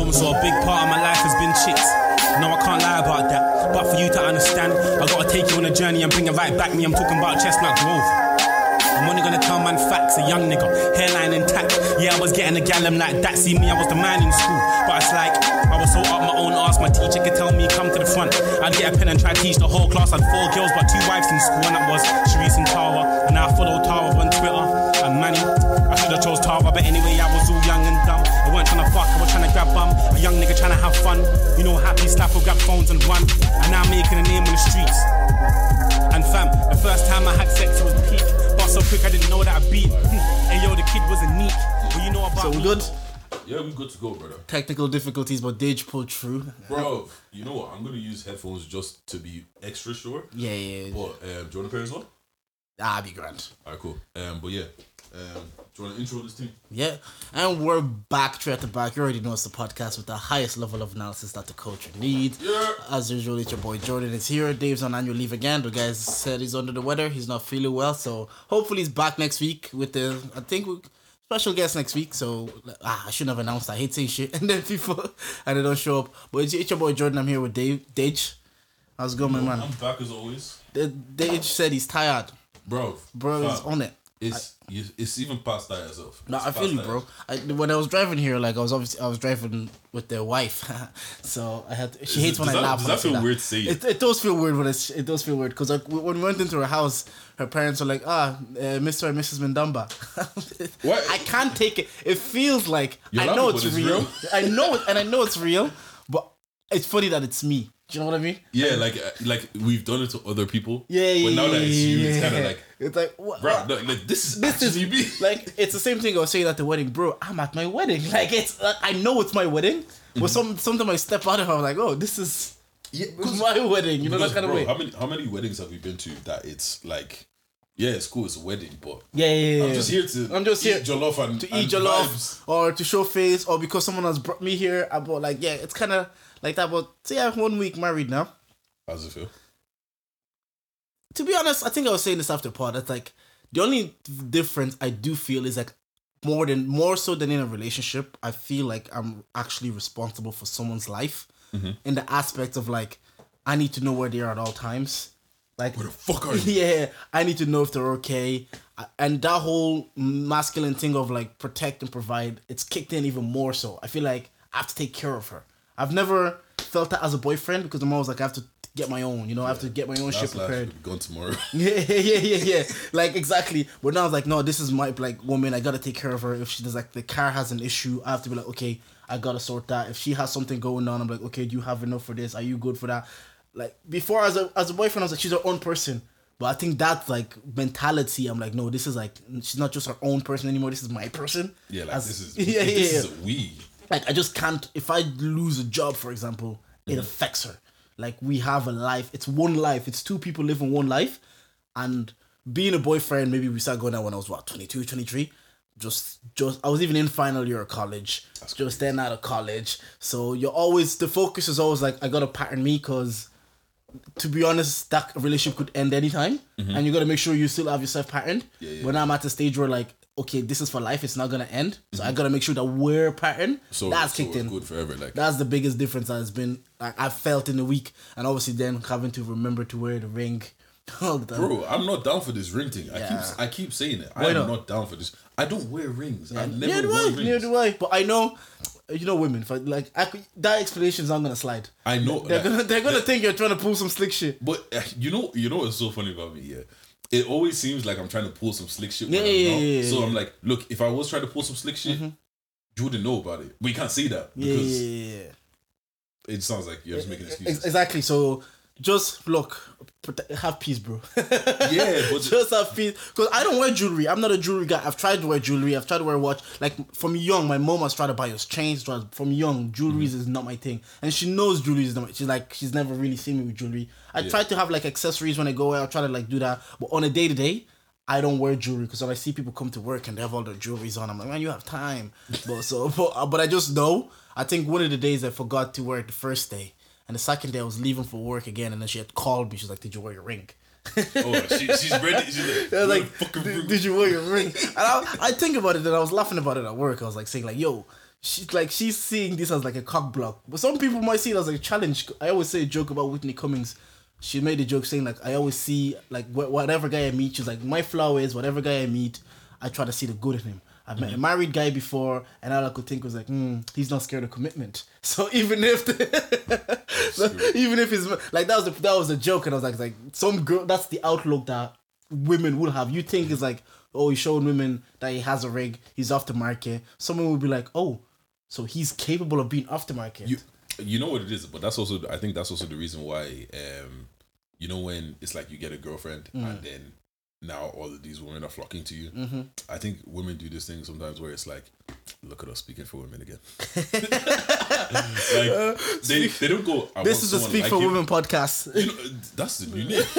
album, so a big part of my life has been chicks. No, I can't lie about that. But for you to understand, I gotta take you on a journey and bring it right back me. I'm talking about Chestnut Grove. I'm only gonna tell man facts, a young nigga, hairline intact. Yeah, I was getting a gallon like that. See me, I was the man in school. But it's like, I was so up my own ass, my teacher could tell me, come to the front. I'd get a pen and try to teach the whole class. I'd four girls, but two wives in school, and that was Sharice and Tara. And I follow Tara on Twitter. And Manny, I should have chose Tara, but anyway, I was all young and trying to fuck, I was trying to grab bum. A young nigga trying to have fun. You know, happy slap or grab phones and run. And now I'm making a name on the streets. And fam, the first time I had sex, it was peak. But so quick, I didn't know that I beat. and yo, the kid was a neat. But you know about So we me. good? Yeah, we good to go, brother. Technical difficulties, but Deji pulled through. Bro, you know what? I'm gonna use headphones just to be extra sure. Yeah, yeah, yeah. But um, do you want to pair as well? Ah, be grand. Alright, cool. Um, but yeah, um, do you want to intro this team? Yeah, and we're back, at the back. You already know it's the podcast with the highest level of analysis that the culture needs. Yeah. As usual, it's your boy Jordan is here. Dave's on annual leave again. The guy said he's under the weather. He's not feeling well, so hopefully he's back next week with the. I think we special guest next week. So ah, I shouldn't have announced. I hate saying shit, and then people and they don't show up. But it's, it's your boy Jordan. I'm here with Dave. Deji, how's it going, my man? I'm back as always, Deji said he's tired. bro. Bro is fam, on it. It's you, it's even past that yourself. No, I feel you, bro. I, when I was driving here, like I was obviously I was driving with their wife, so I had. She Is hates it- when I that- laugh. does I that feel weird to say It, it does feel weird when it's, it does feel weird because like when we went into her house, her parents were like, "Ah, uh, Mr. and Mrs. Mendamba." What? I can't take it. It feels like You're I know it's real. real. I know it, and I know it's real, but it's funny that it's me. Do you know what I mean? Yeah, like uh, like we've done it to other people. Yeah, yeah. But now that it's you, it's kind of like, it's like what? bro, no, like this is this is actually me. like it's the same thing I was saying at the wedding, bro. I'm at my wedding. Like it's like, I know it's my wedding, but mhm. some sometimes I step out of it, I'm like, oh, this is yeah, my wedding. You know because, that kind bro, of way. How many how many weddings have we been to that it's like, yeah, it's cool, it's a wedding, but yeah, yeah, yeah. I'm just here to I'm just eat here jollof and to and eat jollof vibes. or to show face or because someone has brought me here. I About like yeah, it's kind of like that. But so yeah, I'm one week married now. How's it feel? To be honest, I think I was saying this after part. It's like the only difference I do feel is like more than more so than in a relationship. I feel like I'm actually responsible for someone's life mm-hmm. in the aspect of like I need to know where they are at all times. Like Where the fuck are you? yeah, I need to know if they're okay. And that whole masculine thing of like protect and provide, it's kicked in even more so. I feel like I have to take care of her. I've never felt that as a boyfriend because I'm always like I have to get my own, you know, I have to get my own shit prepared. gone tomorrow. Yeah, yeah, yeah, yeah. Like exactly. But now I was like, no, this is my like woman. I gotta take care of her. If she does like the car has an issue, I have to be like, okay, I gotta sort that. If she has something going on, I'm like, okay, do you have enough for this? Are you good for that? Like before, as a as a boyfriend, I was like, she's her own person. But I think that like mentality, I'm like, no, this is like she's not just her own person anymore. This is my person. Yeah, like As- this is yeah, yeah, this yeah is a we. like I just can't if I lose a job for example it Mm-hmm. affects her like we have a life. It's one life. It's two people living one life. And being a boyfriend maybe we started going out when I was what 22 23 just just I was even in final year of college. Just then out of college. So you're always the focus is always like I gotta pattern me because to be honest, that relationship could end anytime, and you got to make sure you still have yourself patterned. Mm-hmm. yeah. But now I'm at the stage where like, okay, this is for life; it's not gonna end. So I got to make sure that we're patterned. Mm-hmm. So that's so kicked in. good forever. Like That's the biggest difference that has been like, I felt in the week, and obviously then having to remember to wear the ring all the time. Bro, I'm not down for this ring thing. I keep I keep saying it. I am not? down for this. I don't wear rings. I neither never do wore I. rings. Neither do I. But I know, you know, women. I, like I, that explanation is not gonna slide. I know. They're like, gonna they're gonna think you're trying to pull some slick shit. But uh, you know, you know what's so funny about me? Yeah, it always seems like I'm trying to pull some slick shit. When Yeah, yeah, yeah, so. I'm like, look, if I was trying to pull some slick shit, mm-hmm. you wouldn't know about it. But you can't say that because yeah, yeah, yeah. it sounds like you're just making Ex- excuses. Exactly. So just look, have peace, bro. Yeah, just have peace. Because I don't wear jewelry. I'm not a jewelry guy. I've tried to wear jewelry. I've tried to wear a watch. Like from young, my mom has tried to buy us chains. From young, jewelry Mm-hmm. is not my thing, and she knows jewelry is not. My, she's like, she's never really seen me with jewelry. I try to have like accessories when I go out. I try to like do that, but on a day to day. I don't wear jewelry because when I see people come to work and they have all their jewelries on, I'm like, man, you have time. But so, but, uh, but I just know. I think one of the days I forgot to wear it the first day, and the second day I was leaving for work again, and then she had called me. She's like, "Did you wear your ring?" oh, she, she's ready. She's like, like, fucking did, did you wear your ring? And I, I think about it, and I was laughing about it at work. I was like saying like, yo, she's like she's seeing this as like a cock block, but some people might see it as like a challenge. I always say a joke about Whitney Cummings. She made a joke saying like I always see like wh- whatever guy I meet, she's like my flow is whatever guy I meet, I try to see the good in him. I've met a married guy before, and all I could think was like, hmm, he's not scared of commitment. So even if, the, so even if he's like that was the, that was a joke, and I was like, like some girl, that's the outlook that women will have. You think it's like, oh, he's showing women that he has a rig, he's off the market. Someone would be like, oh, so he's capable of being off the market. you you know what it is, but that's also I think that's also the reason why um you know when it's like you get a girlfriend Mm. and then now all of these women are flocking to you. Mm-hmm. I think women do this thing sometimes where it's like, look at us speaking for women again. like they, they don't go. I Uh, this is the Speak like for him." Women podcast. You know, that's the new name.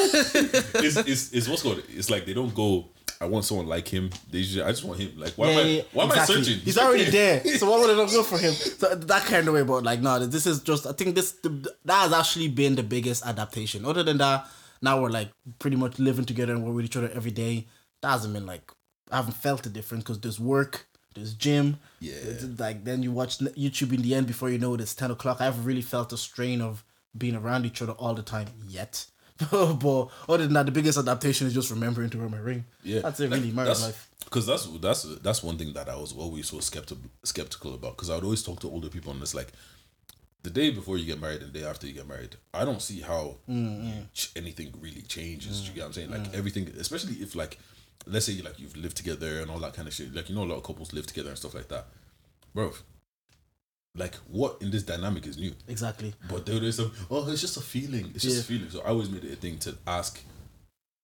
it's, it's, it's what's called. It's like they don't go. I want someone like him. They usually, I just want him. Like why am I? Why am I searching? He's already there. So why would I not go for him? So that kind of way, but like no, this is just. I think this the, that has actually been the biggest adaptation. Other than that, now we're like pretty much living together and we're with each other every day. That hasn't been like I haven't felt the difference because there's work, there's gym. Yeah. It's like then you watch YouTube in the end before you know it, it's ten o'clock. I haven't really felt a strain of being around each other all the time yet. but other than that, the biggest adaptation is just remembering to wear my ring. Yeah, that's it. Like, Really, married that's, life. Because that's that's that's one thing that I was always so skeptical skeptical about. Because I would always talk to older people and it's like, the day before you get married and the day after you get married, I don't see how ch- anything really changes. You get what I'm saying? Like everything, especially if like, let's say you like you've lived together and all that kind of shit. Like you know, a lot of couples live together and stuff like that, bro. Like what in this dynamic is new? Exactly. But there is some, oh, it's just a feeling. It's just a feeling. So I always made it a thing to ask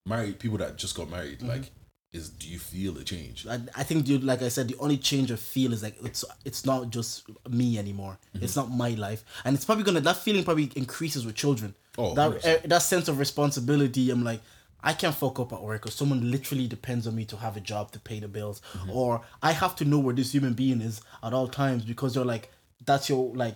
married people that just got married, Mm-hmm. like, is do you feel a change? I, I think dude like I said the only change of feel is like it's it's not just me anymore Mm-hmm. it's not my life and it's probably gonna that feeling probably increases with children Oh, that 100%. eh, that sense of responsibility I'm like I can't fuck up at work because someone literally depends on me to have a job to pay the bills Mm-hmm. or I have to know where this human being is at all times because they're like that's your like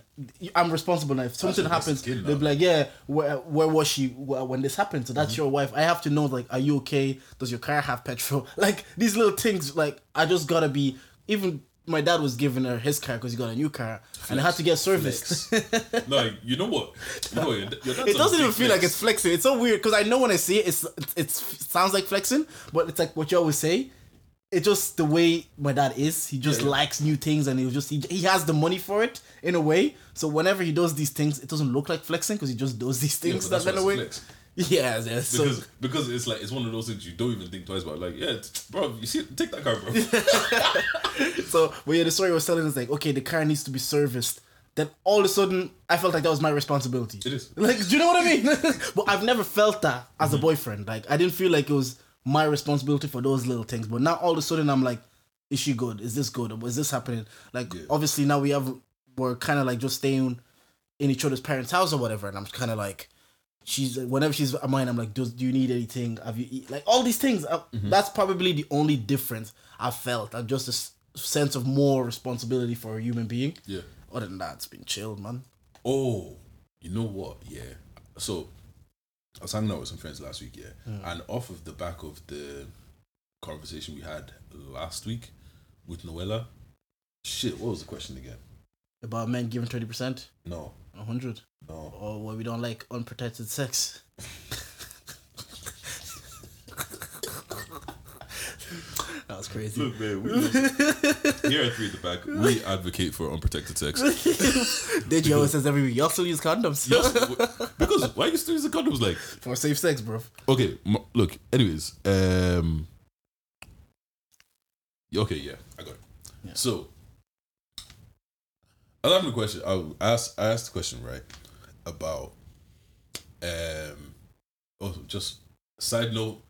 I'm responsible. Now if something happens they'll be like yeah where, where was she when this happened? So Mm-hmm. that's your wife. I have to know like are you okay? Does your car have petrol? Like these little things like I just gotta be even my dad was giving her his car because he got a new car and it had to get serviced like you know what? You know? Your, your it doesn't even feel like it's flexing. It's so weird because I know when I see it it's, it's it's it sounds like flexing but it's like what you always say it's just the way my dad is. He just Yeah, yeah. likes new things, and he just he, he has the money for it in a way. So whenever he does these things, it doesn't look like flexing because he just does these things but that that's in why a it's way. flex. Yeah, yeah. So Because because it's like it's one of those things you don't even think twice about. Like, yeah, t- bro, you see, take that car, bro. so but yeah, the story I was telling is like, okay, the car needs to be serviced. Then all of a sudden, I felt like that was my responsibility. It is. Like, do you know what I mean? but I've never felt that as a Mm-hmm. boyfriend. Like, I didn't feel like it was my responsibility for those little things. But now all of a sudden, I'm like, is she good? Is this good? Or is this happening? Like, Yeah. obviously now we have we're kind of like just staying in each other's parents' house or whatever, and I'm kind of like. She's whenever she's at mine, I'm like, Does, do you need anything? Have you eat? like all these things? Uh, Mm-hmm. That's probably the only difference I felt. I'm just a s- sense of more responsibility for a human being. yeah. Other than that, it's been chilled, man. Oh, you know what? Yeah. So I was hanging out with some friends last week, yeah, Hmm. and off of the back of the conversation we had last week with Noella, shit. What was the question again? About men giving thirty percent, No, hundred, no. or what we don't like unprotected sex. was crazy. Look, man, we here at three at the back, we advocate for unprotected sex. Did always says every week, y'all still use condoms because why you still use the condoms? Like, for safe sex, bro. okay, m- look. Anyways, um, okay, yeah, I got it. Yeah. So, I was having a question. I asked, I asked the question right about, um, oh, just side note,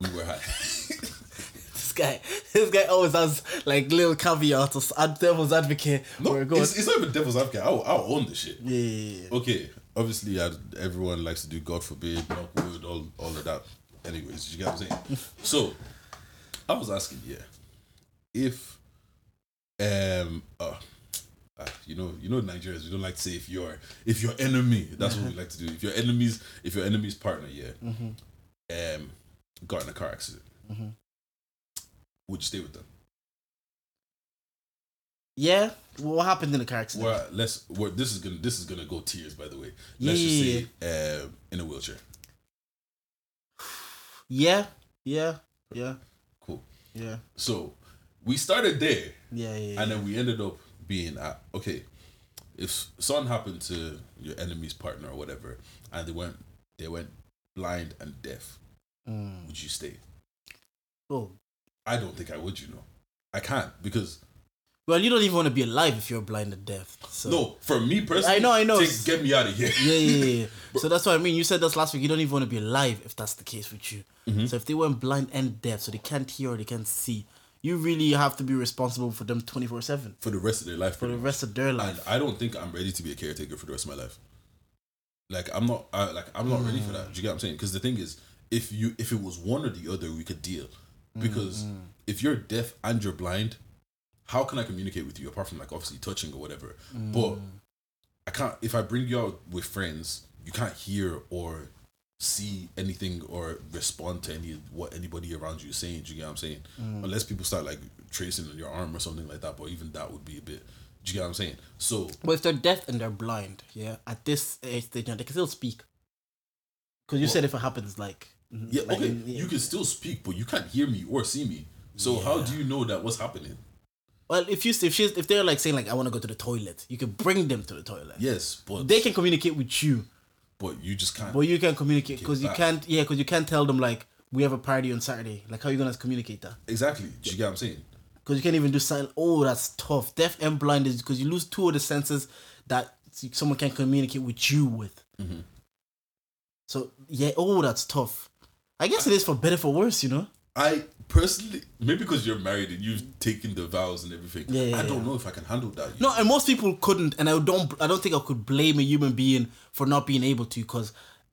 we were high. This guy, this guy always has like little caveats or devil's advocate. no, where it goes, it's, it's not even devil's advocate. I'll, I'll own this shit. yeah, yeah, yeah. Okay, obviously, I, everyone likes to do God forbid, knock wood, all, all of that. Anyways, you get what I'm saying? so, I was asking, yeah, if, um, uh, uh, you know, you know, Nigerians, we don't like to say if you're if your enemy. That's what we like to do. If your enemies, if your enemy's partner, yeah, um, got in a car accident, would you stay with them? Yeah. What happened in the car accident? Well, let's. Well, this is gonna. This is gonna go tears. By the way, let's Yeah. just say uh, in a wheelchair. Yeah. Yeah. Yeah. Cool. Yeah. So we started there, Yeah. Yeah. yeah. and then we ended up being at okay. If something happened to your enemy's partner or whatever, and they went, they went blind and deaf, Mm. would you stay? Oh. I don't think I would. You know, I can't because Well, you don't even want to be alive if you're blind and deaf. So. no, for me personally, I know, I know. take- get me out of here. Yeah, yeah, yeah. so that's what I mean. You said this last week. You don't even want to be alive if that's the case with you. Mm-hmm. So if they went blind and deaf, so they can't hear or they can't see, you really have to be responsible for them twenty four seven for the rest of their life. for the rest of their life. and. I don't think I'm ready to be a caretaker for the rest of my life. Like I'm not, I, like I'm not ready for Mm. that. Do you get what I'm saying? Because the thing is, if you if it was one or the other, we could deal. Because Mm, if you're deaf and you're blind, how can I communicate with you apart from like obviously touching or whatever? Mm. But I can't. If I bring you out with friends, you can't hear or see anything or respond to any what anybody around you is saying. Do you get what I'm saying? Mm. Unless people start like tracing on your arm or something like that. But even that would be a bit. Do you get what I'm saying? So But if they're deaf and they're blind, yeah, at this age stage, they can still speak. Because you Well- said if it happens, like yeah, like okay, yeah. you can still speak, but you can't hear me or see me. So how do you know that what's happening? Well, if you if she's if they're like saying like I want to go to the toilet, you can bring them to the toilet. Yes, but They can communicate with you, but you just can't. but you can communicate because you can't. Yeah, because you can't tell them like we have a party on Saturday. Like how are you gonna communicate that? exactly. Do you get what I'm saying? Because you can't even do sign. Oh, that's tough. Deaf and blind is because you lose two of the senses that someone can communicate with you with. Mm-hmm. So yeah, oh, that's tough. I guess it is for better for worse, you know. I personally, maybe because you're married and you've taken the vows and everything. Yeah, yeah, I don't yeah. know if I can handle that. No, and most people couldn't, and I don't. I don't think I could blame a human being for not being able to, because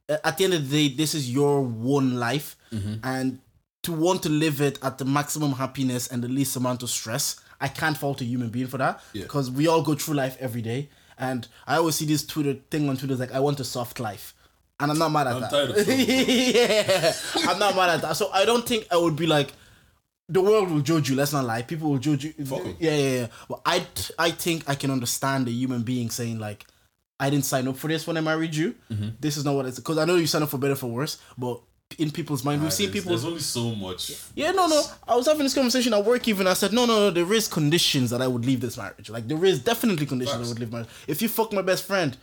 at the end of the day, this is your one life, Mm-hmm. and to want to live it at the maximum happiness and the least amount of stress, I can't fault a human being for that, Yeah. because we all go through life every day, and I always see this Twitter thing on Twitter like, "I want a soft life." And I'm not mad at I'm that. tired of soft yeah, I'm not mad at that. So I don't think I would be like, the world will judge you. Let's not lie. People will judge you. Fuck. Yeah, yeah, yeah. But I, I think I can understand a human being saying like, I didn't sign up for this when I married you. Mm-hmm. This is not what it's because I know you signed up for better for worse. But in people's mind, we've seen people. There's only so much. Yeah, no, no. I was having this conversation at work. Even I said, no, no, no. There is conditions that I would leave this marriage. Like there is definitely conditions Facts. I would leave marriage. If you fuck my best friend,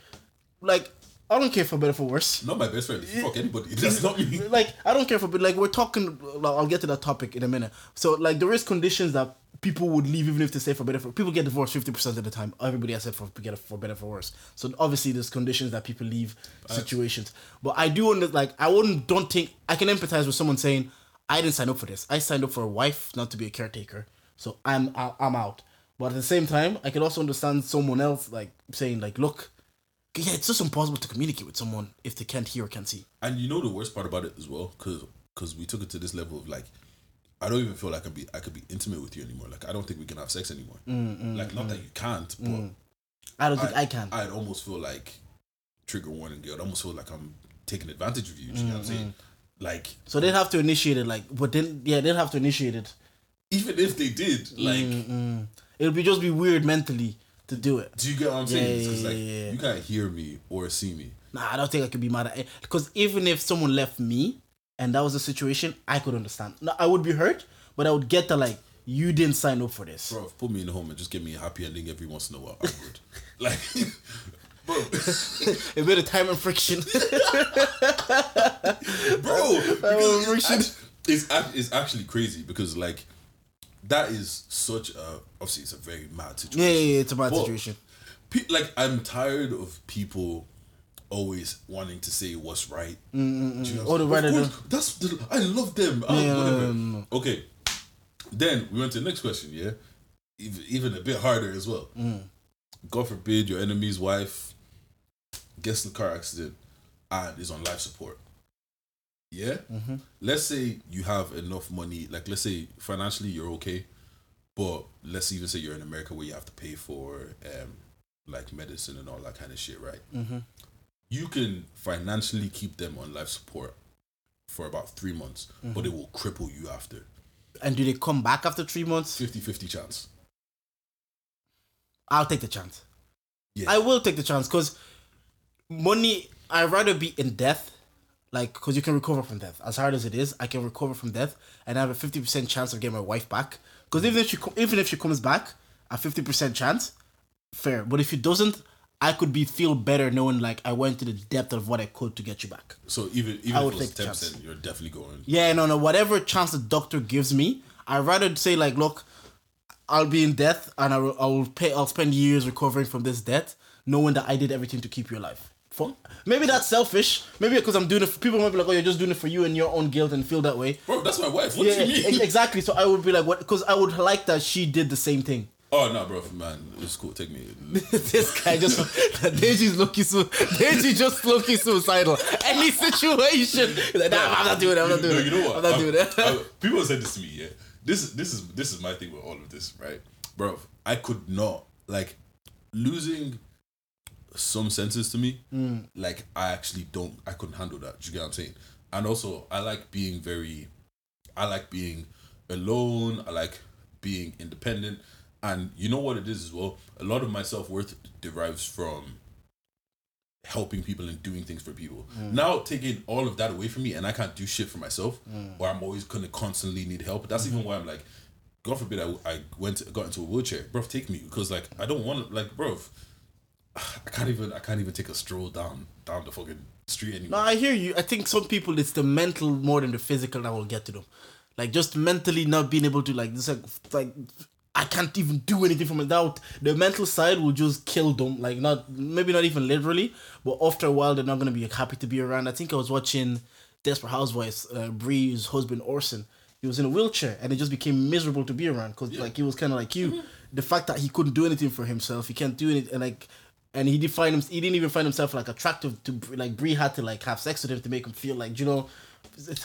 like I don't care for better for worse. Not my best friend. Fuck anybody, that's not me. like I don't care for, but like we're talking. Like, I'll get to that topic in a minute. So like there is conditions that people would leave even if they stay for better. For people get divorced fifty percent of the time. Everybody has said for get for better for worse. So obviously there's conditions that people leave situations. But I do under like I wouldn't don't think I can empathize with someone saying I didn't sign up for this. I signed up for a wife, not to be a caretaker. So I'm I'm out. But at the same time, I can also understand someone else like saying like, look. Yeah, it's just impossible to communicate with someone if they can't hear or can't see. And you know the worst part about it as well, because because we took it to this level of like, I don't even feel like I could be I could be intimate with you anymore. Like I don't think we can have sex anymore. Mm, mm like not that mm. you can't, but mm. I don't think I, can. I'd almost feel like trigger warning. Girl. I'd almost feel like I'm taking advantage of you. You know what I'm saying? Like so they'd have to initiate it, like, but then yeah, they'd have to initiate it. even if they did, like, Mm. it would be just be weird mentally to do it. do you get what I'm saying? Yeah, Because yeah, like yeah, you can't hear me or see me. Nah, I don't think I could be mad at it because even if someone left me and that was the situation, I could understand. No, I would be hurt, but I would get that like you didn't sign up for this. Bro, put me in the home and just give me a happy ending every once in a while. I would. like, bro, A bit of time and friction. bro, because friction. it's, it's actually crazy because like that is such a obviously it's a very mad situation. yeah, yeah, yeah, it's a bad But situation. pe- like I'm tired of people always wanting to say what's right. Know Or the right Of course, That's the, I love them. Ah, Yeah, whatever. no. Okay, then we went to the next question. Yeah, even, even a bit harder as well. Mm. God forbid your enemy's wife gets in a car accident and is on life support. Yeah. Mm-hmm. Let's say you have enough money. Like, let's say financially you're okay, but let's even say you're in America where you have to pay for um like medicine and all that kind of shit, right? Mm-hmm. You can financially keep them on life support for about three months, Mm-hmm. but it will cripple you after. And do they come back after three months? 50 50 chance. I'll take the chance. Yeah. I will take the chance because money. I'd rather be in death, like because you can recover from death. As hard as it is, I can recover from death and I have a fifty percent chance of getting my wife back. Because even if she even if she comes back, a fifty percent chance, fair. But if she doesn't, I could be feel better knowing like I went to the depth of what I could to get you back. So even even I if it was take the ten chance. percent, you're definitely going. Yeah, no, no. Whatever chance the doctor gives me, I'd rather say like, look, I'll be in death and I will, I will pay. I'll spend years recovering from this death, knowing that I did everything to keep you alive. For maybe that's selfish. Maybe because I'm doing it. For, people might be like, oh, you're just doing it for you and your own guilt and feel that way. Bro, that's my wife. What Yeah, do you mean? exactly. So I would be like, what? Because I would like that she did the same thing. Oh no, bro, man, it's cool. Take me. this guy just Deji's looking su Deji just looking suicidal. Any situation, like, nah, I'm not doing it. I'm not doing No, it. you know what? I'm not I'm- doing it. I'm- people said this to me. Yeah, this is this is this is my thing with all of this, right, bro? I could not like losing some senses to me. Mm. Like I actually don't. I couldn't handle that. Do You get what I'm saying? And also, I like being very. I like being alone. I like being independent. And you know what it is as well? A lot of my self worth derives from helping people and doing things for people. Mm. Now taking all of that away from me and I can't do shit for myself, mm. or I'm always gonna constantly need help. That's even mm-hmm. why I'm like, God forbid I, I went got into a wheelchair, bro. Take me because like I don't want to like, bro. I can't even I can't even take a stroll down down the fucking street anymore. No, I hear you. I think some people it's the mental more than the physical that will get to them. Like just mentally not being able to like this like like I can't even do anything from without the mental side will just kill them. Like not maybe not even literally, but after a while they're not gonna be happy to be around. I think I was watching Desperate Housewives, uh, Bree's husband Orson. He was in a wheelchair and it just became miserable to be around because like he was kind of like you. The fact that he couldn't do anything for himself, he can't do anything, and like and he defined him. He didn't even find himself like attractive to like Bree had to like have sex with him to make him feel like you know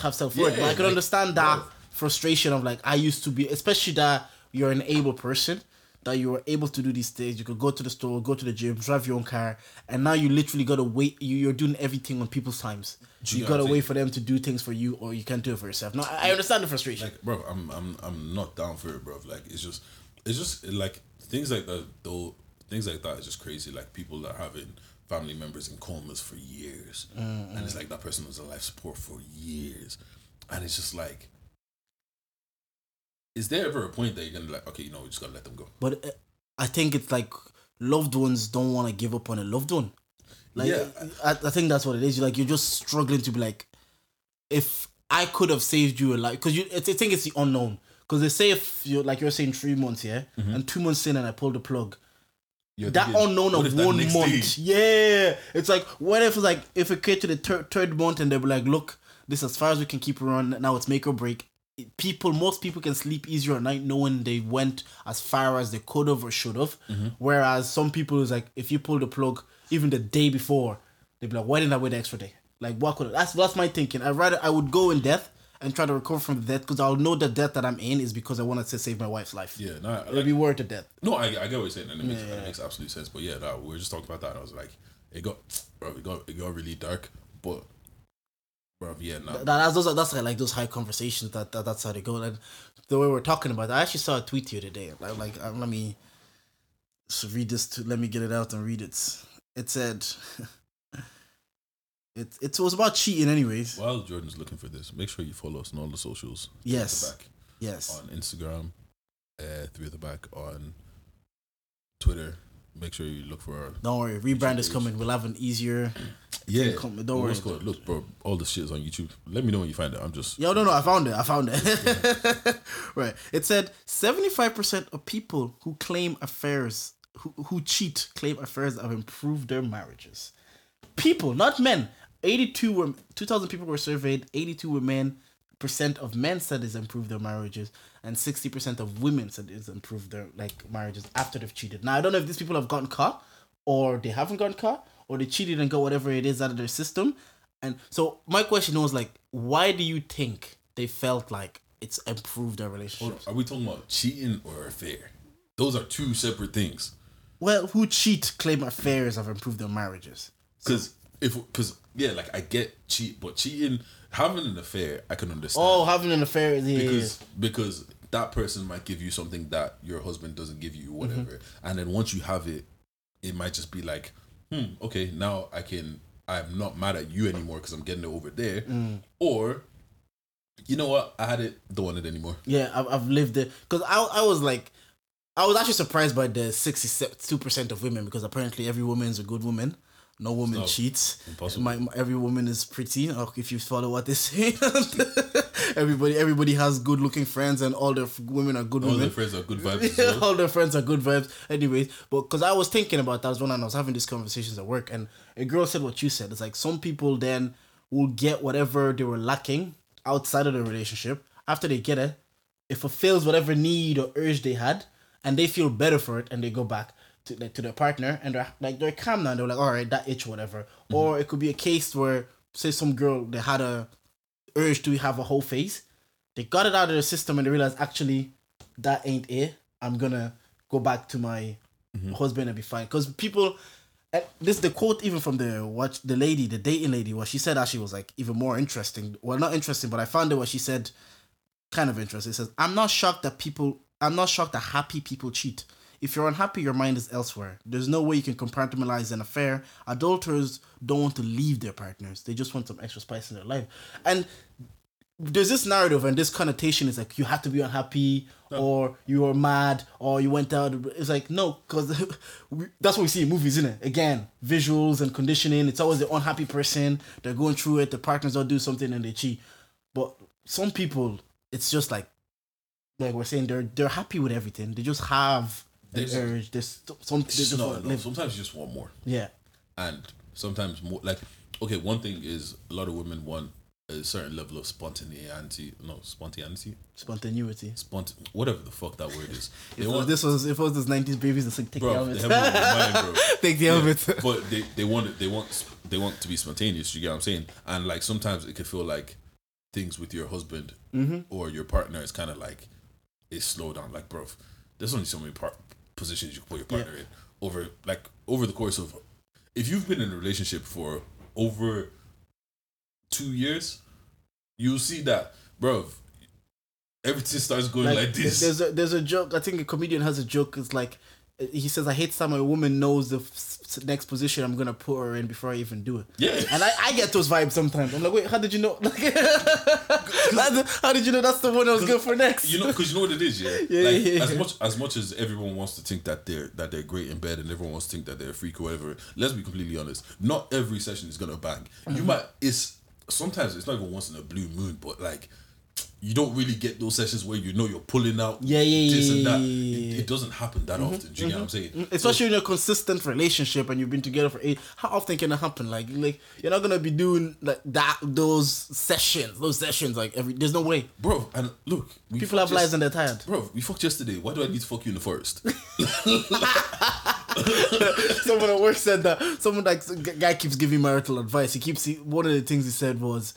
have self worth. Yeah, but I could like, understand that bro. frustration of like I used to be, especially that you're an able person that you were able to do these things. You could go to the store, go to the gym, drive your own car, and now you literally gotta wait. You, you're doing everything on people's times. you You, gotta wait for them to do things for you, or you can't do it for yourself. No, I I understand the frustration. like bro i'm i'm i'm not down for it bro like it's just it's just like things like that though things like that is just crazy like people that having family members in comas for years and it's like that person was on life support for years and it's just like is there ever a point that you're gonna like okay you know we just gotta let them go But uh, I think it's like loved ones don't want to give up on a loved one. Like Yeah. I, I think that's what it is. Like you're just struggling to be like, if I could have saved you a life, because you, I think it's the unknown. Because they say if you are like you're saying three months, yeah, and two months in and I pulled the plug, That unknown of one month, day- yeah, it's like what if it's like if it came to the third third month and they were like, look, this as far as we can keep on. Now it's make or break. People, most people can sleep easier at night knowing they went as far as they could have or should have. Mm-hmm. Whereas some people is like, if you pull the plug even the day before, they'd be like, why didn't I wait the extra day? Like, what could that's that's my thinking. I rather I would go in death and try to recover from the death because I'll know the death that I'm in is because I wanted to save my wife's life. yeah no It'll like, be worth the death. no I, I get what you're saying and it makes, Yeah. it makes absolute sense but yeah no, we were just talking about that and I was like it got bro it got it got really dark but bro yeah nah, That, that's those that's like those high conversations that, that that's how they go. And the way we're talking about, it, I actually saw a tweet the other day. Like, like uh, let me so read this. To, let me get it out and read it. It said, it it was about cheating, anyways. While Jordan's looking for this, make sure you follow us on all the socials. Yes. the back Yes, on Instagram, uh, three at the back on Twitter. Make sure you look for our don't worry. Rebrand is coming. We'll have an easier. yeah. come- don't worry. called- Look, bro, all the shit is on YouTube. Let me know when you find it. I'm just Yo, no, no, I found it. I found it. right. It said 75% of people who claim affairs, who, who cheat, claim affairs have improved their marriages. People, not men. 82 were, 2,000 people were surveyed. 82 were men. Percent of men said it's improved their marriages, and 60% of women said it's improved their like marriages after they've cheated. Now, I don't know if these people have gotten caught, or they haven't gotten caught, or they cheated and got whatever it is out of their system. And so my question was like, why do you think they felt like it's improved their relationship? Are we talking about cheating or affair? Those are two separate things. Well, who cheat claim affairs have improved their marriages. Because if because yeah, like I get cheat, but cheating, having an affair, I can understand. Oh, having an affair is yeah, because because that person might give you something that your husband doesn't give you, Mm-hmm. whatever. And then once you have it, it might just be like, hmm, okay, now I can. I'm not mad at you anymore because I'm getting it over there. Mm. Or, you know what? I had it. Don't want it anymore. Yeah, I've, I've lived it because I I was like, I was actually surprised by the sixty two percent of women because apparently every woman is a good woman. No woman No, cheats. impossible. My, my- every woman is pretty. Oh, if you follow what they say, everybody everybody has good looking friends and all their women are good women. All women. their friends are good vibes. well. all their friends are good vibes. Anyways, but because I was thinking about that as well, and I was having these conversations at work, and a girl said what you said. It's like some people then will get whatever they were lacking outside of the relationship. After they get it, it fulfills whatever need or urge they had, and they feel better for it, and they go back to like, to their partner, and they're like they're calm now. They're like, all right, that itch, whatever. Mm-hmm. Or it could be a case where, say, some girl they had a urge to have a whole face, they got it out of their system, and they realized actually that ain't it. I'm gonna go back to my mm-hmm. husband and be fine. Because people, this the quote even from the watch the lady, the dating lady, what she said actually was like even more interesting. Well, not interesting, but I found it what she said kind of interesting. It says, "I'm not shocked that people. I'm not shocked that happy people cheat." If you're unhappy, your mind is elsewhere. There's no way you can compartmentalize an affair. Adulterers don't want to leave their partners. They just want some extra spice in their life. And there's this narrative and this connotation is like you have to be unhappy or you are mad or you went out it's like no because that's what we see in movies isn't it again visuals and conditioning it's always the unhappy person they're going through it the partners don't do something and they cheat but some people it's just like like we're saying they're they're happy with everything they just have There's- urge there's something they It's just not enough. Sometimes you just want more. yeah. And sometimes more like okay one thing is a lot of women want a certain level of spontaneity no spontaneity? Spontaneity. Spont whatever the fuck that word is. They if want this was if it was this 90s babies it's like take the bro they helmet have it in mind, bro. Take the Yeah, helmet but they, they want it they want they want to be spontaneous you get what i'm saying? And like sometimes it can feel like things with your husband Mm-hmm. or your partner is kind of like it's slow down. Like bro there's only so many part positions you can put your partner in over like over the course of if you've been in a relationship for over two years you'll see that bro everything starts going like, this There's a there's a joke. I think a comedian has a joke. It's like he says, "I hate time a woman knows the f- next position I'm gonna put her in before I even do it." yeah And I, I get those vibes sometimes. I'm like, wait, how did you know? Like, how did you know that's the one I was good for next? you know because you know what it is yeah, Yeah, like yeah, as much as much as everyone wants to think that they're that they're great in bed and everyone wants to think that they're a freak or whatever let's be completely honest not every session is gonna bang you Mm-hmm. might it's sometimes it's not even once in a blue moon but like you don't really get those sessions where you know you're pulling out Yeah, yeah, this and yeah, that yeah, yeah, It, it doesn't happen that mm-hmm, often do you get what I'm mm-hmm. saying mm-hmm. Especially in a consistent relationship and you've been together for eight. How often can it happen? Like, like you're not gonna be doing like that. Those sessions, those sessions, like every. There's no way. bro and look we People have lives and they're tired. bro we fucked yesterday why do I need to fuck you in the forest someone at work said that someone like guy keeps giving marital advice. He keeps he, one of the things he said was,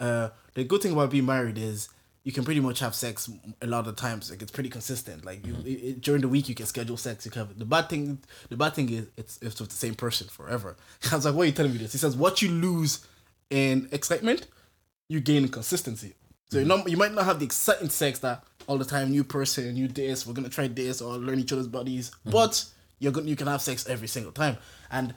uh, the good thing about being married is you can pretty much have sex a lot of times. Like it's pretty consistent. Like you, it, it- during the week you can schedule sex. You can have, the bad thing. The bad thing is it's it's with the same person forever. I was like, why are you telling me this? He says what you lose in excitement, you gain in consistency. So you're mm-hmm. not, you might not have the exciting sex that all the time, new person, new this, we're gonna try this or learn each other's bodies, mm-hmm. but you're gonna you can have sex every single time. And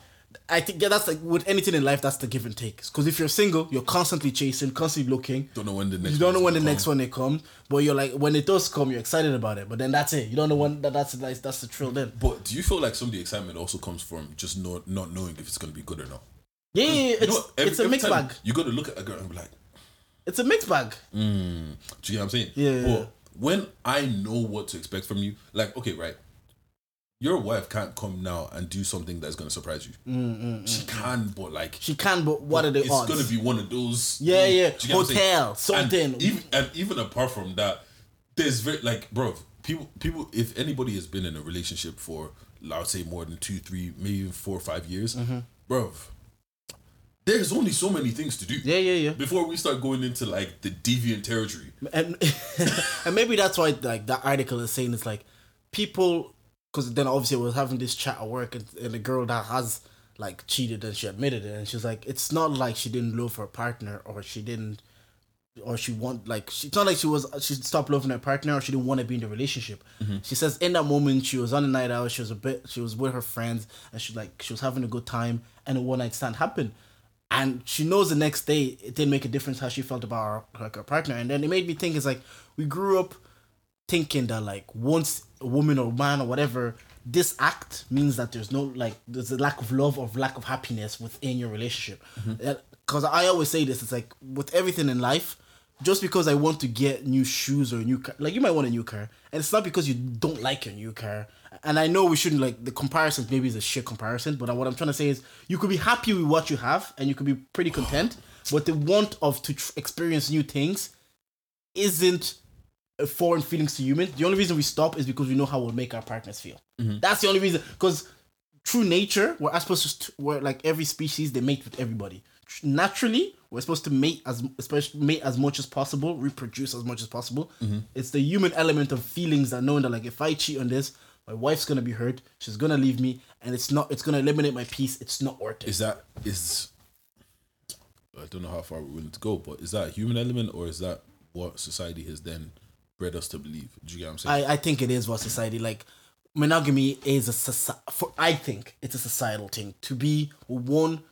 I think yeah, that's like with anything in life, that's the give and take. Because if you're single, you're constantly chasing, constantly looking. don't know when the next You don't know when the gonna next one it comes, but you're like when it does come, you're excited about it. But then that's it. You don't know when that that's that's, that's the thrill then. But do you feel like some of the excitement also comes from just not not knowing if it's gonna be good or not? Yeah, yeah, yeah, it's know, every- it's a mixed bag. You got to look at a girl and be like, It's a mixed bag. Mm, do you get what I'm saying? Yeah, But yeah. when I know what to expect from you, like, okay, right, your wife can't come now and do something that's gonna surprise you. Mm, mm, mm, she can, but like, She can, but what are the it's odds? gonna be one of those. Yeah, yeah. Do you get what I'm saying? Hotel, something. And even, and even apart from that, there's very like, bro, people, people. If anybody has been in a relationship for, I would say, more than two, three, maybe even four or five years, Mm-hmm. bro, there's only so many things to do. yeah, yeah, yeah. Before we start going into like the deviant territory, and and maybe that's why like that article is saying it's like people because then obviously we was having this chat at work and, and the girl that has like cheated and she admitted it and she's like it's not like she didn't love her partner or she didn't or she want like she, it's not like she was she stopped loving her partner or she didn't want to be in the relationship. Mm-hmm. She says in that moment she was on a night out, she was a bit she was with her friends and she like she was having a good time and a one night stand happened. And she knows the next day it didn't make a difference how she felt about her, like her partner. And then it made me think it's like we grew up thinking that like once a woman or man or whatever this act means that there's no like there's a lack of love or lack of happiness within your relationship. Mm-hmm. Uh, because i always say this it's like with everything in life just because i want to get new shoes or a new car like you might want a new car and it's not because you don't like your new car. And i know we shouldn't like the comparisons maybe is a shit comparison but what i'm trying to say is you could be happy with what you have and you could be pretty content but the want of to tr- experience new things isn't foreign feelings to humans. The only reason we stop is because we know how we'll make our partners feel. Mm-hmm. That's the only reason. Because through nature, we're supposed to, we're like every species, they mate with everybody. Naturally, we're supposed to mate as especially mate as much as possible, reproduce as much as possible. Mm-hmm. It's the human element of feelings that knowing that like if I cheat on this, my wife's gonna be hurt, she's gonna leave me, and it's not. It's gonna eliminate my peace. It's not worth it. Is that is I don't know how far we're willing to go, but is that a human element or is that what society has then bred us to believe? Do you get what I'm saying? I, I think it is what society like. Monogamy is a soci- for I think it's a societal thing to be one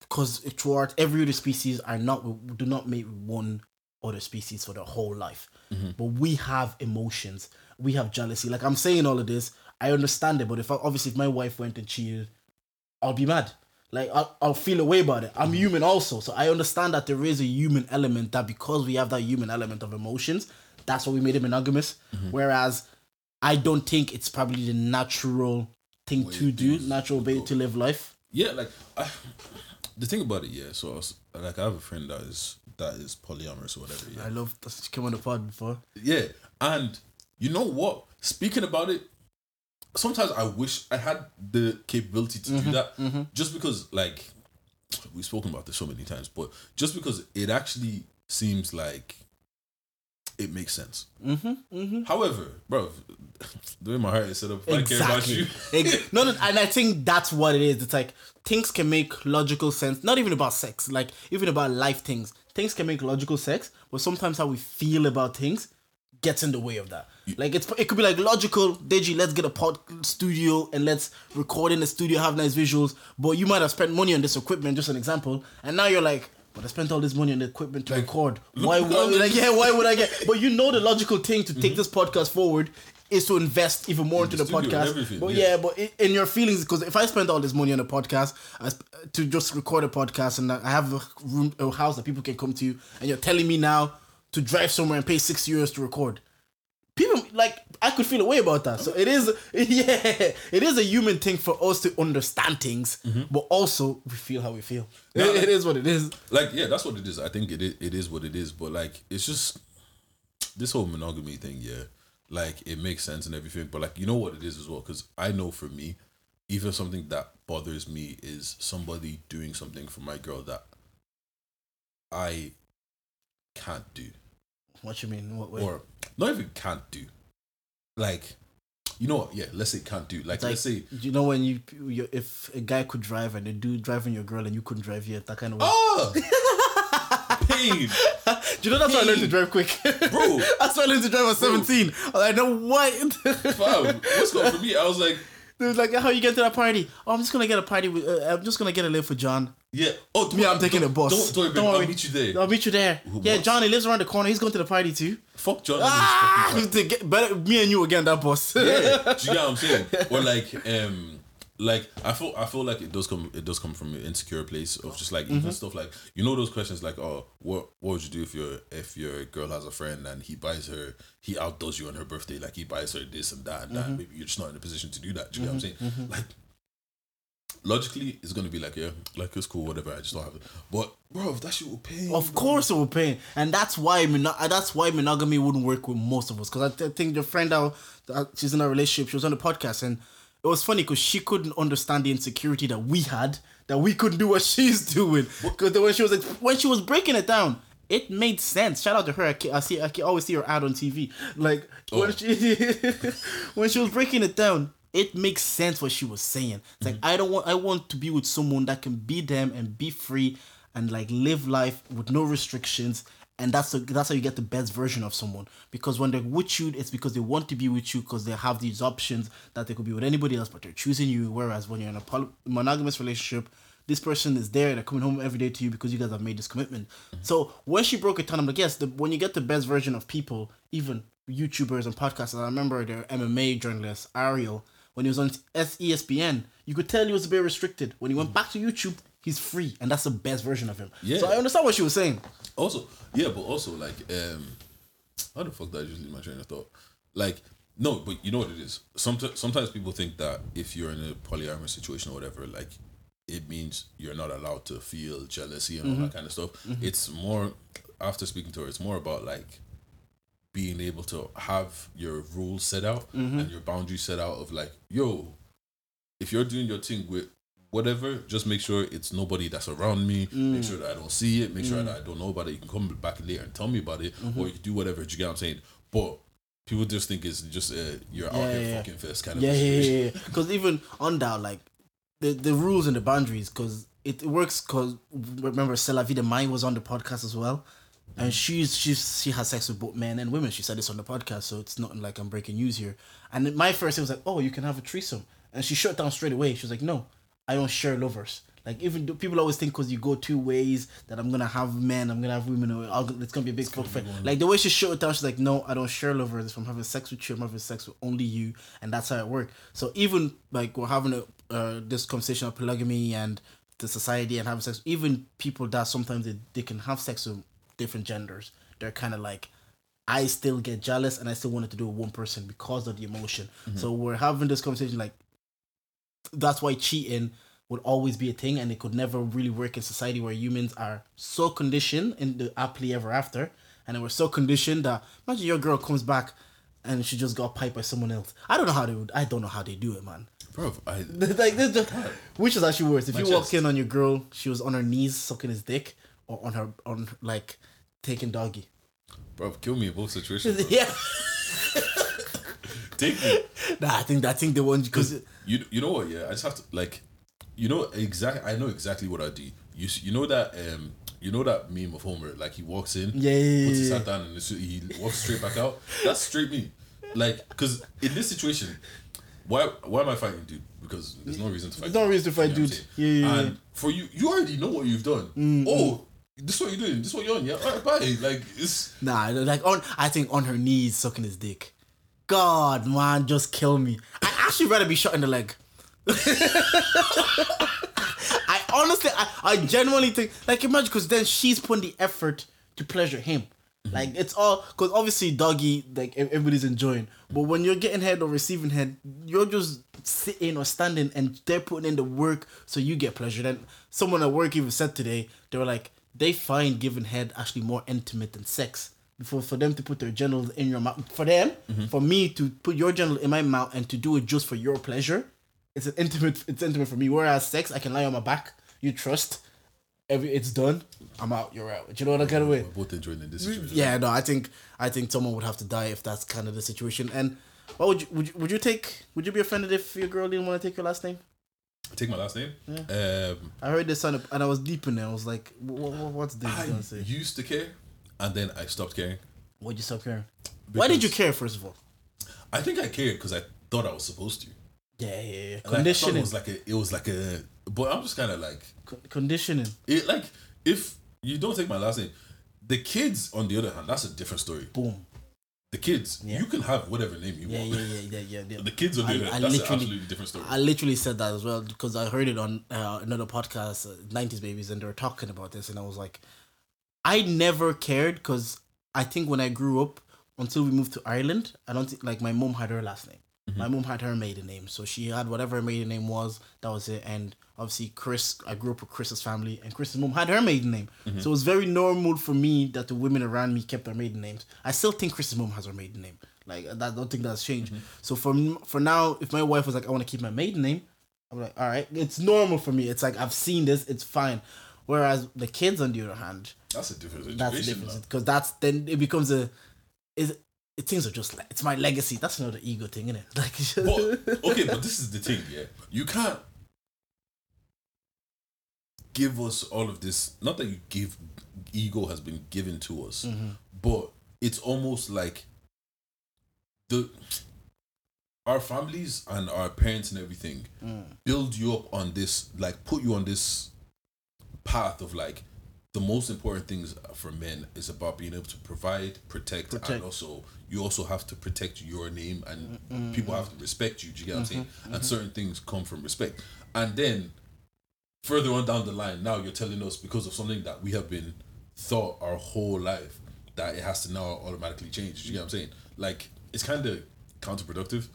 because throughout every other species are not do not make one other species for their whole life. Mm-hmm. But we have emotions, we have jealousy. Like I'm saying all of this, I understand it. But if I, obviously if my wife went and cheated, I'll be mad. Like I'll, I'll feel a way about it. I'm mm-hmm. human also, so I understand that there is a human element that because we have that human element of emotions, that's what we made it monogamous. Mm-hmm. Whereas I don't think it's probably the natural thing to do, natural way to live life. yeah, like I, the thing about it, yeah. So I was, like, I have a friend that is that is polyamorous or whatever. Yeah, I love that she came on the pod before. yeah, and you know what? Speaking about it, sometimes I wish I had the capability to do mm-hmm, that. Mm-hmm. Just because, like, we've spoken about this so many times, but just because it actually seems like it makes sense. Mm-hmm, mm-hmm. However, bro, the way my heart is set up, if I care about you. No, no, and I think that's what it is. It's like things can make logical sense. Not even about sex, like even about life things. Things can make logical sense, but sometimes how we feel about things gets in the way of that. Like it's it could be like logical, Deji, let's get a pod studio and let's record in the studio, have nice visuals. But you might have spent money on this equipment, just an example, and now you're like. But I spent all this money on the equipment to record. Why look would like yeah? Why would I get? But you know the logical thing to take this podcast forward is to invest even more into the the, podcast. But yeah. yeah, but i- in your feelings, because if I spend all this money on a podcast I sp- to just record a podcast, and I have a room, a house that people can come to, and you're telling me now to drive somewhere and pay six euros to record, like I could feel a way about that. So it is, yeah, it is a human thing for us to understand things, mm-hmm. but also we feel how we feel. It- it is what it is. like yeah that's what it is i think it is, it is what it is but like it's just this whole monogamy thing yeah like it makes sense and everything but like you know what it is as well because i know for me even something that bothers me is somebody doing something for my girl that i can't do What you mean? What way? or not even can't do like you know what yeah let's say can't do like, like, let's say you know when you, you if a guy could drive and a dude driving your girl and you couldn't drive yet, that kind of way. Ah! oh pain Do you know that's why I learned to drive quick, Bro. that's why I learned to drive at seventeen. I was like, no, what? fam, what's going for me i was like They was like, how you get to that party? Oh, I'm just gonna get a party with. Uh, I'm just gonna get a lift for John. yeah oh to Me, I'm taking a bus. don't, don't, Don't I'll meet you there I'll meet you there. yeah, what? John, he lives around the corner. He's going to the party too. Fuck John. Ah, to get better, me and you again, that bus. yeah, do you get what I'm saying? Or like, um, like I feel I feel like it does come it does come from an insecure place of just like Mm-hmm. even stuff like you know those questions like oh what what would you do if your if your girl has a friend and he buys her he outdoes you on her birthday like he buys her this and that and Mm-hmm. that maybe you're just not in a position to do that. Do you get what I'm saying? Like logically it's gonna be like yeah like it's cool whatever I just don't have it. But bro that shit will pay. Of course, it will pay, and that's why mono- uh, that's why monogamy wouldn't work with most of us. Because I th- think your friend out, she's in a relationship. She was on the podcast, and it was funny because she couldn't understand the insecurity that we had, that we couldn't do what she's doing. Because when she was when she was breaking it down, it made sense. Shout out to her. I, I see. I can always see her ad on TV. Like oh. when she when she was breaking it down. It makes sense what she was saying. It's like mm-hmm. I don't want I want to be with someone that can be them and be free and like live life with no restrictions and that's the, that's how you get the best version of someone. Because when they're with you, it's because they want to be with you because they have these options that they could be with anybody else, but they're choosing you. Whereas when you're in a poly- monogamous relationship, this person is there. They're coming home every day to you because you guys have made this commitment. So when she broke it down, I'm like, yes, the, when you get the best version of people, even YouTubers and podcasters. I remember their MMA journalist Ariel when he was on ESPN. You could tell he was a bit restricted. When he went back to YouTube, he's free, and that's the best version of him. Yeah. So I understand what she was saying. Also, yeah, but also like, um, how the fuck did I just leave my train of thought? Like, no, but you know what it is. Sometimes, sometimes people think that if you're in a polyamorous situation or whatever, like, it means you're not allowed to feel jealousy and all that mm-hmm. kind of stuff. Mm-hmm. It's more after speaking to her, it's more about like being able to have your rules set out mm-hmm. and your boundaries set out of like, yo, if you're doing your thing with whatever, just make sure it's nobody that's around me. Make sure that I don't see it. Make sure that I don't know about it. You can come back later and tell me about it, or you can do whatever. Do you get what I'm saying? But people just think it's just uh, you're out Yeah, here yeah, fucking fest kind of Yeah, yeah, yeah. Because even on that, like the the rules and the boundaries, because it works. Because remember, Stella Vida Mai was on the podcast as well, and she's she's she has sex with both men and women. She said this on the podcast, so it's not like I'm breaking news here. And my first thing was like, oh, you can have a threesome, and she shut down straight away. She was like, no, I don't share lovers. Like even people always think because you go two ways that I'm gonna have men, I'm gonna have women, or I'll- it's gonna be a big fuck fight. Like the way she shut it down, she's like, no, I don't share lovers. If I'm having sex with you, I'm having sex with only you, and that's how it works. So even like we're having a uh, this conversation of polygamy and the society and having sex, even people that sometimes they, they can have sex with different genders, they're kind of like. I still get jealous and I still wanted to do it with one person because of the emotion. So we're having this conversation like that's why cheating would always be a thing and it could never really work in society where humans are so conditioned in the happily ever after and we're so conditioned that imagine your girl comes back and she just got piped by someone else. I don't know how they would I don't know how they do it, man. Bro, I like this just, which is actually worse. If you walk chest. in on your girl, she was on her knees sucking his dick or on her on like taking doggy. bro, kill me in both situations. Yeah. Take me. Nah, I think I think the one because You you know what? Yeah, I just have to like, you know exactly. I know exactly what I do. You you know that um you know that meme of Homer like he walks in, Yeah, yeah, puts his hat down and he walks straight back out. That's straight me. Like, cause in this situation, why why am I fighting, dude? Because there's no reason to fight. There's no reason to fight, dude. Yeah, yeah, And for you, you already know what you've done. Oh, this is what you're doing. This is what you're on. Yeah, all right, bye. Like it's Nah, like on I think on her knees sucking his dick. God, man, just kill me. I actually rather be shot in the leg. I honestly, I, I genuinely think, like, imagine, because then she's putting the effort to pleasure him. Like, it's all, because obviously, doggy, like, everybody's enjoying. But when you're getting head or receiving head, you're just sitting or standing and they're putting in the work so you get pleasure. Then someone at work even said today, they were like, they find giving head actually more intimate than sex. For, for them to put their genitals in your mouth, for them, for me to put your genital in my mouth and to do it just for your pleasure, it's an intimate. It's intimate for me. Whereas sex, I can lie on my back. You trust. Every it's done. I'm out. You're out. Do you know what I kind of way? both enjoying in this situation. Yeah, no, I think I think someone would have to die if that's kind of the situation. And what would you would you, would you take? Would you be offended if your girl didn't want to take your last name? Take my last name. Um, I heard this on a, and I was deep in there. I was like, what, what's this I gonna say? used to care, and then I stopped caring. Why'd you stop caring? Why did you care? First of all, I think I cared because I thought I was supposed to. yeah, yeah, yeah. Like, Conditioning, it was like a. It was like a. But I'm just kind of like Con- conditioning. it. Like if you don't take my last name, the kids on the other hand, that's a different story. Boom. The kids, Yeah. you can have whatever name you Yeah, want. yeah, yeah, yeah, yeah. yeah. The kids on the I- other I hand, that's an literally- absolutely different story. I literally said that as well because I heard it on uh, another podcast, uh, 90s Babies, and they were talking about this, and I was like, I never cared because I think when I grew up, until we moved to Ireland, I don't think like my mom had her last name. Mm-hmm. My mom had her maiden name, so she had whatever her maiden name was. That was it, and obviously Chris. I grew up with Chris's family, and Chris's mom had her maiden name, mm-hmm. so it was very normal for me that the women around me kept their maiden names. I still think Chris's mom has her maiden name. Like I don't think that's changed. Mm-hmm. So for for now, if my wife was like, I want to keep my maiden name, I'm like, all right, it's normal for me. It's like I've seen this, it's fine. Whereas the kids, on the other hand, that's a different situation. that's because that's then it becomes a is it things are just like it's my legacy. That's another ego thing, isn't it? Like But okay, but this is the thing, yeah. You can't. give us all of this. Not that you give ego has been given to us, Mm-hmm. but it's almost like the our families and our parents and everything Mm. build you up on this, like put you on this path of like the most important things for men is about being able to provide, protect, and also you also have to protect your name and Mm-hmm. people have to respect you. Do you get what I'm saying? And certain things come from respect. And then further on down the line, now you're telling us because of something that we have been thought our whole life that it has to now automatically change. Do you get what I'm saying? Like it's kind of counterproductive.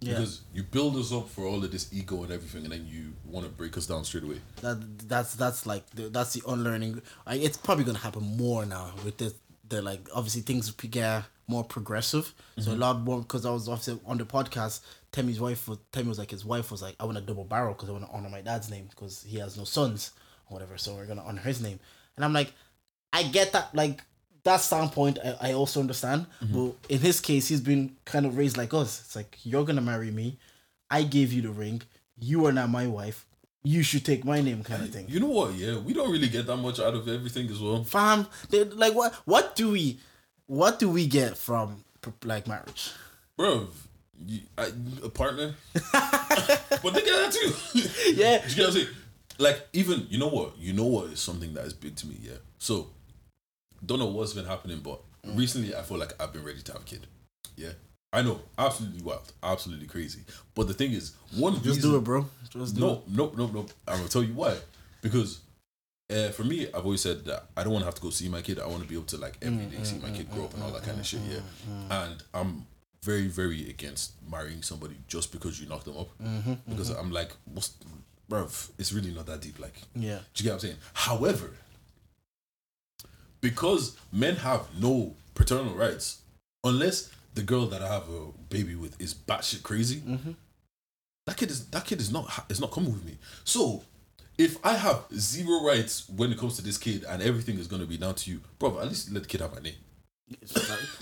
Yeah. Because you build us up for all of this ego and everything, and then you want to break us down straight away. that that's that's like the, that's the unlearning. Like, it's probably gonna happen more now with the the like obviously things get more progressive. So mm-hmm. a lot more because I was obviously on the podcast. Temmy's wife was Temmy was like his wife was like I want a double barrel because I want to honor my dad's name because he has no sons or whatever. So we're gonna honor his name. And I'm like, I get that like that standpoint. I, I also understand, mm-hmm. but in his case, he's been kind of raised like us. It's like you're gonna marry me. I gave you the ring. You are not my wife. You should take my name, kind of thing. You know what? Yeah, we don't really get that much out of everything as well. Fam, they, like what? What do we? What do we get from like marriage? Bro, you, I, a partner? but they get that too. Yeah. you get what I'm saying? Like, even, you know what? You know what is something that is big to me, yeah? So, don't know what's been happening, but recently I feel like I've been ready to have a kid. Yeah. I know, absolutely wild, absolutely crazy. But the thing is, one Just reason, do it, bro. Just do No, no, no, no. I'm gonna tell you why. Because uh, for me, I've always said that I don't want to have to go see my kid. I want to be able to like every day mm, see my mm, kid mm, grow up and all that kind of shit. Yeah, and I'm very, very against marrying somebody just because you knock them up. Mm-hmm, mm-hmm. Because I'm like, what's, bruv, it's really not that deep. Like, Yeah. do you get what I'm saying? However, because men have no paternal rights, unless the girl that I have a baby with is batshit crazy, mm-hmm. that kid is that kid is not is not coming with me. So if I have zero rights when it comes to this kid and everything is gonna be down to you, bro, at least let the kid have my name.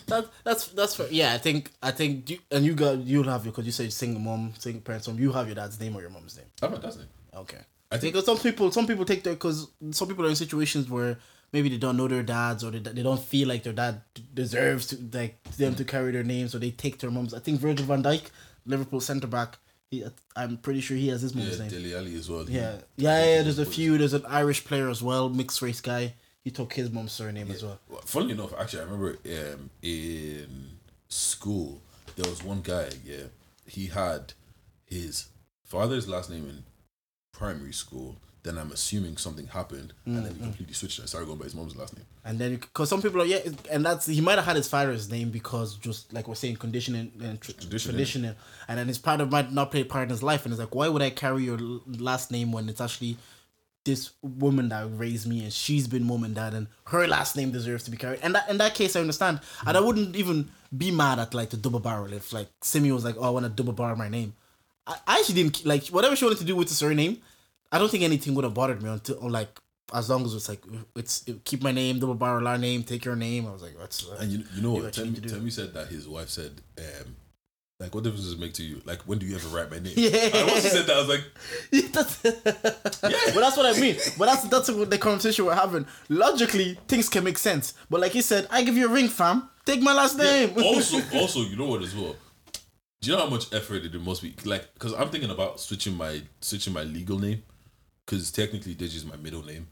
that, that's that's fair. Yeah, I think I think you, and you got you'll have your because you said single mom, single parents home. You have your dad's name or your mom's name. I have my dad's name. Okay. I think Because some people, some people take their because some people are in situations where maybe they don't know their dads or they, they don't feel like their dad deserves to like them to carry their names or they take their moms. I think Virgil Van Dijk, Liverpool centre back. He, I'm pretty sure he has his mom's yeah, name. Dele Alli as well. Yeah, yeah, yeah. There's a few. There's an Irish player as well, mixed race guy. He took his mom's surname as well. Well, Funnily enough, actually, I remember um, in school there was one guy. Yeah, he had his father's last name in primary school. Then I'm assuming something happened, and then he mm-hmm. completely switched and started going by his mom's last name. And then, because some people are yeah, and that's he might have had his father's name because just like we're saying, conditioning and tr- Tradition, traditioning, and then his father might not play a part in his life, and it's like, why would I carry your last name when it's actually this woman that raised me and she's been mom and dad, and her last name deserves to be carried. And that in that case, I understand, and I mm-hmm. wouldn't even be mad at like the double barrel if like Simi was like, oh, I want to double barrel my name. I, I actually didn't like whatever she wanted to do with the surname. I don't think anything would have bothered me until like as long as it's like it's it, keep my name, double barrel our name, take your name. I was like, that's uh, And you, you know what? what you Tell need me, to do. Tell me said that his wife said, um, like, what difference does it make to you? Like, when do you ever write my name? Yeah. And once he said that, I was like, that's, But that's what I mean. But that's that's what the conversation we're having. Logically, things can make sense. But like he said, I give you a ring, fam. Take my last name. also, also, you know what as well? Do you know how much effort it must be? Like, because I'm thinking about switching my switching my legal name, because technically Deji is my middle name,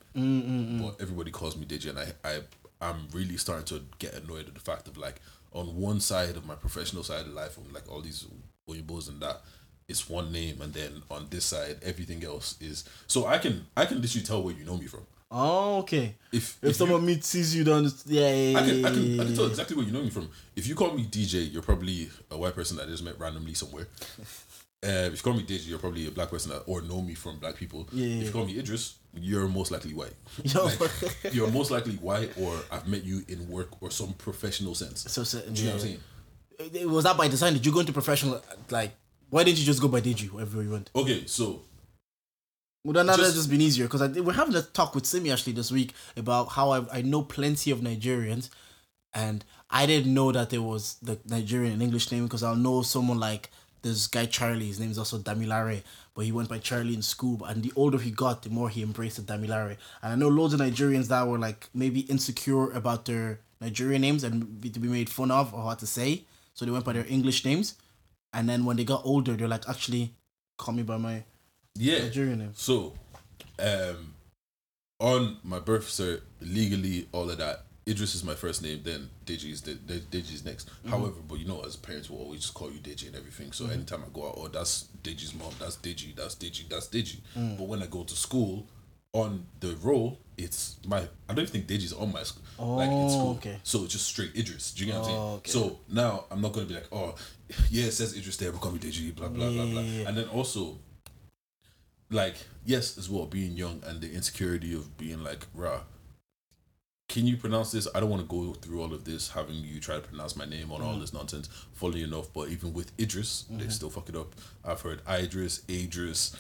but everybody calls me Deji, and I I I'm really starting to get annoyed at the fact of like on one side of my professional side of life, I'm like all these oyinbos and that. It's one name, and then on this side, everything else is. So I can I can literally tell where you know me from. oh, okay. If If, you- someone meets sees you down, the- yeah, yeah, I can, I can, I can tell exactly where you know me from. If you call me DJ, you're probably a white person that I just met randomly somewhere. Uh, if you call me DJ, you're probably a black person or know me from black people. Yeah, yeah, if you call me Idris, you're most likely white. Yo. Like, you're most likely white, or I've met you in work or some professional sense. So, so Do you know what I'm saying? It- Was that by design? Did you go into professional? Like, why didn't you just go by Deji wherever you went? Okay, so Well, then that Just- just been easier because we're having a talk with Simi actually this week about how I, I know plenty of Nigerians, and I didn't know that there was the Nigerian English name because I'll know someone like this guy Charlie. His name is also Damilare, but he went by Charlie in school. And the older he got, the more he embraced the Damilare. And I know loads of Nigerians that were like maybe insecure about their Nigerian names and be, to be made fun of or how to say, so they went by their English names. And then when they got older, they're like, actually, call me by my Yeah. Nigerian name. So, um, on my birth cert, legally, all of that. Idris is my first name, then Deji is the, the Deji's next. Mm-hmm. However, but you know, as parents, will always just call you Deji and everything. So anytime I go out, oh, that's Deji's mom, that's Deji, that's Deji, that's Deji. Mm. But when I go to school, on the roll, it's my. I don't even think Deji's on my school. like in Oh, school. okay. So it's just straight Idris. Do you get what I'm saying? Oh, okay. So now I'm not gonna be like, oh, yeah, it says Idris there, but call me Deji, blah blah blah blah. Yeah, yeah, yeah. And then also, like, yes, as well, being young and the insecurity of being like, rah, can you pronounce this? I don't want to go through all of this, having you try to pronounce my name on Mm. all this nonsense. Funnily enough, but even with Idris, Mm-hmm. they still fuck it up. I've heard Idris, Idris,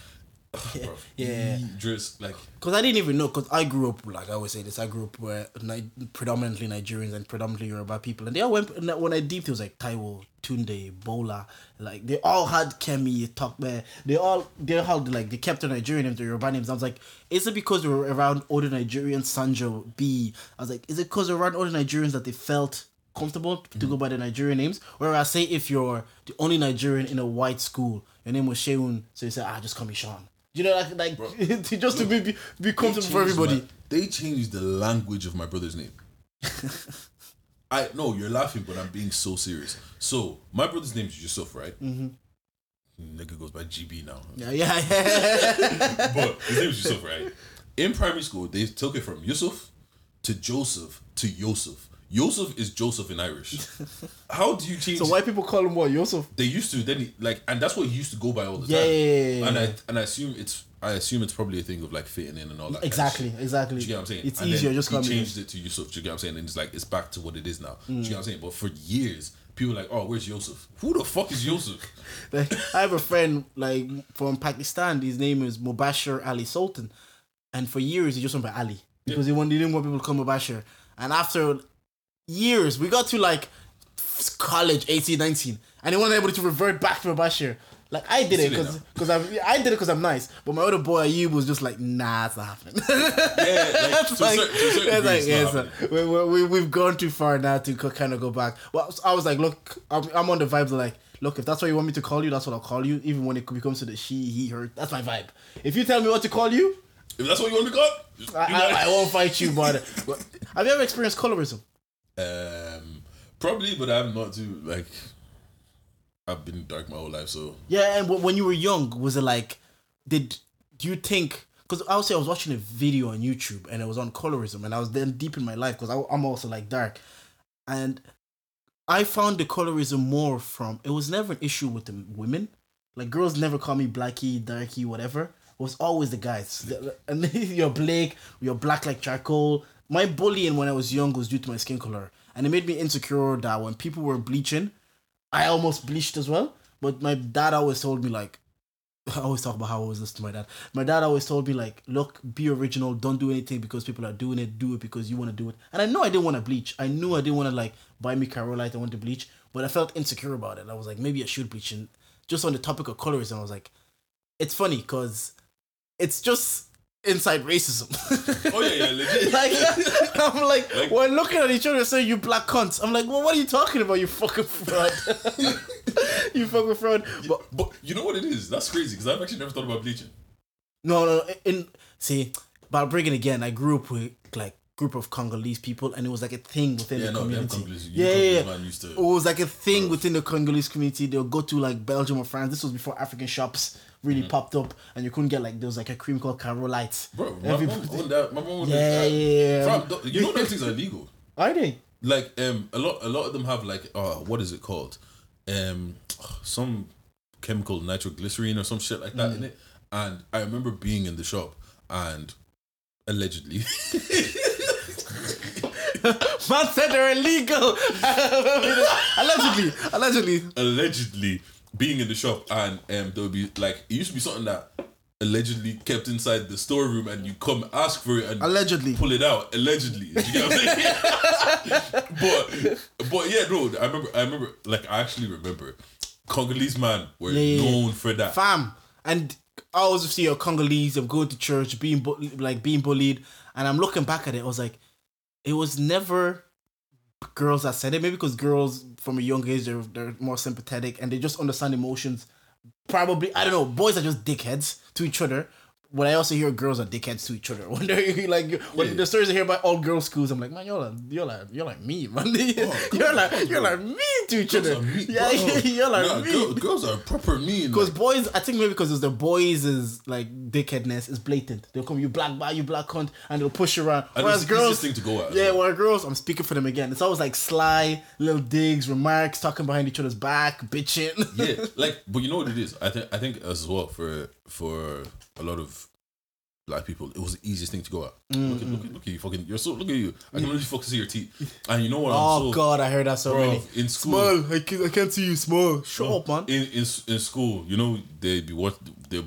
yeah. Idris, like, Because I didn't even know. Because I grew up, like I always say this, I grew up where Ni- predominantly Nigerians and predominantly Yoruba people, and they all went. When I deeped, it was like Taiwo, Tunde, Bola, like they all had Kemi, Tokbe. They all they all had like they kept their Nigerian names, their Yoruba names. I was like, is it because they were around older Nigerians, Sanjo, B? I was like, is it because they're around older Nigerians that they felt comfortable to go by the Nigerian names? Whereas, say if you're the only Nigerian in a white school, your name was Sheun, so you say, ah, just call me Sean. You know, like, like just to be be, be comfortable for everybody. my- they changed the language of my brother's name. I no, you're laughing, but I'm being so serious. So my brother's name is Yusuf, right? Mm-hmm. Nigga goes by GB now, Yeah, yeah, yeah. but his name is Yusuf, right? In primary school, they took it from Yusuf to Joseph to Yosef. Yosef is Joseph in Irish. How do you change? so white people call him what Yusuf? they used to then he, like, and that's what he used to go by all the Yeah, time. yeah, yeah, yeah, and. I and I assume it's I assume it's probably a thing of like fitting in and all that. kind of Exactly, exactly. Do you get what I'm saying? It's And easier. Just he changed it to Yusuf. Do you get what I'm saying? And it's like it's back to what it is now. Do you get what I'm mm. saying? But for years, people were like, oh, where's Yusuf? Who the fuck is Yusuf? Like, I have a friend like from Pakistan. His name is Mubashir Ali Sultan, and for years he just went by Ali because he wanted he didn't want people to call Mubashir. And after years, we got to like college, 18, 19, and he wasn't able to revert back to Mubashir. Like I did it because because I I did it because I'm nice, but my other boy Ayub was just like, nah, it's not happening. Yeah, like, to, like, certain, to certain it's like, yeah, not so happening. we, we, we've gone too far now to kind of go back. Well, I was like, look, I'm, I'm on the vibes of like, look, if that's what you want me to call you, that's what I'll call you. Even when it becomes to the she, he, her, that's my vibe. If you tell me what to call you, If that's what you want me to be called, I, I, I won't fight you. But, but have you ever experienced colorism? Um, probably, but I'm not too like. I've been dark my whole life, so Yeah, and when you were young, was it like, did do you think? Because I would say I was watching a video on YouTube and it was on colorism, and I was then deep in my life because I'm also like dark, and I found the colorism more from it was never an issue with the women, like girls never call me blackie, darky, whatever. It was always the guys, and you're Blake, you're black like charcoal. My bullying when I was young was due to my skin color, and it made me insecure that when people were bleaching, I almost bleached as well. But my dad always told me like I always talk about how I was listen to my dad. My dad always told me like, look, be original. Don't do anything because people are doing it. Do it because you want to do it. And I know I didn't want to bleach. I knew I didn't want to like buy me Carolite. I want to bleach, but I felt insecure about it. I was like, maybe I should bleach. And just on the topic of colorism, I was like, it's funny because it's just inside racism. oh yeah, yeah, legit. like I'm like, Like- we're looking at each other saying you black cunts. I'm like, well, what are you talking about? You fucking fraud. you fucking fraud. But But you know what it is? That's crazy because I've actually never thought about bleaching. no, no. In see, but I'll bring it again. I grew up with like group of Congolese people, and it was like a thing within Yeah, the no, community. Yeah, yeah, Congolese yeah. to- It was like a thing within the Congolese community. They'll go to like Belgium or France. This was before African shops really popped up, and you couldn't get like there was like a cream called Carolite. Bro, my Every- mom owned that. My mom owned Yeah, that. yeah, yeah. You know those things are illegal. Are they? Like um, a lot, a lot of them have like uh, what is it called? Um, some chemical nitroglycerine or some shit like that in it. And I remember being in the shop and allegedly, Man said they're illegal. allegedly, allegedly. allegedly being in the shop and um, there would be like it used to be something that allegedly kept inside the storeroom and you come ask for it and Allegedly. pull it out allegedly. Do you get what I'm saying? but but yeah, no, I remember I remember like I actually remember Congolese man were yeah, yeah. known for that. fam. And I always see a Congolese of going to church, being bu- like being bullied, and I'm looking back at it. I was like, it was never girls that said it. Maybe because girls from a young age they're, they're more sympathetic and they just understand emotions. Probably I don't know. Boys are just dickheads to each other. When I also hear girls are dickheads to each other. When they're like when Yeah. the stories I hear about all girls schools, I'm like, man, you're like you're like you're like me, man. you're girls- like you're like me to each other. Girls are mean, Yeah, bro. you're like Nah, me. girl- girls are proper mean. Because like, boys, I think maybe because it's the boys is like dickheadness is blatant. They'll come you black bar, you black cunt, and they'll push you around. And Whereas girls, easiest thing to go at yeah, well. whereas girls, I'm speaking for them again. It's always like sly little digs, remarks, talking behind each other's back, bitching. yeah, like, but you know what it is. I think I think as well for for a lot of black people, it was the easiest thing to go at. Mm-hmm. Look, at, look, at, look at you, fucking. You're so look at you. I can only focus see your teeth, and you know what? oh I'm so, God, I heard that so bro, many. in school. Small, I can't, I can't see you. Small, shut up, man. In, in in school, you know they be what they,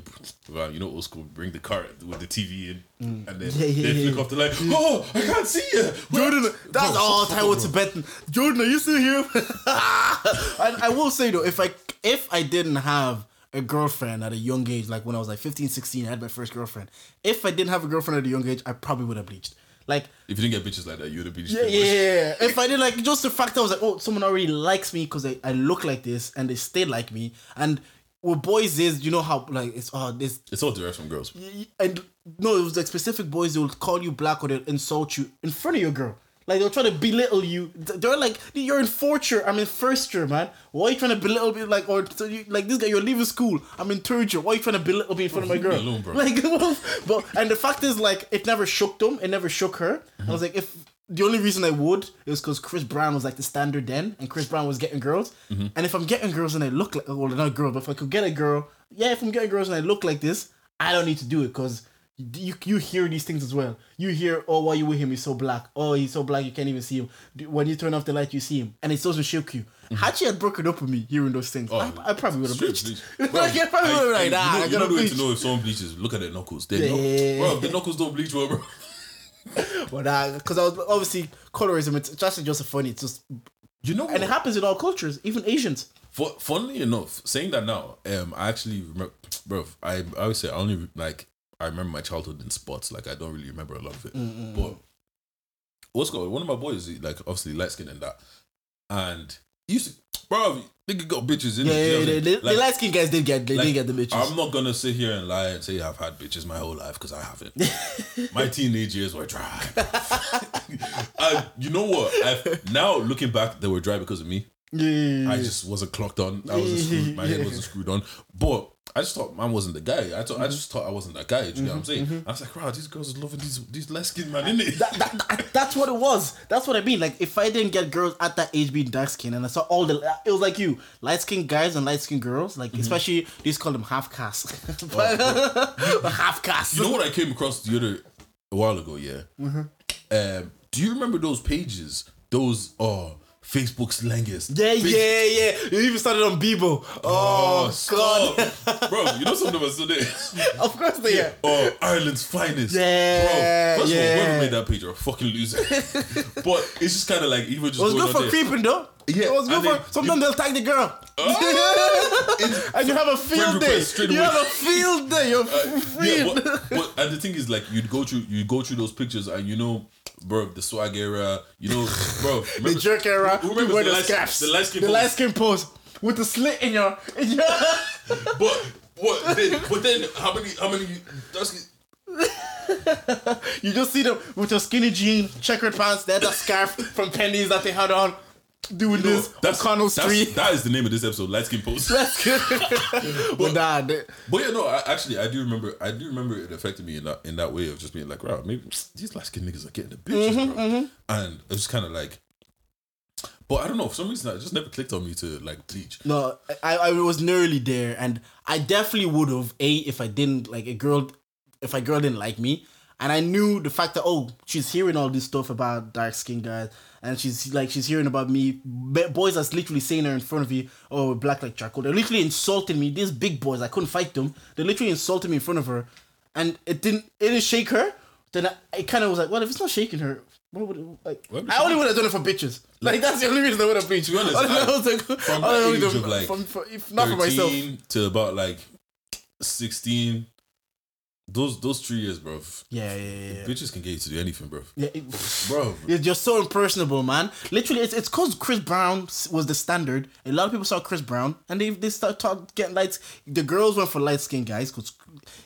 well, you know old school bring the car with the TV in, mm. and then Yeah, yeah, they yeah. flick off the light. Oh, I can't see you, Jordan, that's Bro, all time with. Tibetan. Jordan, are you still here? I, I will say though, if I if I didn't have a girlfriend at a young age, like when I was like 15, 16, I had my first girlfriend. If I didn't have a girlfriend at a young age, I probably would have bleached. Like, If you didn't get bitches like that, you would have been. yeah, yeah, yeah. If I did like just the fact that I was like, oh, someone already likes me because I, I look like this and they stay like me. And with boys is, you know how like it's oh this It's all direct from girls. and no, it was like specific boys. They will call you black or they'll insult you in front of your girl. Like they're trying to belittle you. They're like, you're in fourth year. I'm in first year, man. Why are you trying to belittle me? Like, or so you, like this guy, you're leaving school. I'm in third year. Why are you trying to belittle me in front of my girl? alone, bro. Like, but and the fact is, like, it never shook them. It never shook her. I was uh-huh. like, if the only reason I would is because Chris Brown was like the standard then, and Chris Brown was getting girls. Mm-hmm. And if I'm getting girls and I look like, well, not a girl, but if I could get a girl, yeah, if I'm getting girls and I look like this, I don't need to do it because you you hear these things as well. You hear, oh, why you with him? He's so black. Oh, he's so black you can't even see him. When you turn off the light, you see him, and it doesn't shock you. Had she had broken up with me hearing those things, I, I probably would have bleached. bleach. like, I probably would have like, nah, you know, I you gotta know the way to know if someone bleaches. Look at their knuckles. They Yeah. bro, the knuckles don't bleach well, bro. But because I was obviously colorism, it's just just funny. It's just You know, and it happens in all cultures, even Asians. Fu funnily enough, saying that now, um, I actually remember, bro. I I always say I only like I remember my childhood in spots. Like I don't really remember a lot of it. Mm, mm, but mm. what's going? On? One of my boys, like obviously light skin and that, and he used to, bro. Nigga got bitches in Yeah, it. you yeah, what I the, mean? the, Like, the light skinned guys did get they like, did get the bitches. I'm not gonna sit here and lie and say I've had bitches my whole life because I haven't. my teenage years were dry. and you know what? I've, now looking back, they were dry because of me. yeah, yeah, yeah, I just wasn't clocked on. I wasn't screwed. My head wasn't screwed on. But I just thought man wasn't the guy. I thought I mm-hmm. just thought I wasn't that guy. Do you know what I'm mm-hmm. saying? Mm-hmm. I was like, wow, these girls are loving these these light skinned man, innit? that, that, that- that's what it was. That's what I mean. Like, if I didn't get girls at that age being dark skinned and I saw all the, it was like you, light skinned guys and light skinned girls, like, especially, they used to call them half caste. Oh, oh, oh. half caste. you know what I came across the other a while ago? Yeah. Um, do you remember those pages? Those oh Facebook slangers. yeah, Face- yeah, yeah. You even started on Bebo. Oh, God. stop. bro. You know some of them are still of course they are. Oh, Ireland's finest. Yeah, Bro, first of all, yeah. whoever made that page are a fucking loser. but it's just kind of like even just It was going good on for there. creeping though. Yeah, it was good and for. Sometimes they'll tag the girl, oh, It's- and you have a field day. request straight You away. have a field day. You're uh, free. yeah, but, but and the thing is, like, you'd go through, you go through those pictures, and you know, bro, the swag era, you know, bro, the jerk era. Who remembers the the, scarves. the light skin The pose? light skin pose with the slit in your. In your but what? Then, but then, how many, how many? That's you just see them with your skinny jean, checkered pants. They had that scarf from Penneys that they had on, doing this that's, on Connell that's- Street. That is the name of this episode, light skin pose. Good. but nah, they- But yeah, no, I, actually, I do remember. I do remember it affected me in that in that way of just being like, wow, maybe these light skinned niggas are getting the bitches, Mm-hmm, bro. And it was kind of like, but I don't know. For some reason, it just never clicked on me to like bleach. No, I, I was nearly there, and I definitely would have a if I didn't like a girl, if a girl didn't like me, and I knew the fact that oh she's hearing all this stuff about dark skinned guys, and she's like she's hearing about me, boys that's literally saying her in front of you, oh black like charcoal, they're literally insulting me. These big boys, I couldn't fight them. They're literally insulted me in front of her, and it didn't it didn't shake her. Then I, I kind of was like, well if it's not shaking her. Why would like? I only would have done it for bitches. Like that's the only reason I would have bleached. be honest, I- was like- from the age of, like, from- for- if not for myself. 13 to about like 16 those those three years bro Yeah, yeah, yeah. yeah. bitches can get you to do anything bro Yeah, it- bro You're just so impersonable, man. Literally, it's it's because Chris Brown was the standard. A lot of people saw Chris Brown, and they they start talk, getting lights. The girls went for light skinned guys because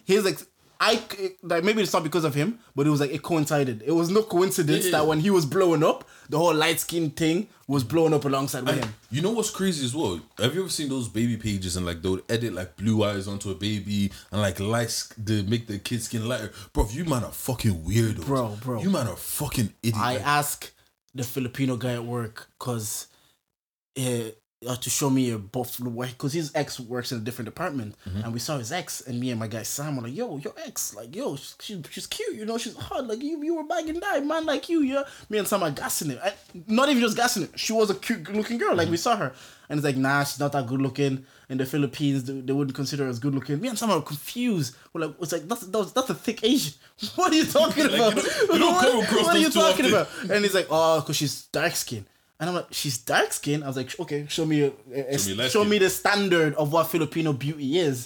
he's like. I like maybe it's not because of him, but it was like it coincided. It was no coincidence Yeah, yeah. that when he was blowing up, the whole light skin thing was blowing up alongside with him. you know what's crazy as well have you ever seen those baby pages and like they'll edit like blue eyes onto a baby and like lights to make the kid skin lighter bro you man are fucking weirdos Bro, bro. you man are fucking idiot I ask the Filipino guy at work because uh, uh, to show me a buff because his ex works in a different department, Mm-hmm. and we saw his ex, and me and my guy Sam were like, "Yo, your ex, like, yo, she's she's, cute, you know, she's hot, like you you were back in that man, like you, yeah." Me and Sam are gassing it, and not even just gassing it. She was a cute looking girl, like we Mm-hmm. saw her, and it's like, nah, she's not that good looking. In the Philippines, they, they wouldn't consider her as good looking. Me and Sam are confused. We're like, it's like that's that's, that's a thick Asian. What are you talking Like, you about? don't- you don't what, what are you talking often. about? And he's like, oh, because she's dark skinned. And I'm like, she's dark skinned. I was like, okay, show me, a, a- Show me show me the standard of what Filipino beauty is.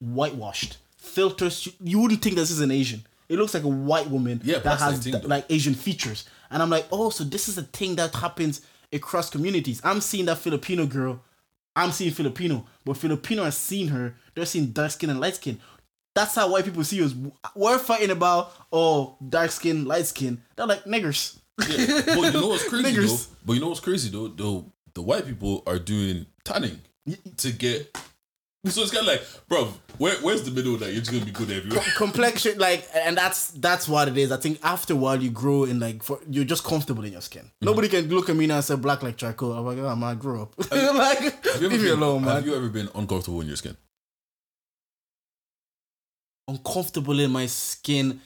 Whitewashed, filters. You- wouldn't think this is an Asian. It looks like a white woman Yeah, that has thing, like Asian features. And I'm like, oh, so this is a thing that happens across communities. I'm seeing that Filipino girl. I'm seeing Filipino, but Filipino are seeing her. They're seeing dark skin and light skin. That's how white people see us. We're fighting about oh dark skin, light skin. They're like niggers. Yeah, but you know what's crazy though? But you know what's crazy though? Though the white people are doing tanning to get. So it's kind of like, bro, where, where's the middle that you're just gonna be good everywhere? complexion like and that's that's what it is i think after a while you grow in like for you're just comfortable in your skin Mm-hmm. nobody can look at me now and say black like charcoal i'm like oh man I grew up you ever leave me been- alone man Have you ever been uncomfortable in your skin? uncomfortable in my skin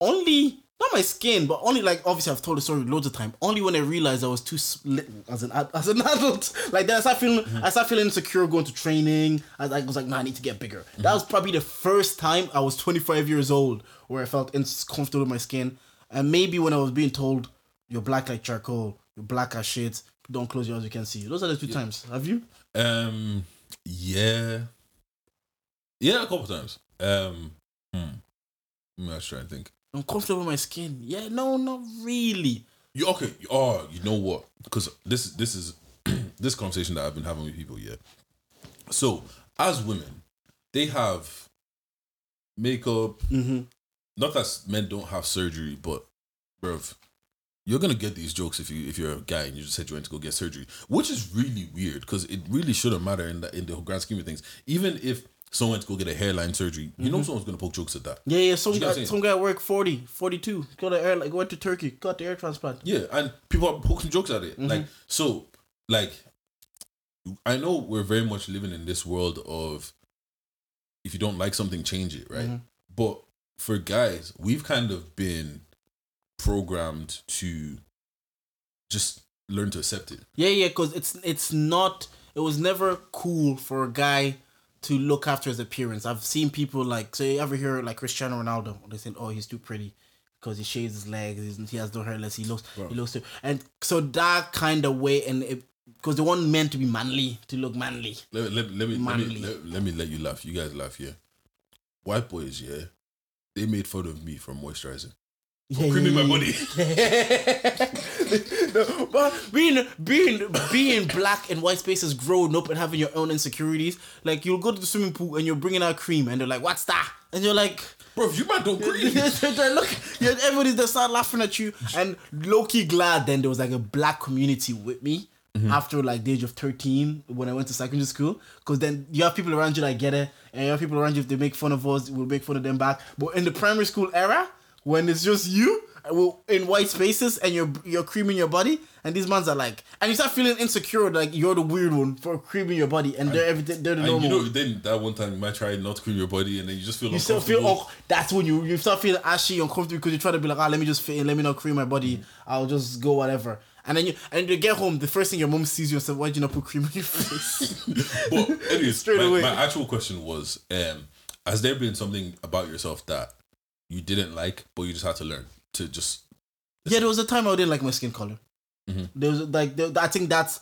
only not my skin but only like obviously i've told the story loads of time. Only when i realized i was too split as an as an adult. Like then i started feeling i started feeling insecure going to training. I, I was like nah, i need to get bigger. That was probably the first time i was 25 years old where i felt uncomfortable comfortable with my skin. And maybe when i was being told you're black like charcoal you're black as shit don't close your eyes you can see those are the two times. Have you? Um, yeah, yeah, a couple times. Um, hmm. Let me just try and think. uncomfortable with my skin yeah no not really You okay? Oh, you know what? Because this is this is this conversation that I've been having with people. Yeah. So as women, they have makeup. mm-hmm. Not that men don't have surgery, but bruv, you're gonna get these jokes if you if you're a guy and you just said you went to go get surgery, which is really weird because it really shouldn't matter in the in the grand scheme of things. Even if someone went to go get a hairline surgery, you know mm-hmm. someone's gonna poke jokes at that. Yeah, yeah. Some guy, what I'm saying? some guy at work 40, 42, got the air like went to Turkey, got the air transplant. Yeah, and people are poking jokes at it. Like mm-hmm. so, like I know we're very much living in this world of if you don't like something, change it, right? Mm-hmm. But for guys, we've kind of been programmed to just learn to accept it. Yeah, yeah, because it's it's not. It was never cool for a guy to look after his appearance. I've seen people like so you ever hear like Cristiano Ronaldo? They say, "Oh, he's too pretty." Because he shaves his legs, he has no hair unless he looks, he looks too, and so that kind of way, and because they want men to be manly, to look manly. Let, let, let me let me, Manly. let, let me let you laugh. You guys laugh, yeah. White boys, yeah. They made fun of me for moisturizing. Yeah, creaming my yeah, body. no, but being being being black in white spaces, growing up and having your own insecurities, like you'll go to the swimming pool and you're bringing out cream, and they're like, "What's that?" And you're like, Bro, you man don't they're look, everybody's they start laughing at you, and low key glad. Then there was like a black community with me. Mm-hmm. After like the age of 13 when I went to secondary school because then you have people around you that get it and you have people around you if they make fun of us we'll make fun of them back but in the primary school era when it's just you in white spaces and you're you're creaming your body and these mans are like and you start feeling insecure like you're the weird one for creaming your body and they're everything they're the And normal you know, then that one time you might try not to cream your body, and then you just feel you still feel uncomfortable. oh, that's when you you start feeling ashy uncomfortable because you try to be like ah let me just fit in let me not cream my body I'll just go whatever. And then you and you get home the first thing your mom sees you and says why did you not put cream on your face? But anyways, Straight my, away. my actual question was: um, Has there been something about yourself that you didn't like, but you just had to learn to just Yeah, there was a time I didn't like my skin color. Mm-hmm. There was like there, I think that's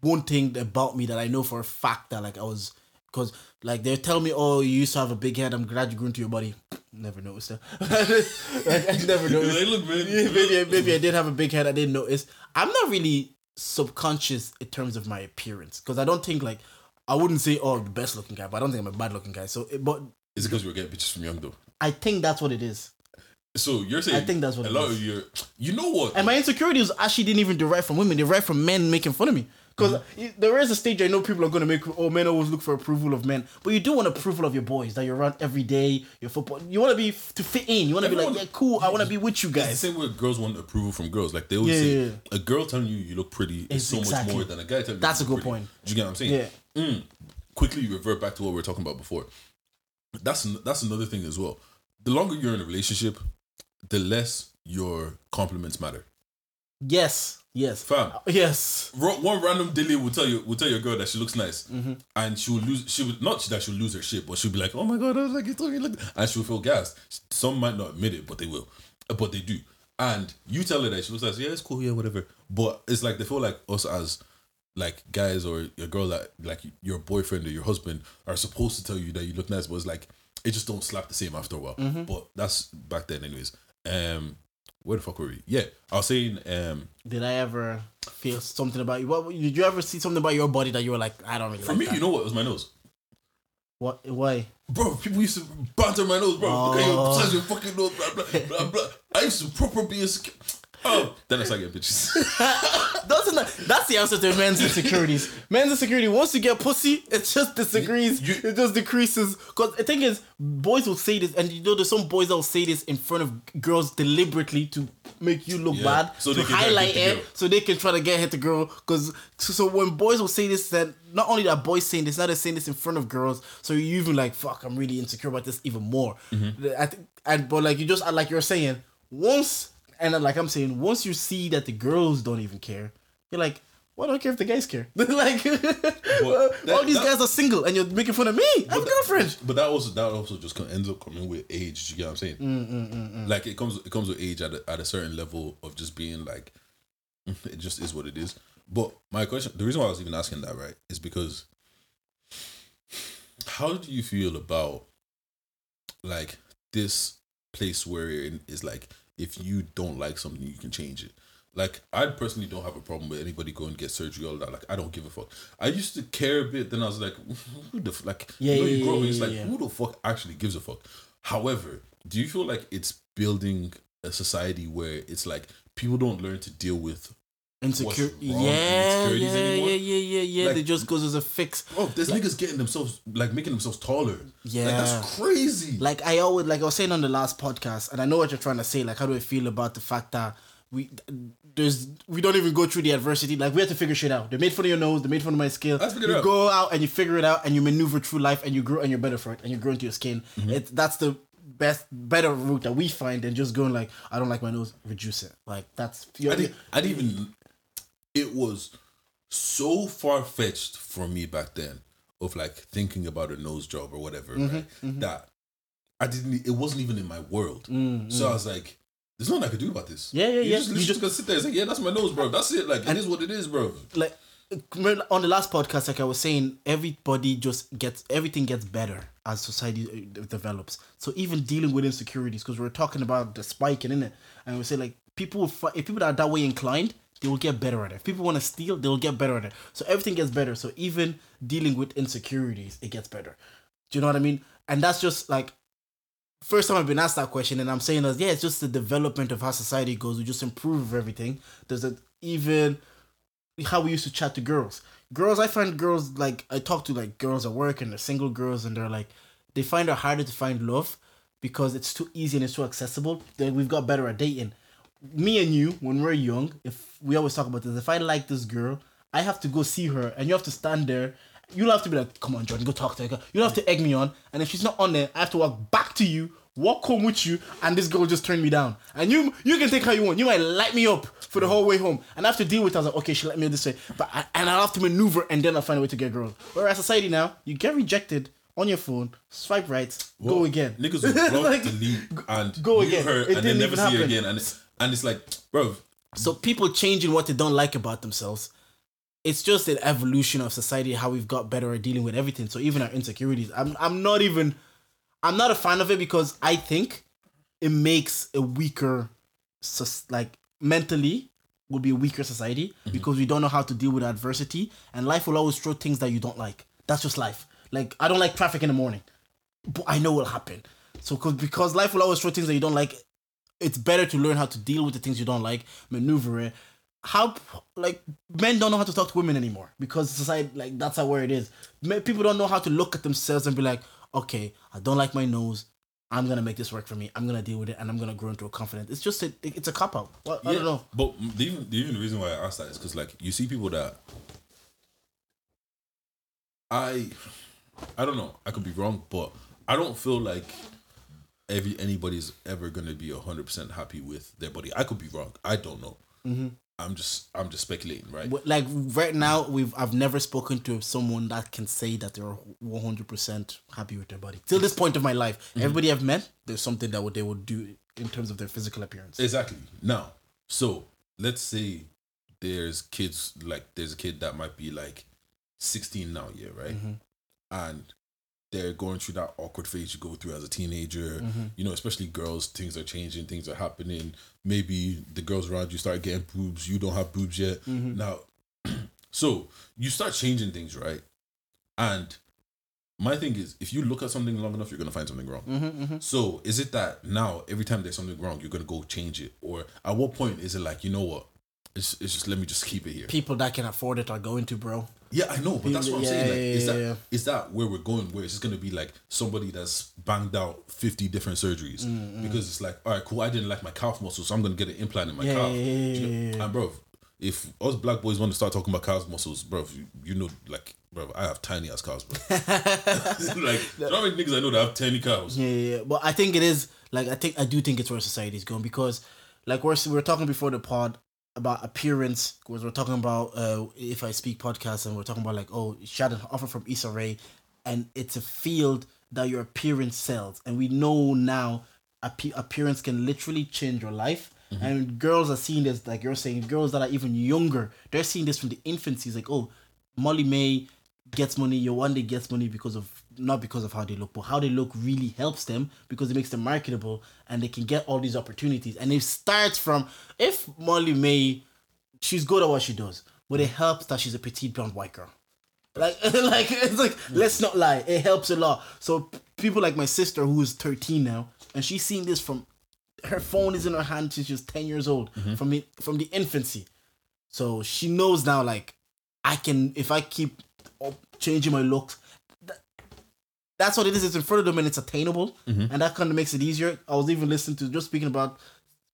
one thing about me that I know for a fact that like I was because like they tell me, oh, you used to have a big head. I'm glad you grew into your body. Never noticed that. I, I never noticed. Like, look, man. Maybe maybe I did have a big head. I didn't notice. I'm not really subconscious in terms of my appearance because I don't think like I wouldn't say oh the best looking guy, but I don't think I'm a bad looking guy. So, but Is it because we were getting bitches from young though? I think that's what it is. So you're saying I think that's what a lot is. of your. You know what? And my insecurities actually didn't even derive from women; they derive from men making fun of me. Because Mm-hmm. there is a stage I know people are going to make. Oh, men always look for approval of men, but you do want approval of your boys that you're around every day. Your football, you want to be to fit in. You want to be like, yeah, cool. I want to be with you It's the guys. same way girls want approval from girls. Like they always Yeah, say, yeah, a girl telling you you look pretty is so exactly- much more than a guy telling you. That's you a good pretty. point. Do you get what I'm saying? Yeah. Mm. Quickly revert back to what we were talking about before. That's that's another thing as well. The longer you're in a relationship, the less your compliments matter. Yes, yes, Fam, yes. one random dilly will tell you will tell your girl that she looks nice, Mm-hmm. and she will lose. She would not that she'll lose her shit, but she'll be like, "Oh my god, I was like, you told me look," and she'll feel gassed. Some might not admit it, but they will, Uh, but they do. And you tell her that she looks nice, yeah, it's cool, yeah, whatever. But it's like they feel like us as like guys or your girl that like your boyfriend or your husband are supposed to tell you that you look nice, but it's like it just don't slap the same after a while. Mm-hmm. But that's back then, anyways. Um, where the fuck were we? Yeah, I was saying, um, Did I ever feel something about you? What did you ever see something about your body that you were like, I don't really for like me, that? you know what? It was my nose. what? Why? Bro, people used to banter my nose, bro. Look at your Oh. size your fucking nose, blah, blah, blah, blah. I used to proper be insecure. Oh, then I started getting bitches. Doesn't that, that's the answer to men's insecurities. men's insecurity once you get pussy, it just disagrees. You- it just decreases. Cause the thing is, boys will say this, and you know, there's some boys that will say this in front of girls deliberately to make you look Yeah, bad, so to they can try to highlight the it, so they can try to get hit the girl. Cause so, so when boys will say this, then not only that boys saying this, now they're saying this in front of girls. So you even like, fuck, I'm really insecure about this even more. Mm-hmm. I think, and but like you just like you're saying, once and then, like I'm saying, once you see that the girls don't even care, you're like, well, I don't care if the guys care. like, uh, all that- these that- guys are single, and you're making fun of me. I have a girlfriend. but that also that also just ends up coming with age. You get what I'm saying? Mm, mm, mm, mm, Like it comes it comes with age at a, at a certain level of just being like, it just is what it is. But my question, the reason why I was even asking that, right, is because how do you feel about like this place where in is like if you don't like something you can change it like i personally don't have a problem with anybody going and get surgery all that like i don't give a fuck i used to care a bit then i was like who the f-? like Yeah, you know yeah, you grow up yeah, it's like yeah. who the fuck actually gives a fuck however do you feel like it's building a society where it's like people don't learn to deal with Insecure. Yeah, yeah, insecurities yeah, anymore? yeah, yeah, yeah. Like- they just goes as a fix. oh there's niggas getting themselves like making themselves taller Yeah. like that's crazy Like I always, like I was saying on the last podcast, and I know what you're trying to say. Like, how do I feel about the fact that we there's we don't even go through the adversity. Like we have to figure shit out. They made fun of your nose. They made fun of my skill. Let's figure it you out. go out and you figure it out, and you maneuver through life, and you grow, and you're better for it, and you grow into your skin. Mm-hmm. It that's the best, better route that we find than just going like, I don't like my nose, reduce it. Like that's I didn't, I didn't even. It was so far fetched for me back then of like thinking about a nose job or whatever, Mm-hmm, right? That I didn't. It wasn't even in my world. Mm, So I was like, "There's nothing I could do about this." Yeah, yeah, you yeah. Just, You just- just gonna sit there and say, "Yeah, that's my nose, bro. That's it. Like it is what it is, bro." like on the last podcast, like I was saying, everybody just gets everything gets better as society uh, develops. So even dealing with insecurities, because we are talking about the spiking in it, and we say like people, if people are that way inclined, they will get better at it. If people want to steal, they will get better at it. So everything gets better. So even dealing with insecurities, it gets better. Do you know what I mean? And that's just like first time I've been asked that question, and I'm saying that yeah, it's just the development of how society goes. We just improve everything. There's a even how we used to chat to girls. Girls, I find girls like I talk to like girls at work and they're single girls, and they're like they find it harder to find love because it's too easy and it's too accessible. Then we've got better at dating. Me and you, when we're young, if we always talk about this, if I like this girl, I have to go see her, and you have to stand there. You'll have to be like, "Come on, Jordan, go talk to her." You'll have to egg me on, and if she's not on there, I have to walk back to you, walk home with you, and this girl just turned me down. And you, you can take how you want. You might light me up for the whole way home, and I have to deal with. It. I was like, okay, she let me this way, but I, and I'll have to maneuver, and then I'll find a way to get girls. Whereas society now, you get rejected on your phone, swipe right, go again. Niggas will block, Like, delete, and go again. her, It and then didn't never even see her happen. again. And it's, and it's like bro. So people changing what they don't like about themselves. It's just an evolution of society, how we've got better at dealing with everything. So even our insecurities, I'm I'm not even I'm not a fan of it because I think it makes a weaker like mentally will be a weaker society mm-hmm. because we don't know how to deal with adversity and life will always throw things that you don't like. That's just life. Like I don't like traffic in the morning. But I know will happen. So cause, because life will always throw things that you don't like, it's better to learn how to deal with the things you don't like, maneuver it. How like men don't know how to talk to women anymore because society like that's how where it is. Men, people don't know how to look at themselves and be like, okay, I don't like my nose. I'm gonna make this work for me. I'm gonna deal with it, and I'm gonna grow into a confidence. It's just a, it's a cop out. Well, I don't know. But the even, the even reason why I asked that is because like you see people that I I don't know. I could be wrong, but I don't feel like every anybody's ever gonna be hundred percent happy with their body. I could be wrong. I don't know. Mm-hmm. I'm just I'm just speculating, right? Like right now, we've I've never spoken to someone that can say that they're 100 percent happy with their body. Till this point of my life, everybody I've met, there's something that would they would do in terms of their physical appearance. Exactly. Now, so let's say there's kids like there's a kid that might be like 16 now, yeah, right? And they're going through that awkward phase you go through as a teenager. Mm-hmm. You know, especially girls, things are changing, things are happening. Maybe the girls around you start getting boobs, you don't have boobs yet. Mm-hmm. Now, so you start changing things, right? And my thing is, if you look at something long enough, you're gonna find something wrong. Mm-hmm, so is it that now every time there's something wrong, you're gonna go change it, or at what point is it like you know what? It's, it's just let me just keep it here. People that can afford it are going to, bro. Yeah, I know, but that's what I'm Yeah, saying. Like, yeah, is yeah, that is that where we're going? Where it's just gonna be like somebody that's banged out fifty different surgeries Mm, because it's like, all right, cool. I didn't like my calf muscle, so I'm gonna get an implant in my calf. yeah, yeah, Do you know-. And bro, if us black boys want to start talking about calf muscles, bro, you, you know, like, bro, I have tiny ass calves, bro. like, do you know how many niggas I know that have tiny calves? Yeah, yeah, yeah. But I think it is like I think I do think it's where society is going because like we're we were talking before the pod about appearance because we're talking about uh if I speak podcast and we're talking about like oh she had an offer from Issa Rae and it's a field that your appearance sells. And we know now appe- appearance can literally change your life. And girls are seeing this like you're saying girls that are even younger they're seeing this from the infancy. It's like oh Molly-Mae gets money, Yewande gets money because of not because of how they look, but how they look really helps them because it makes them marketable and they can get all these opportunities. And it starts from if Molly-Mae, she's good at what she does, but it helps that she's a petite blonde white girl. Like, like it's like let's not lie, it helps a lot. So p- people like my sister who is thirteen now, and she's seen this from her phone is in her hand since she was ten years old mm-hmm. from the from the infancy. So she knows now, like, I can if I keep changing my looks. That, that's what it is. It's in front of them and it's attainable, and that kind of makes it easier. I was even listening to just speaking about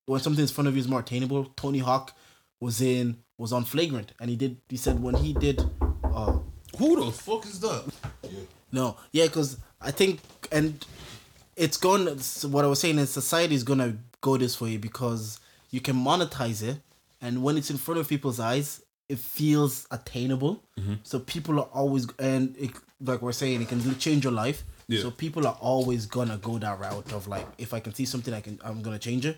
when something in front of you is more attainable. Tony Hawk was in was on Flagrant, and he did. He said when he did. Uh, Who the fuck is that? Yeah. no, yeah, because I think, and it's going. so What I was saying is, society is gonna go this way because you can monetize it, and when it's in front of people's eyes, it feels attainable. So people are always, and it, like we're saying, it can change your life. Yeah. So people are always gonna go that route of like, if I can see something, I can, I'm gonna change it.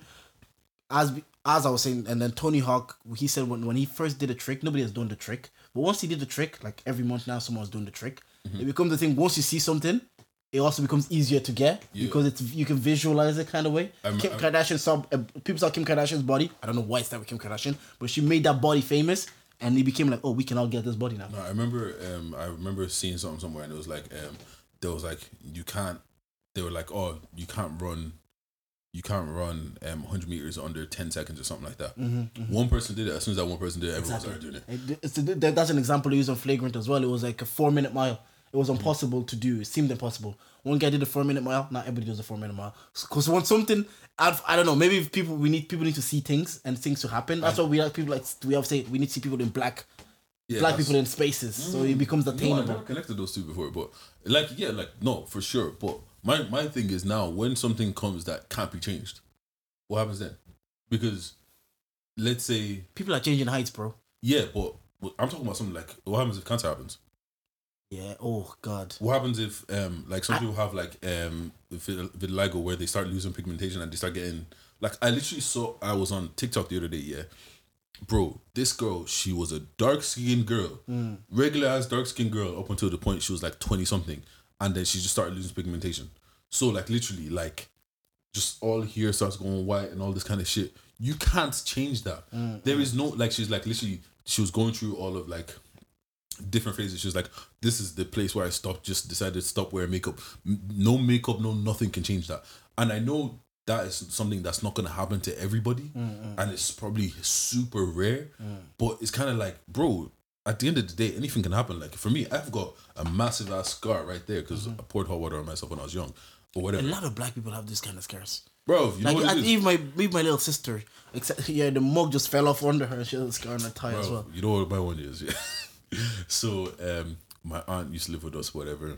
As as I was saying, and then Tony Hawk, he said when, when he first did a trick, nobody has done the trick. But once he did the trick, like every month now, someone's doing the trick. It becomes the thing. Once you see something, it also becomes easier to get Yeah. because it's you can visualize it kind of way. I'm- Kim I'm- Kardashian saw uh, people saw Kim Kardashian's body. I don't know why it's that with Kim Kardashian, but she made that body famous, and it became like, oh, we can all get this body now. No, I remember. Um, I remember seeing something somewhere, and it was like, um, there was like, you can't. They were like, oh, you can't run, you can't run um 100 meters under 10 seconds or something like that. One person did it. As soon as that one person did it, everyone started doing it. It- that's an example used on Flagrant as well. It was like a four minute mile. It was impossible to do. It seemed impossible. One guy did a four minute mile. Not everybody does a four minute mile. Because when something, I've, I don't know. Maybe if people we need people need to see things and things to happen. That's why we have people like we have say we need to see people in black, Yeah, black people in spaces, so mm. it becomes No, I attainable. never connected those two before, but like, yeah, like no, for sure. But my my thing is now when something comes that can't be changed, what happens then? Because let's say, People are changing heights, bro. yeah, but, but I'm talking about something like what happens if cancer happens? Yeah. Oh God. What happens if um like some people have like um vit- vitiligo where they start losing pigmentation and they start getting Like I literally saw I was on TikTok the other day, yeah. Bro, this girl, she was a dark skinned girl. Regular as dark skinned girl up until the point she was like 20 something. And then she just started losing pigmentation. So like literally, like just all here starts going white and all this kind of shit. You can't change that. There is no like she's like literally she was going through all of like different phases. She was like, "This is the place where I stopped. Just decided to stop wearing makeup. No makeup, no nothing can change that." And I know that is something that's not gonna happen to everybody, mm, mm. and it's probably super rare. Mm. But it's kind of like, bro. At the end of the day, anything can happen. Like for me, I've got a massive ass scar right there because mm-hmm. I poured hot water on myself when I was young, or whatever. A lot of black people have this kind of scars. Bro, you know Like what I, it is? even my even my little sister, except yeah, the mug just fell off under her. She has a scar on her thigh as well. You know what my one is, yeah. so um, my aunt used to live with us, whatever,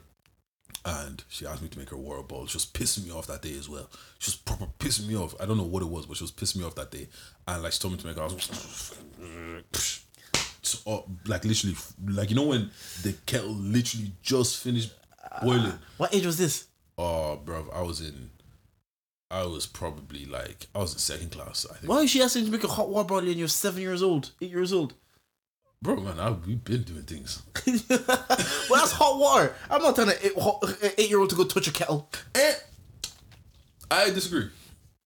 and she asked me to make her water ball. She was pissing me off that day as well. She was proper pissing me off. I don't know what it was, but she was pissing me off that day. And like she told me to make. I was like literally, like you know when the kettle literally just finished boiling. What age was this? Oh, bro, I was in. I was probably like I was in second class. I think. Why is she asking to make a hot water bottle and you're seven years old, eight years old? Bro, man, I, we've been doing things. well, that's hot water. I'm not telling an eight year old to go touch a kettle. Eh, I disagree.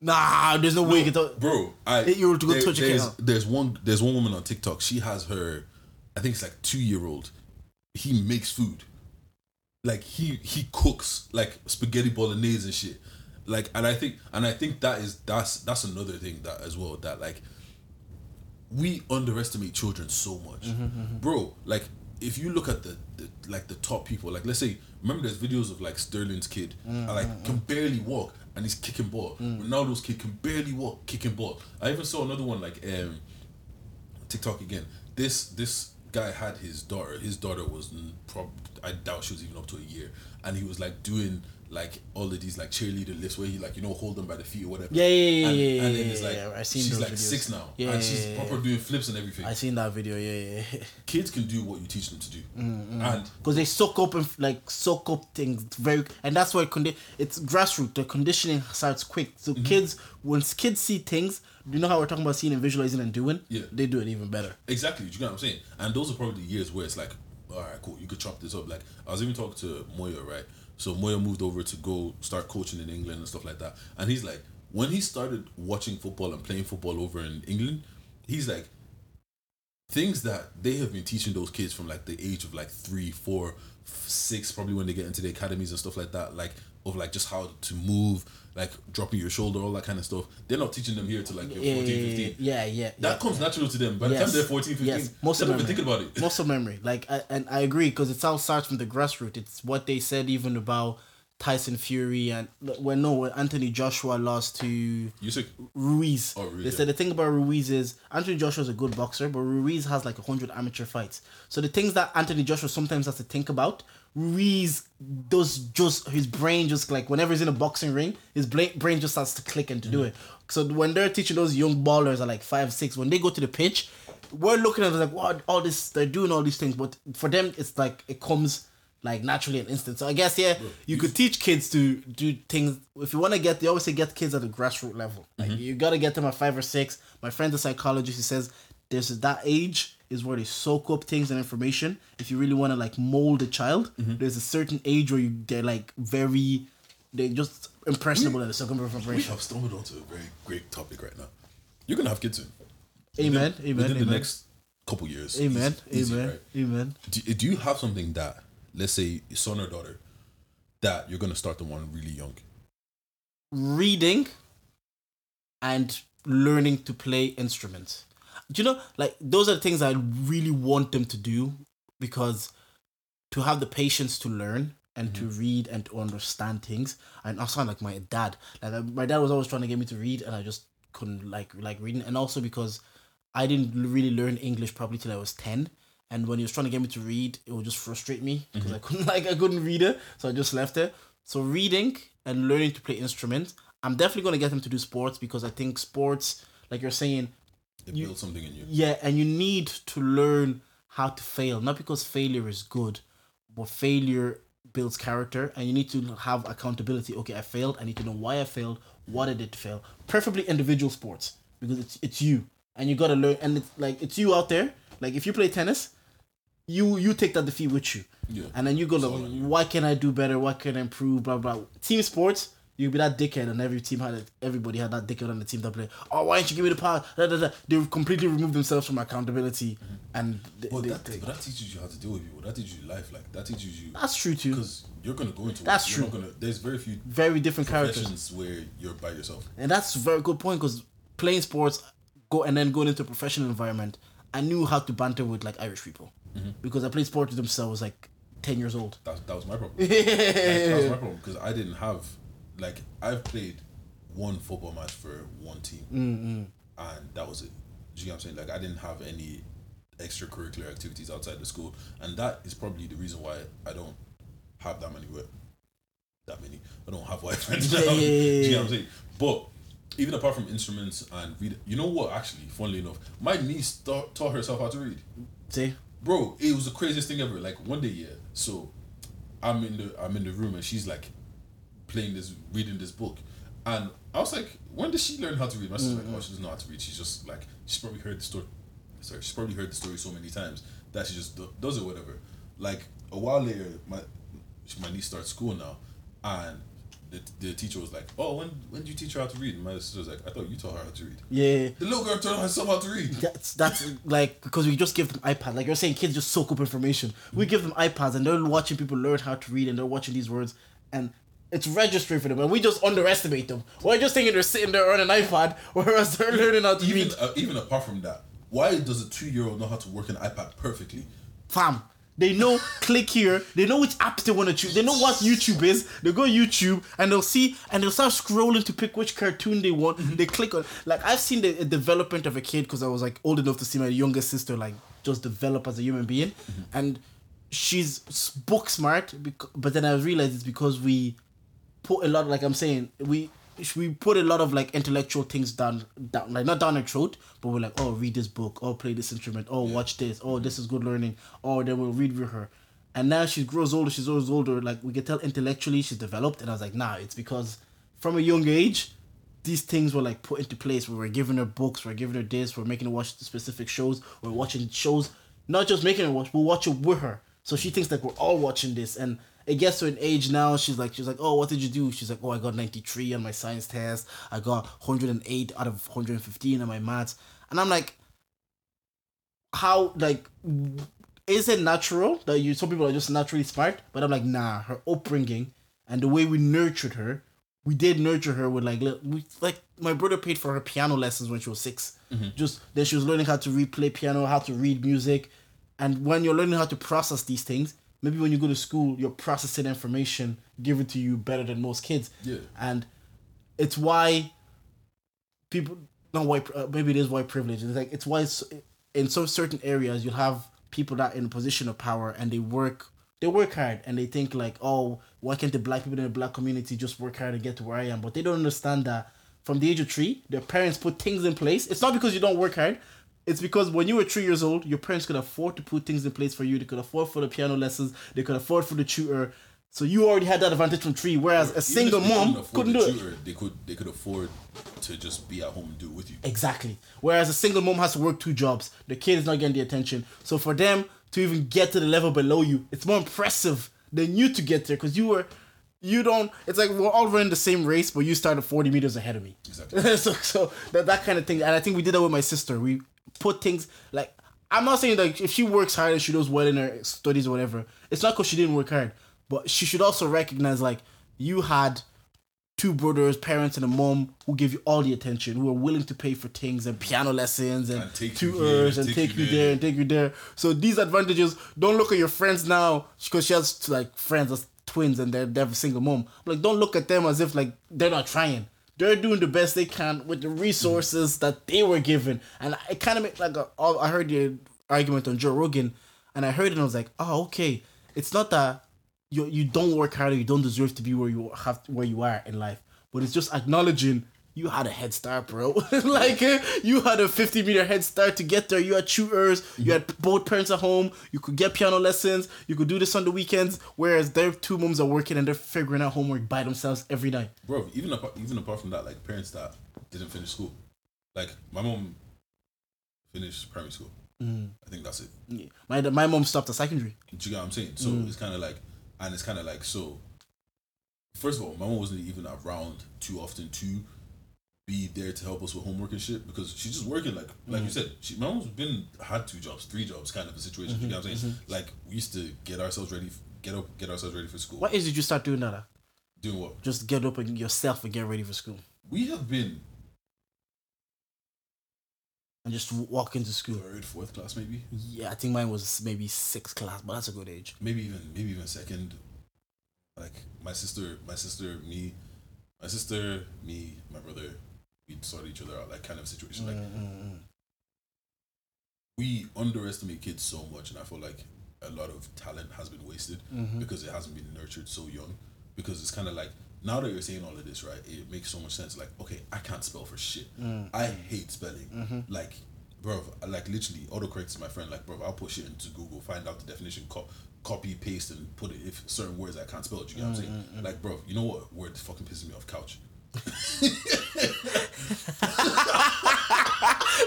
Nah, there's no way you can touch. bro. I Eight-year-old to go there- touch a there's, kettle. There's one. There's one woman on TikTok. She has her, I think it's like two year old. He makes food, like he he cooks like spaghetti bolognese and shit. Like, and I think, and I think that is that's that's another thing that as well that like we underestimate children so much, mm-hmm, mm-hmm. bro. Like, if you look at the, the like the top people, like let's say, remember there's videos of like Sterling's kid, and, like mm. can barely walk and he's kicking ball. Ronaldo's kid can barely walk, kicking ball. I even saw another one like um TikTok again. This this guy had his daughter. His daughter was prob I doubt she was even up to a year, and he was like doing like all of these like cheerleader lifts where he like you know hold them by the feet or whatever. Yeah, yeah, yeah, and, yeah, and then it's like yeah, yeah. I seen she's like videos. six now, Yeah, and she's yeah, proper doing flips and everything. I seen that video. Yeah, yeah. Kids can do what you teach them to do, Mm, and Because they soak up and like soak up things very, and that's why condi- it's grassroots. The conditioning starts quick. So Mm-hmm. kids, once kids see things, you know how we're talking about seeing and visualizing and doing. Yeah. they do it even better. Exactly, you know what I'm saying? And those are probably the years where it's like, all right, cool, you could chop this up. Like, I was even talking to Moya, right? So Moya moved over to go start coaching in England and stuff like that. And he's like, when he started watching football and playing football over in England, he's like, things that they have been teaching those kids from like the age of like three, four, six, probably when they get into the academies and stuff like that, like of like just how to move, like dropping your shoulder, all that kind of stuff. They're not teaching them here to like you're Yeah, 14, 15. yeah, yeah. That yeah. comes natural to them. By the Yes. time they're 14, 15, Yes, most they of don't even memory. think about it. Muscle memory, like, I, and I agree because it all starts from the grassroots. It's what they said even about Tyson Fury and when no, when Anthony Joshua lost to You say Ruiz. Oh, Ruiz, they said the thing about Ruiz is Anthony Joshua is a good boxer, but Ruiz has like hundred amateur fights. So the things that Anthony Joshua sometimes has to think about, Ruiz does just his brain just like whenever he's in a boxing ring, his brain just starts to click and to do mm. it. So when they're teaching those young ballers at like five, six, when they go to the pitch, we're looking at it like, what all this they're doing all these things, but for them it's like it comes like naturally and instant. So I guess yeah, you could teach kids to do things. If you want to get, they always say get kids at the grassroots level. Like mm-hmm. you gotta get them at five or six. My friend, the psychologist. He says there's that age is where they soak up things and information. If you really want to like mold a child, mm-hmm. there's a certain age where you they're like very, they're just impressionable and they soak up we information. have stumbled onto a very great topic right now. You're gonna have kids soon. Amen. Within, Amen. within Amen. the next couple years. Amen. Easy, Amen. right? Amen. Do, do you have something that, let's say, son or daughter, that you're gonna start the one really young? reading and learning to play instruments. Do you know, like those are the things I really want them to do because to have the patience to learn and to read and to understand things. And I sound like my dad. Like uh, my dad was always trying to get me to read, and I just couldn't like like reading. And also because I didn't really learn English probably till I was ten. And when he was trying to get me to read, it would just frustrate me because I couldn't like I couldn't read it, so I just left it. So reading and learning to play instruments, I'm definitely gonna get him to do sports because I think sports, like you're saying, They You- build something in you. yeah, and you need to learn how to fail. Not because failure is good, but failure builds character, and you need to have accountability. Okay, I failed. I need to know why I failed, what did it fail? Preferably individual sports because it's it's you and you gotta learn and it's like it's you out there. Like if you play tennis, you you take that defeat with you. Yeah. And then you go like, all on you. why can I do better? What can I improve? Blah blah. Team sports, you be that dickhead, and every team had it. Everybody had that dickhead on the team that play. Oh, why didn't you give me the pass? Da, da, da. They completely removed themselves from accountability, and they, But they- that, they- but that teaches you how to deal with people. That teaches you life. Like that teaches you that's true too. because you're gonna go into. That's true. Gonna, there's very few Very different characters, where you're by yourself. and that's a very good point because playing sports, go and then going into a professional environment, I knew how to banter with like Irish people Mm-hmm. because I played sports with them since I was like ten years old. That, that was my problem. Like, that was my problem because I didn't have like I've played one football match for one team, mm-hmm. and that was it. Do you know what I'm saying? Like I didn't have any extracurricular activities outside the school, and that is probably the reason why I don't have that many. That many. I don't have white friends now. Yeah, yeah, Do you know what I'm saying? But even apart from instruments and read, you know what? Actually, funnily enough, my niece taught, taught herself how to read See, bro it was the craziest thing ever like one day yeah so i'm in the i'm in the room and she's like playing this reading this book. And i was like when did she learn how to read? My sister's like mm. oh she doesn't know how to read. She's just like she's probably heard the story sorry she's probably heard the story so many times that she just do, does it whatever. Like a while later my my niece starts school now and the, the teacher was like oh when when did you teach her how to read? And my sister was like i thought you taught her how to read. Yeah. the little girl taught herself how to read. That's that's like because we just give them iPad. Like you're saying, kids just soak up information. We give them iPads and they're watching people learn how to read and they're watching these words and it's registering for them. And we just underestimate them. We're just thinking they're sitting there on an iPad, whereas they're learning how to even read. uh, even apart from that, why does a two year old know how to work an iPad perfectly? Fam, they know click here. They know which apps they want to choose. They know what YouTube is. They go YouTube and they'll see and they'll start scrolling to pick which cartoon they want. They click on like I've seen the the development of a kid because I was like old enough to see my younger sister like just develop as a human being, and she's book smart. But then I realized it's because we put a lot like I'm saying we we put a lot of like intellectual things down down like not down a throat but we're like oh read this book oh play this instrument oh watch this oh this is good learning oh then we'll read with her. And now she grows older she's always older like we can tell intellectually she's developed and I was like nah it's because from a young age these things were like put into place. Where we're giving her books we're giving her this we're making her watch specific shows we're watching shows not just making her watch we'll watch it with her. So she thinks like we're all watching this and it gets to an age now she's like she's like oh what did you do? She's like oh i got 93 on my science test. I got 108 out of 115 on my maths. And i'm like how like is it natural that you some people are just naturally smart? But i'm like nah her upbringing and the way we nurtured her we did nurture her with like we like my brother paid for her piano lessons when she was 6 mm-hmm. just then she was learning how to replay piano how to read music. And when you're learning how to process these things maybe when you go to school you're processing information given to you better than most kids. Yeah. and it's why people not white uh, maybe it is white privilege. It's like it's why it's, in some certain areas you'll have people that are in a position of power and they work they work hard and they think like oh why can't the black people in the black community just work hard and get to where i am? But they don't understand that from the age of three their parents put things in place. It's not because you don't work hard it's because when you were three years old your parents could afford to put things in place for you they could afford for the piano lessons they could afford for the tutor so you already had that advantage from three whereas a single mom couldn't the do it They could they could afford to just be at home and do it with you. Exactly. Whereas a single mom has to work two jobs. The kid is not getting the attention. So for them to even get to the level below you, it's more impressive than you to get there because you were, you don't. It's like we're all running the same race, but you started forty meters ahead of me. Exactly. so so that that kind of thing, and I think we did that with my sister. We put things like I'm not saying like if she works hard and she does well in her studies or whatever, it's not because she didn't work hard, but she should also recognize like you had two brothers, parents, and a mom who give you all the attention, who are willing to pay for things and piano lessons and, And take you tutors and take take you you there there. and take you there. So these advantages, don't look at your friends now because she has like friends as twins and they're they have a single mom. Like don't look at them as if like they're not trying. They're doing the best they can with the resources mm-hmm. that they were given, and it kind of made like a, I heard the argument on Joe Rogan, and I heard it and I was like, oh okay, it's not that you you don't work hard or you don't deserve to be where you have where you are in life, but it's just acknowledging you had a head start, bro. like you had a 50 meter head start to get there. You had tutors, you had mm-hmm. both parents at home, you could get piano lessons, you could do this on the weekends, whereas their two moms are working and they're figuring out homework by themselves every night. bro. Even apart, even apart from that, like parents that didn't finish school, like my mom finished primary school. Mm. I think that's it. Yeah. My my mom stopped at secondary. Do you get what I'm saying? So mm. it's kind of like, and it's kind of like so. First of all, my mom wasn't even around too often to be there to help us with homework and shit because she's just working like like you mm-hmm. said. She my mom's been had two jobs, three jobs, kind of a situation. You know what I'm mm-hmm. saying? Mm-hmm. Like we used to get ourselves ready, get up, get ourselves ready for school. What age did you start doing that? Doing what? Just get up and yourself and get ready for school We have been and just walk into school. third, fourth class, maybe, Yeah, I think mine was maybe sixth class, but that's a good age. maybe even maybe even second. Like my sister, my sister, me, my sister, me, my brother, we'd sort each other out, like kind of situation. Like Mm-hmm. we underestimate kids so much, and I feel like a lot of talent has been wasted Mm-hmm. because it hasn't been nurtured so young. Because it's kind of like now that you're saying all of this, right? It makes so much sense. Like, okay, I can't spell for shit. Mm. I hate spelling. Mm-hmm. Like, bro, like literally autocorrect to my friend. Like, bro, I'll put shit into Google, find out the definition, co- copy, paste, and put it if certain words I can't spell. Do you get what I'm saying? Mm, Like, bro, you know what word fucking pisses me off? Couch.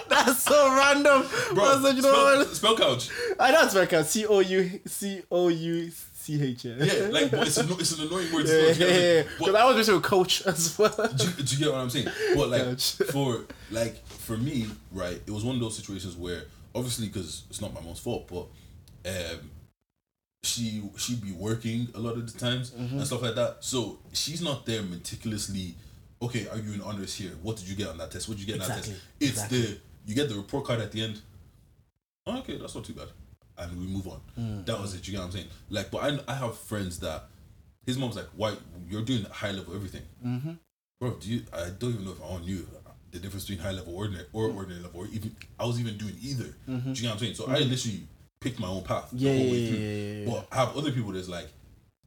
That's so random. Bro, That's you know spell, what? spell couch. I know very count. C O U C O U C H. Yeah, like, but it's, an, it's an annoying word. Yeah, spell, yeah, yeah. what I'm saying? But- Because I was just a coach as well. do, you- do you get what I'm saying? But like Ouch. for like for me, right? It was one of those situations where obviously because it's not my mom's fault, but um, she she'd be working a lot of the times Mm-hmm. and stuff like that. So she's not there meticulously. Okay, are you in honors here? What did you get on that test? What did you get on that test? It's exactly. the you get the report card at the end. Oh, okay, that's not too bad, and we move on. Mm. That was it. You get what I'm saying? Like, but I I have friends that his mom's like, "Why you're doing high level everything?" Mm-hmm. bro. Do you? I don't even know if I knew the difference between high level ordinary or ordinary level, or even I was even doing either. Do you get what I'm saying? So I literally picked my own path Yeah, the whole way through. yeah, yeah, yeah. But I have other people that's like,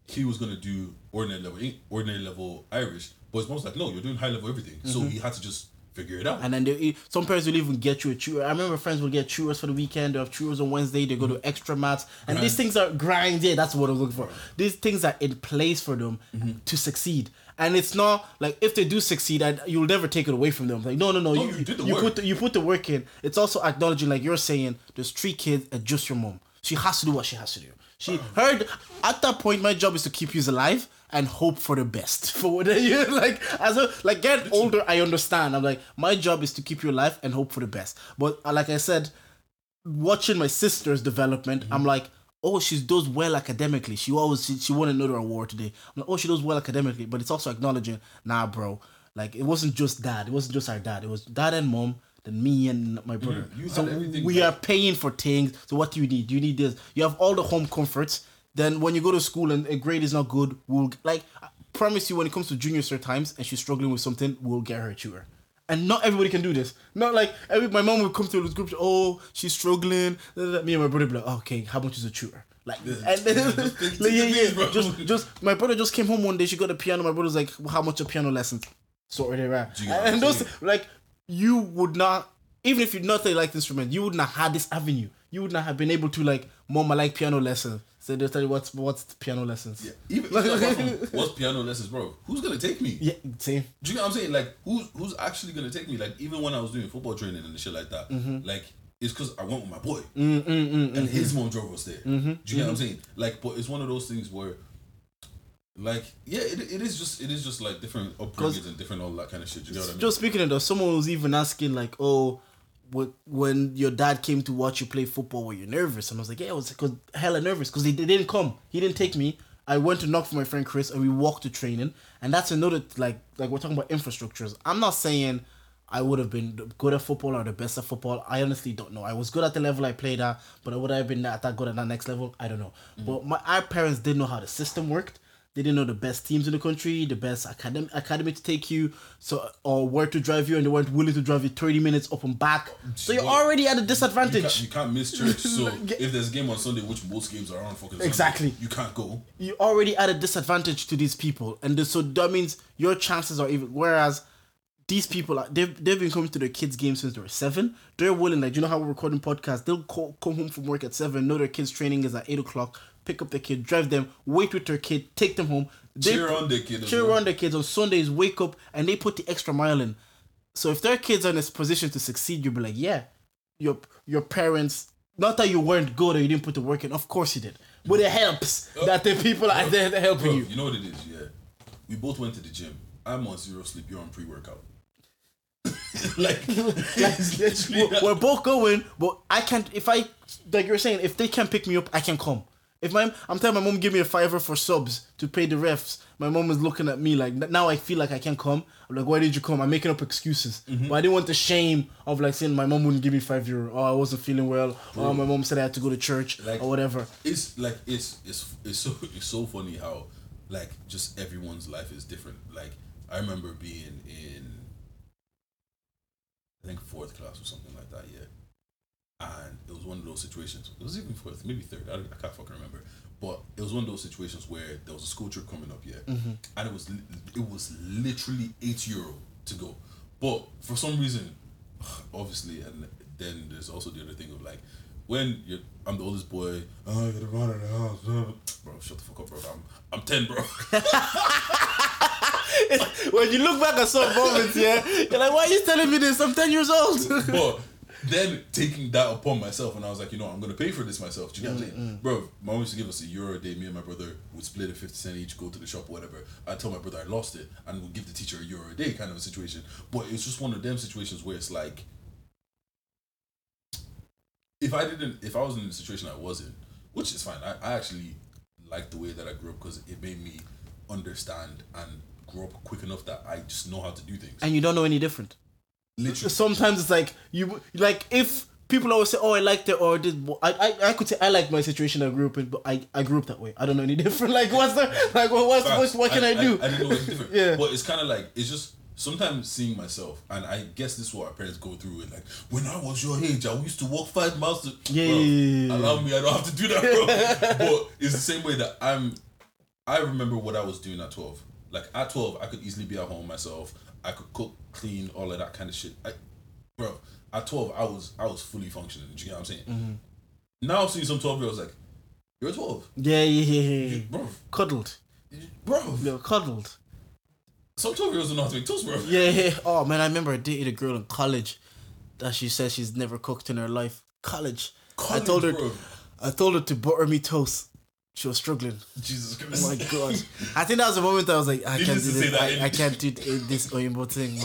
he was gonna do ordinary level, ordinary level Irish, but his mom's like, no, you're doing high level everything. So he had to just figure it out. And then they, some parents will even get you a tutor. I remember friends would get tutors for the weekend. They have tutors on Wednesday. They go to extra maths, and these things are grind. Yeah, that's what I was looking for. These things are in place for them Mm-hmm. to succeed. And it's not like if they do succeed, I, you'll never take it away from them. Like no, no, no. No, you you did the you work. put the, you put the work in. It's also acknowledging, like you're saying, there's three kids and just your mom. She has to do what she has to do. She heard at that point. My job is to keep you alive and hope for the best. For what you like, as a like get older, I understand. I'm like, my job is to keep you alive and hope for the best. But uh, like I said, watching my sister's development, I'm like, oh, she does well academically. She always she, she won another award today. I'm like, oh, she does well academically, but it's also acknowledging, nah, bro. Like it wasn't just dad. It wasn't just our dad. It was dad and mom. Then me and my brother. you so we that- are paying for things. So what do you need? Do you need this? You have all the home comforts. Then when you go to school and a grade is not good, we'll like I promise you when it comes to junior cert times and she's struggling with something, we'll get her a tutor. And not everybody can do this. Not like every, my mom would come to this group. Oh, she's struggling. Me and my brother be like, "Oh, okay, how much is a tutor? Like, and then, just like, yeah, yeah. bro. Just, just my brother just came home one day. She got a piano. My brother's like, how much a piano lessons? Sorted it out. Do you get what I'm And those like you would not even if you not like the instrument, you would not have this avenue. You would not have been able to like, mom, I like piano lessons. So they'll tell you what's what's the piano lessons. Yeah, even, what's piano lessons, bro? Who's gonna take me? Yeah, same. Do you get what I'm saying? Like, who's who's actually gonna take me? Like, even when I was doing football training and shit like that, Mm-hmm. like, it's because I went with my boy, Mm, and his mom drove us there. Mm-hmm. Do you get what I'm saying? Like, but it's one of those things where, like, yeah, it, it is just it is just like different upbringings and different all that kind of shit. Do you get what I mean? Just speaking of that, someone was even asking like, oh, when your dad came to watch you play football, were you nervous? And I was like, yeah, I was cause hella nervous because they, they didn't come. He didn't take me. I went to knock for my friend Chris, and we walked to training. And that's another like like we're talking about infrastructures. I'm not saying I would have been good at football or the best at football. I honestly don't know. I was good at the level I played at, but I would I have been that, that good at that next level. I don't know. Mm. But my our parents didn't know how the system worked. They didn't know the best teams in the country, the best academy academy to take you, so or where to drive you, and they weren't willing to drive you thirty minutes up and back. So you're Well, already at a you disadvantage. can't, you can't miss church. So if there's a game on Sunday, which most games are on Sunday, Exactly. you can't go. you already at a disadvantage to these people, and so that means your chances are even. Whereas these people are they've they've been coming to their kids' games since they were seven. They're willing, like you know how we're recording podcasts. They'll call, come home from work at seven, know their kids' training is at eight o'clock. Pick up the kid, drive them, wait with their kid, take them home. They Cheer on their kid cheer well. on their kids on Sundays. Wake up and they put the extra mile in. So if their kids are in this position to succeed, you'll be like, yeah, your your parents. Not that you weren't good or you didn't put the work in. Of course you did, but it helps oh. that the people are there oh. helping Bro, you. you know what it is, yeah. We both went to the gym. I'm on zero sleep. You're on pre workout. like, we're, we're both going, but I can't. If I like you're saying, if they can't pick me up, I can come. If my I'm telling my mom give me a fiver for subs to pay the refs, my mom is looking at me like now I feel like I can't come. I'm like, why did you come? I'm making up excuses, Mm-hmm. but I didn't want the shame of like saying my mom wouldn't give me five euro. Oh, I wasn't feeling well. Oh, my mom said I had to go to church Like- or whatever. it's like it's it's it's so it's so funny how like just everyone's life is different. Like I remember being in I think fourth class or something like that, yeah. And it was one of those situations. It was even fourth, maybe third. I, I can't fucking remember. But it was one of those situations where there was a school trip coming up, yeah, mm-hmm. and it was it was literally eight euro to go. But for some reason, obviously, and then there's also the other thing of like when you're I'm the oldest boy. Oh, I gotta run in the house, bro. Shut the fuck up, bro. I'm I'm ten, bro. when you look back at some moments, yeah, you're like, why are you telling me this? I'm ten years old. but then taking that upon myself, and I was like, you know, I'm gonna pay for this myself. Do you get what I'm mm, saying, mm. bro? My mom used to give us a euro a day. Me and my brother would split it fifty cent each, go to the shop, or whatever. I tell my brother I lost it, and would give the teacher a euro a day, kind of a situation. But it's just one of them situations where it's like, if I didn't, if I was in the situation I was in, which is fine. I, I actually like the way that I grew up because it made me understand and grow up quick enough that I just know how to do things. and you don't know any different. Literally, sometimes it's like you like if people always say, "Oh, I liked it," or did I, I I could say I like my situation I grew up in, but I, I grew up that way. I don't know any different. Like what's the like what what's, what's what can I, do? I, didn't know it's different. Yeah. But it's kind of like it's just sometimes seeing myself, and I guess this is what our parents go through. With like when I was your age, I used to walk five miles to. Yeah, Bro, yeah, yeah, yeah. Allow me, I don't have to do that, bro. but it's the same way that I'm. I remember what I was doing at twelve. Like at twelve, I could easily be at home myself. I could cook, clean, all of that kind of shit. I, bro, at twelve, I was I was fully functioning. Do you get what I'm saying? Mm-hmm. Now seeing some twelve year olds like, you're twelve, yeah, yeah, yeah, yeah, bro, Cuddled, bro. you're cuddled. Some twelve year olds don't know how to make toast, bro. Yeah, yeah. Oh man, I remember I dated a girl in college that she says she's never cooked in her life. College. I told her. bro. I told her to butter me toast. She was struggling. Jesus Oh Christ. my god! I think that was the moment I was like, I can't do Needless to say this. I, I can't do this Oyinbo thing.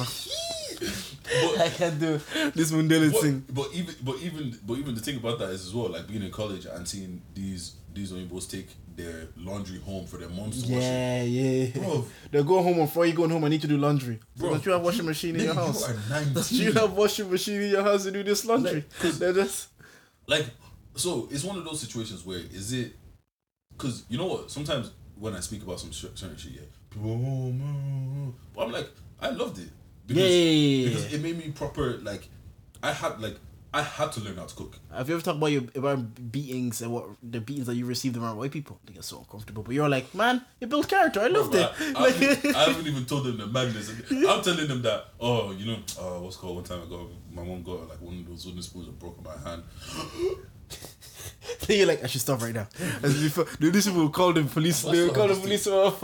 But, I can't do this Mundele thing. but, even but even but even the thing about that is as well, like being in college and seeing these these Oyinbos take their laundry home for their moms to wash it. Yeah, yeah. Bro. They're going home and before you going home, I need to do laundry. Bro, Don't you have washing machine in your house? You are 19. Do you have washing machine in your house to do this laundry? They're just like so it's one of those situations where is it because you know what sometimes when i speak about some certain shit yeah people oh, but i'm like i loved it because, Yeah, yeah, yeah, because it made me proper like i had like i had to learn how to cook Have you ever talked about your about beatings and what the beatings that you received around white people? They get so uncomfortable. But you're like, man, you built character. I loved I, it. I, Like- haven't, I haven't even told them the madness. I'm telling them that, oh, you know, uh, what's called one time I got my mom got like one of those wooden spoons that broke my hand. You're like, I should stop right now. As before, the these people will call the police. They will call the police. off.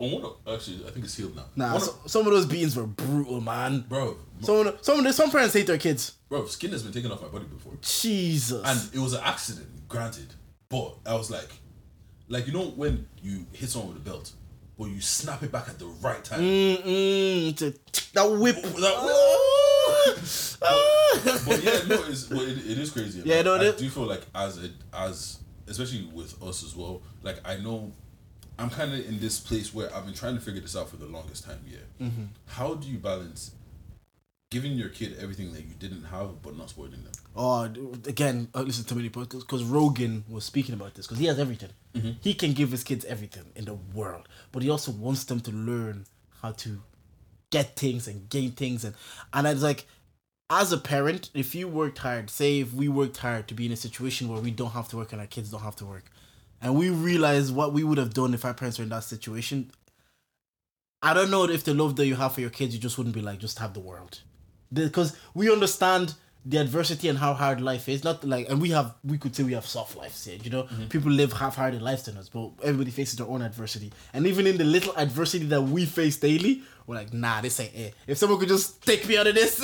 Oh, one of, actually, I think it's healed now. Nah, One so, of- some of those beatings were brutal, man. bro, Some of the, some some parents hate their kids. bro, skin has been taken off my body before. Jesus. and it was an accident, granted. But I was like, like you know when you hit someone with a belt, but you snap it back at the right time. Mm-mm, a, that whip. Oh, that- oh, but, but yeah, no, it's but it, it is crazy. Yeah, Like, no, I it- do feel like as a, as especially with us as well. Like I know, I'm kind of in this place where I've been trying to figure this out for the longest time. Yeah, Mm-hmm. how do you balance giving your kid everything that you didn't have but not spoiling them? Oh, again, I listen to many podcasts because Rogan was speaking about this because he has everything. Mm-hmm. He can give his kids everything in the world, but he also wants them to learn how to get things and gain things and and it's like as a parent, if you worked hard, say if we worked hard to be in a situation where we don't have to work and our kids don't have to work, and we realize what we would have done if our parents were in that situation, I don't know if the love that you have for your kids, you just wouldn't be like, just have the world, because we understand the adversity and how hard life is. Not like, and we have, we could say we have soft lives here. You know, people live half harder lives than us, but everybody faces their own adversity. And even in the little adversity that we face daily, we're like, nah, this ain't it. If someone could just take me out of this,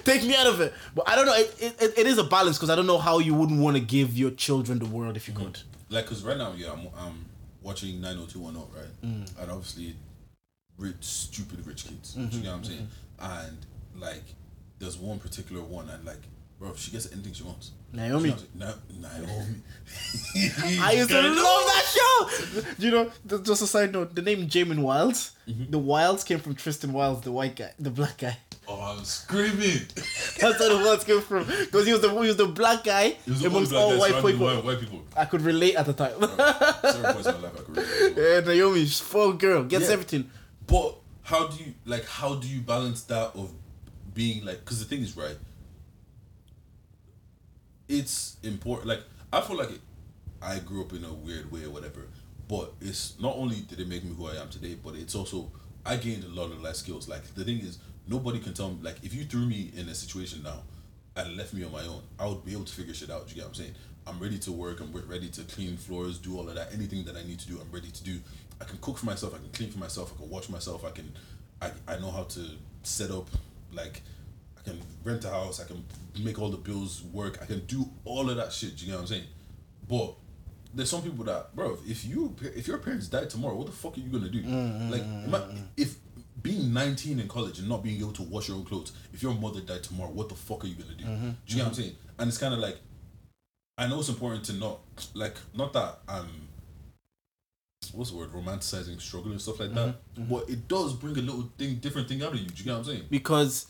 take me out of it. But I don't know. It, it, it is a balance because I don't know how you wouldn't want to give your children the world if you could. like because right now yeah I'm, I'm watching 90210 right Mm. and obviously rich stupid rich kids Mm-hmm, you know what I'm saying and like there's one particular one and like bro she gets anything she wants Naomi. Na- Naomi I used to love that show. You know? th- Just a side note: the name Jamin Wilds, mm-hmm. the Wilds came from Tristan Wilds, the white guy, the black guy. oh I'm screaming That's where the Wilds came from because he was the he was the black guy It was the amongst all black guy white people. white, white people I could relate at the time. certain points in my life I could relate as well. yeah, Naomi's full girl gets Yeah. everything. But how do you like? How do you balance that of being like? Because the thing is, right? It's important. Like I feel like it, I grew up in a weird way or whatever. But it's not only did it make me who I am today, but it's also I gained a lot of life skills. Like the thing is, nobody can tell me. Like if you threw me in a situation now and left me on my own, I would be able to figure shit out. You get what I'm saying? I'm ready to work. I'm ready to clean floors, do all of that. Anything that I need to do, I'm ready to do. I can cook for myself. I can clean for myself. I can watch myself. I can. I, I know how to set up. Like I can rent a house. I can make all the bills work. I can do all of that shit. Do you know what I'm saying? But there's some people that, bro, if you if your parents die tomorrow, what the fuck are you gonna do? Mm, like, mm, mm, if being 19 in college and not being able to wash your own clothes, if your mother died tomorrow, what the fuck are you gonna do? Mm-hmm, do you get what I'm mm-hmm. saying? And it's kind of like, I know it's important to not like not that I'm what's the word romanticizing struggle and stuff like that, mm-hmm, mm-hmm. but it does bring a little thing different thing out of you. Do you get what I'm saying? because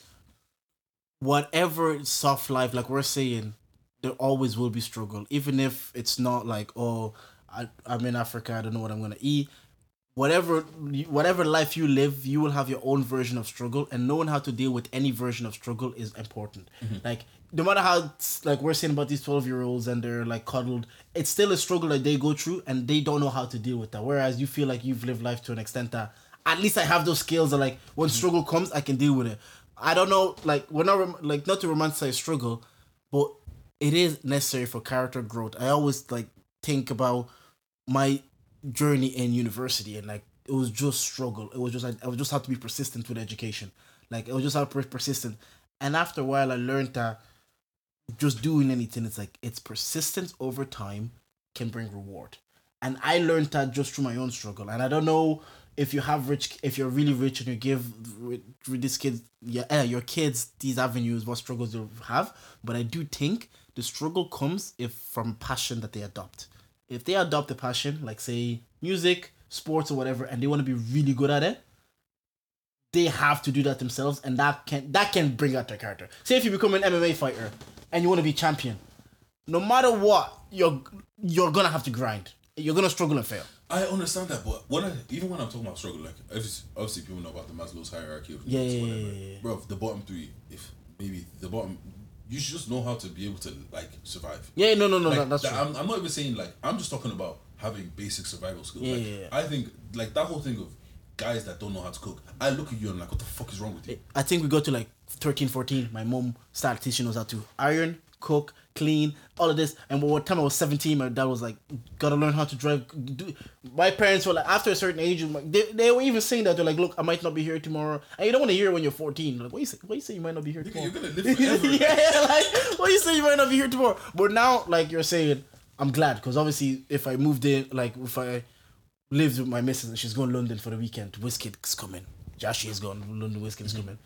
whatever soft life, like we're saying, there always will be struggle, even if it's not like oh, I, I'm in Africa, I don't know what I'm gonna eat. Whatever, whatever life you live, you will have your own version of struggle, and knowing how to deal with any version of struggle is important. Mm-hmm. Like no matter how like we're saying about these twelve year olds and they're like cuddled, it's still a struggle that they go through, and they don't know how to deal with that. Whereas you feel like you've lived life to an extent that at least I have those skills that like when mm-hmm. struggle comes, I can deal with it. I don't know, like we're not like not to romanticize struggle, but it is necessary for character growth. I always like think about my journey in university and like it was just struggle. It was just I, I would just have to be persistent with education. Like it was just have to be persistent. And after a while I learned that just doing anything, it's like it's persistence over time can bring reward. And I learned that just through my own struggle. And I don't know if you have rich, if you're really rich and you give these kids, yeah, eh, your kids these avenues, what struggles you have. But I do think the struggle comes if from passion that they adopt. If they adopt a passion, like say music, sports, or whatever, and they want to be really good at it, they have to do that themselves, and that can that can bring out their character. Say if you become an MMA fighter and you want to be champion, no matter what, you're you're gonna have to grind. You're gonna struggle and fail. I understand that, but when I even when I'm talking about struggle, like obviously, obviously people know about the Maslow's hierarchy of Yeah, needs, yeah, whatever. yeah, yeah, yeah. Bro, the bottom three, if maybe the bottom, you should just know how to be able to like survive. Yeah, no, no, no, Like, that, that's that- true. I'm, I'm not even saying like I'm just talking about having basic survival skills. Yeah, like, yeah, yeah. I think like that whole thing of guys that don't know how to cook. I look at you and I'm like, what the fuck is wrong with you? I think we got to like 13, 14. My mom started teaching us how to iron, cook, clean, all of this. And by the time I was 17, my dad was like, gotta learn how to drive. Do. My parents were like, after a certain age, they, they were even saying that. They're like, look, I might not be here tomorrow. And you don't want to hear it when you're 14. Like, what you say? What you say you might not be here tomorrow? you're gonna live forever. yeah, like, what you say you might not be here tomorrow? But now, like you're saying, I'm glad because obviously, if I moved in, like if I lived with my missus and she's going to London for the weekend, Wizkid's coming. Joshie is going to London, Wizkid's Mm-hmm. coming.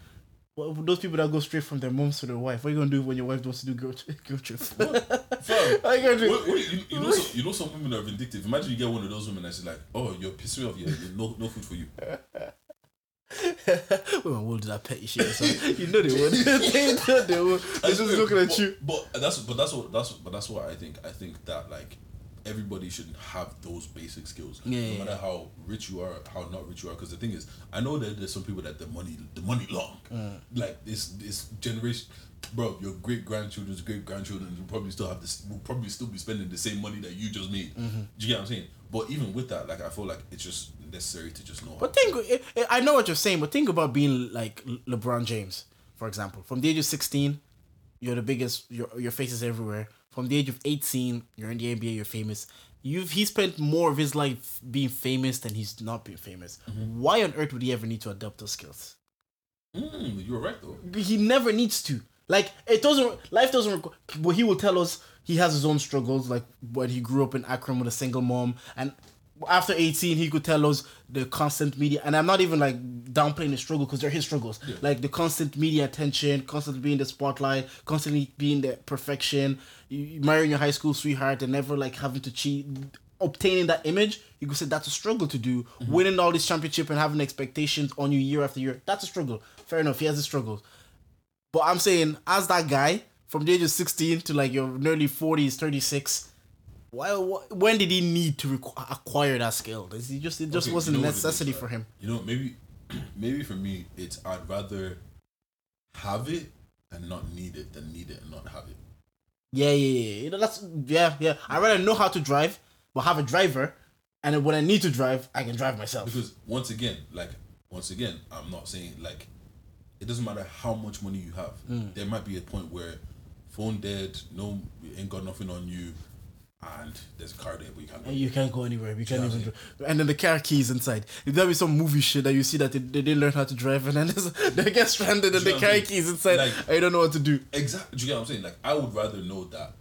Well, those people that go straight from their moms to their wife, what are you gonna do when your wife wants to do girl, girl trip? What are you gonna do? Wait, wait, you, you know, some, you know some women are vindictive. Imagine you get one of those women that's like, "Oh, you're pissing me off. Yeah, yeah, no, no food for you." Women will do that petty shit. So you know they would. they know they would. They're just looking at but, you. But that's but that's what that's but that's what I think. I think that like everybody should have those basic skills. Yeah, no yeah, matter how rich you are, how not rich you are. Because the thing is, I know that there's some people that the money the money long. Mm. Like this this generation. Bro, your great grandchildren's great grandchildren will probably still have this. Will probably still be spending the same money that you just made. Mm-hmm. Do you get what I'm saying? But even with that, like I feel like it's just necessary to just know. But think, I know what you're saying, but think about being like LeBron James, for example. From the age of 16, you're the biggest. Your your face is everywhere. From the age of 18, you're in the NBA. You're famous. You've he spent more of his life being famous than he's not being famous. Why on earth would he ever need to adopt those skills? Mm, you're right though. he never needs to. Like it doesn't. Life doesn't. But he will tell us he has his own struggles. Like when he grew up in Akron with a single mom, and after eighteen, he could tell us the constant media. And I'm not even like downplaying the struggle because they're his struggles. Like the constant media attention, constantly being the spotlight, constantly being the perfection. You, marrying your high school sweetheart and never like having to cheat. Obtaining that image, you could say that's a struggle to do. Mm-hmm. Winning all this championship and having expectations on you year after year, that's a struggle. Fair enough, he has his struggles. But I'm saying, as that guy from the age of 16 to like your nearly 40s, 36, why, wh- when did he need to requ- acquire that skill? Is he just it just Okay, wasn't you know a what it is, necessity for him. You know, maybe, maybe for me, it's I'd rather have it and not need it than need it and not have it. Yeah, yeah, yeah. You know, that's yeah, yeah. I rather know how to drive, but have a driver, and when I need to drive, I can drive myself. Because once again, like once again, I'm not saying like it doesn't matter how much money you have. Mm. There might be a point where phone dead, no, ain't got nothing on you, and there's a car there, but you can't. Go. And you can't go anywhere. You can't even. Drive. And then the car keys inside. If there be some movie shit that you see that they, they didn't learn how to drive, and then there's- they get stranded and the car keys inside, Like- you don't know what to do. Exactly. Do you get what I'm saying? Like I would rather know that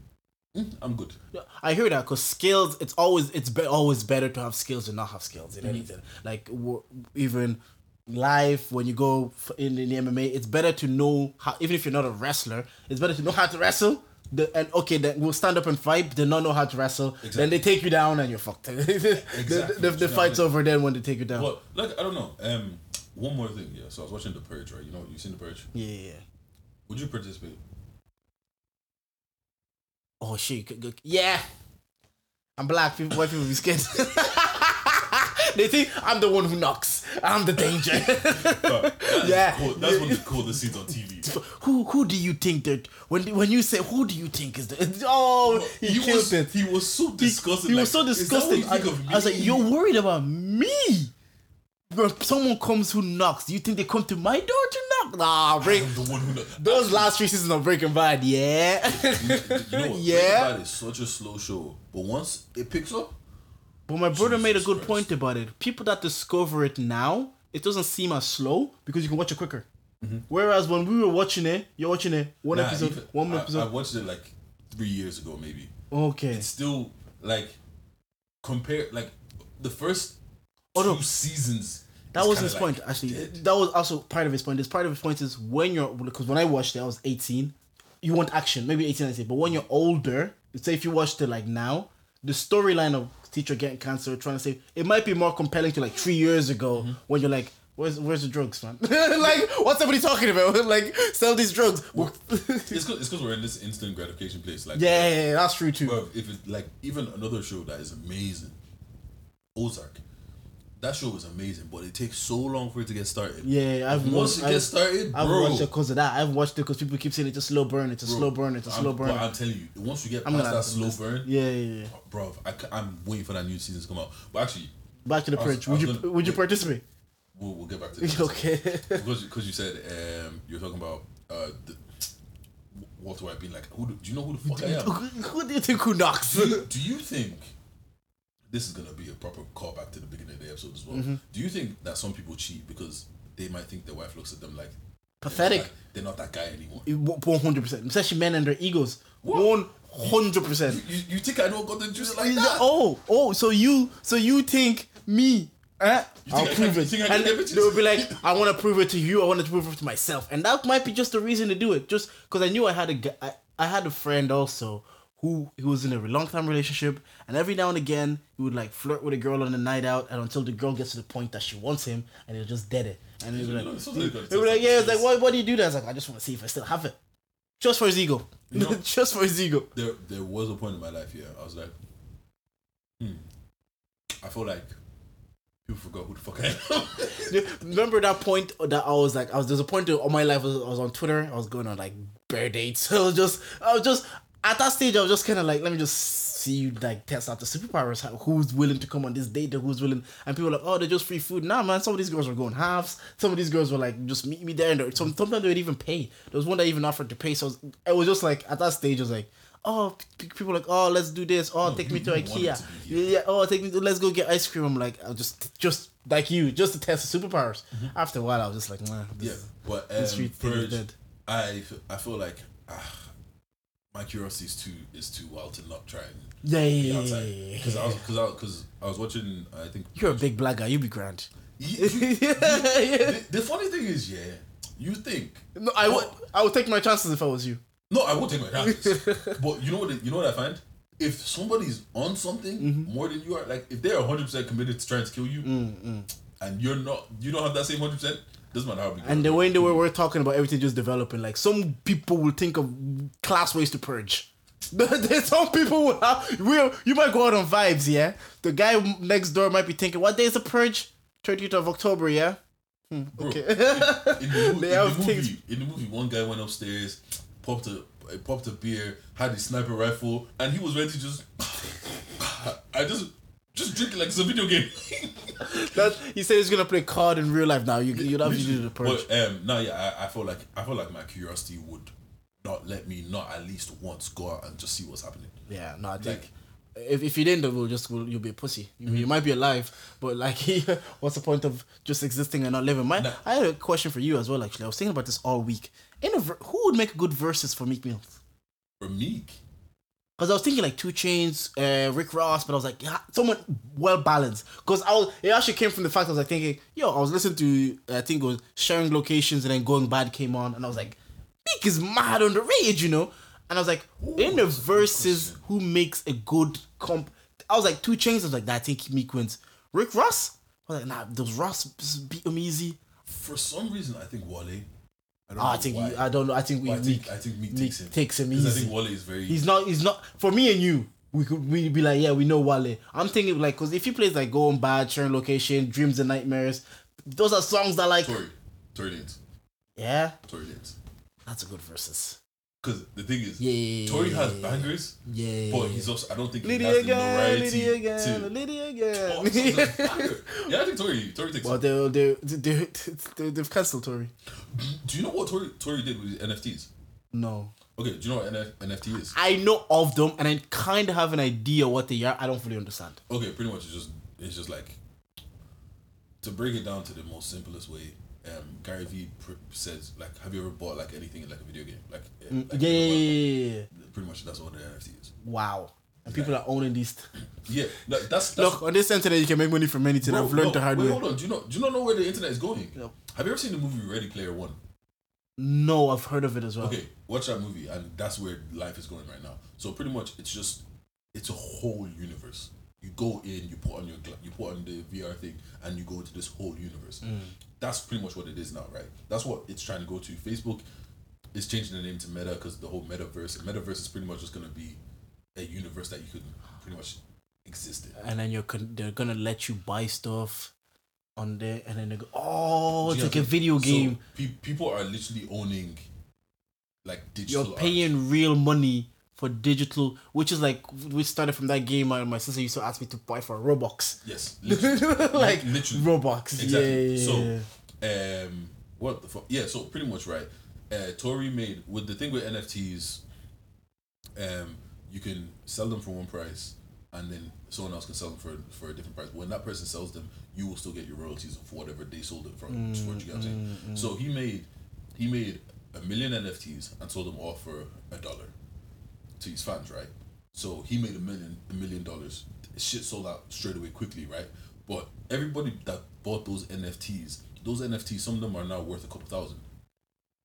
mm, I'm good. I hear that because skills. It's always it's be, always better to have skills than not have skills Mm-hmm. in anything. Like w- even life when you go f- in, in the MMA, it's better to know how. Even if you're not a wrestler, it's better to know how to wrestle. The, and okay, then we'll stand up and fight. They not know how to wrestle. Then they take you down and you're fucked. the, the, the, the fight's over then when they take you down. But like I don't know. Um, one more thing. Yeah. So I was watching The Purge, right? You know, you've seen The Purge? Yeah, yeah. Would you participate? Oh shit! Yeah, I'm black. People, white people be scared. they think I'm the one who knocks. I'm the danger. That Yeah. Cool. That's one of the coolest scenes on TV. who who do you think that when when you say who do you think is the oh he, He killed was, it. he was so disgusted. He like, was so is disgusted. I, I was like, you're worried about me. When someone comes who knocks, do you think they come to my door to knock? Nah, break. The one who. Those last three seasons of Breaking Bad, yeah. You know what? Yeah. Breaking Bad is such a slow show, but once it picks up, But my brother made a good Christ. point about it. People that discover it now, it doesn't seem as slow because you can watch it quicker. Whereas when we were watching it, you're watching it one Mm-hmm. Nah, episode, even- one I, I watched it like three years ago, maybe. okay. It's still like compare like the first Oh, two no. seasons. That was his point, actually. dead. That was also part of his point. This part of his point is when you're because when I watched it, I was 18. You want action, maybe 18, I say. But when you're older, say if you watched it like now, the storyline of teacher getting cancer, trying to say it might be more compelling to like three years ago Mm-hmm. when you're like, where's where's the drugs, man? like, what's everybody talking about? like, sell these drugs. It's because it's because we're in this instant gratification place. Like yeah, yeah, yeah, that's true too. Bro, if it like even another show that is amazing, Ozark. That show was amazing, but it takes so long for it to get started. Yeah, I've Once it I've- gets started, I've bro. watched it because of that. I've watched it because people keep saying it's a slow burn. It's a bro, slow burn. It's a I'm- slow burn. But I'm telling you, once you get past that slow burn, Yeah, yeah, yeah. bro, I, am waiting for that new season to come out. But actually, Back to the I was- purge. I Would you gonna- would you wait. participate? we'll, we'll get back to this. okay. because because you said um, you're talking about uh, the, Walter White being like, who do, do you know who the fuck I am? who, who do you think who knocks? do, you, do you think this is gonna be a proper callback to the beginning of the episode as well? Mm-hmm. Do you think that some people cheat because they might think their wife looks at them like Pathetic. They're not that guy anymore. One hundred percent, especially men and their egos. One hundred percent. You, you think I don't got the juice like that? Oh, oh, so you, so you think me? Eh? I'll I prove you it. think I And they would be like, I want to prove it to you. I want to prove it to myself, and that might be just the reason to do it. Just because I knew I had a, I, I had a friend also who he was in a long time relationship, and every now and again he would like flirt with a girl on a night out, and until the girl gets to the point that she wants him, and he'll just dead it. And he'll be like, it's something you gotta he'll be like, yeah, it's like, why, why do you do that? I was like, I just want to see if I still have it, just for his ego, know- just for his ego. There, there was a point in my life, yeah. I was like, hmm. I feel like people forgot who the fuck I am. Remember that point that I was like, I was there's a point in all my life I was, I was on Twitter. I was going on like bear dates. I was just, I was just, at that stage, I was just kind of like, let me just see you like test out the superpowers. How, who's willing to come on this date? Who's willing? And people were like, oh, they're just free food. Nah, man. Some of these girls were going halves. Some of these girls were like, just meet me there. And some, sometimes they would even pay. There was one that even offered to pay. So it was, it was just like at that stage, I was like. Oh, people were like, oh, let's do this. Oh, take me to IKEA. to Yeah. Oh, take me to. Let's go get ice cream. I'm like, I'll just, just like you, just to test the superpowers. After a while, I was just like, nah. This, Yeah, but um, street thing is Purge, dead. I I feel like ah, my curiosity is too is too wild to not try and Yeah, be yeah, yeah, outside yeah, yeah, because I was because I because I was watching I think You're a big black guy. You be grand. You- you- yeah. the, the funny thing is yeah you think No, I would. I would take my chances if I was you. no I would take my chances but you know what you know what I find if somebody's on something Mm-hmm. more than you are like if they're hundred percent committed to trying to kill you and you're not you don't have that same hundred percent doesn't matter how big And the way they were, we're talking about everything just developing. Like some people will think of class ways to purge. There's some people will have. Real, you might go out on vibes, yeah. The guy next door might be thinking, "What day is the purge? 30th of October, yeah." Hmm, Bro, okay. in the, They in have the movie, things- in the movie, one guy went upstairs, popped a popped a beer, had his sniper rifle, and he was ready to just. I just just drink it like it's a video game. that, he said he's gonna play card in real life now. You you have to do the purge. But um, no, yeah, I, I feel like I feel like my curiosity would not let me not at least once go out and just see what's happening. Yeah, no, I think Like- if, if you didn't, we'll just we'll, you'll be a pussy. You, Mm-hmm. you might be alive, but like, what's the point of just existing and not living? My, Nah. I had a question for you as well. Actually, I was thinking about this all week. In a who would make a good Verzuz for Meek Mills? For Meek, Because I was thinking like 2 Chainz, uh, Rick Ross, but I was like, yeah, someone well balanced. Because I was, it actually came from the fact I was like thinking, yo, I was listening to, I think it was sharing locations, and then Going Bad came on, and I was like, Meek is mad on the rage, you know. And I was like, in the that's a good Verzuz, who makes a good comp? I was like, 2 Chainz. I was like, nah, I think Meek wins. Rick Ross. I was like, nah, does Ross beat him easy? for some reason, I think Wale. I don't Oh, I think why. I don't know. I think we I think Meek, I think Meek, Meek takes him. takes him 'Cause I think Wale is very. He's not. He's not. For me and you, we could we be like, yeah, we know Wale. I'm thinking like, cause if he plays like go Going Bad, Sharing Location, Dreams and Nightmares, those are songs that like, Tory, Tory Lanez, yeah, Tory Lanez. that's a good Verzuz. Because the thing is, Yeah, yeah, yeah, Tory yeah, has yeah, bangers, Yeah. but he's also I don't think he Liddy has the again, notoriety Liddy again, to. Liddy Oh, again. songs yeah, I think Tory Tory takes. well, they they they they they've cancelled Tory. Do you know what Tory Tory did with NFTs? No, Okay, do you know what NF, NFT is? I know of them, and I kind of have an idea what they are. I don't fully understand. Okay, pretty much it's just it's just like to break it down to the most simplest way. Um, Gary Vee pr- says like, have you ever bought like anything in like a video game? Like, like Mm, Yeah, yeah, yeah, yeah, yeah. pretty much that's what the NFT is. Wow. And people are owning these. Yeah, that, that's, that's Look, on this internet, you can make money from anything. Bro, I've learned no, the hard wait, way. hold on. Do you know? Do you not know where the internet is going? No. Have you ever seen the movie Ready Player One? No, I've heard of it as well. Okay, watch that movie, and that's where life is going right now. So pretty much, it's just it's a whole universe. You go in, you put on your you put on the VR thing, and you go into this whole universe. That's pretty much what it is now, right? That's what it's trying to go to. Facebook is changing the name to Meta because the whole metaverse. Metaverse is pretty much just gonna be a universe that you could pretty much exist in. And then you're con- they're gonna let you buy stuff on there, and then they go, oh, it's like a know what I'm video game. So, pe- people are literally owning like digital. You're art. paying real money for digital, which is like we started from that game. My, my sister used to ask me to buy for Robux, Yes, literally. like literally. Robux. Exactly. Yeah, yeah, so, um, what the fuck? Yeah, so pretty much right. Uh, Tory made with the thing with NFTs. Um, you can sell them for one price, and then someone else can sell them for for a different price. When that person sells them, you will still get your royalties for whatever they sold it from. for you get what I'm saying? So he made he made a million NFTs and sold them all for a dollar to his fans, right? So he made a million a million dollars. Shit sold out straight away quickly, right? But everybody that bought those NFTs, those NFTs, some of them are now worth a couple thousand.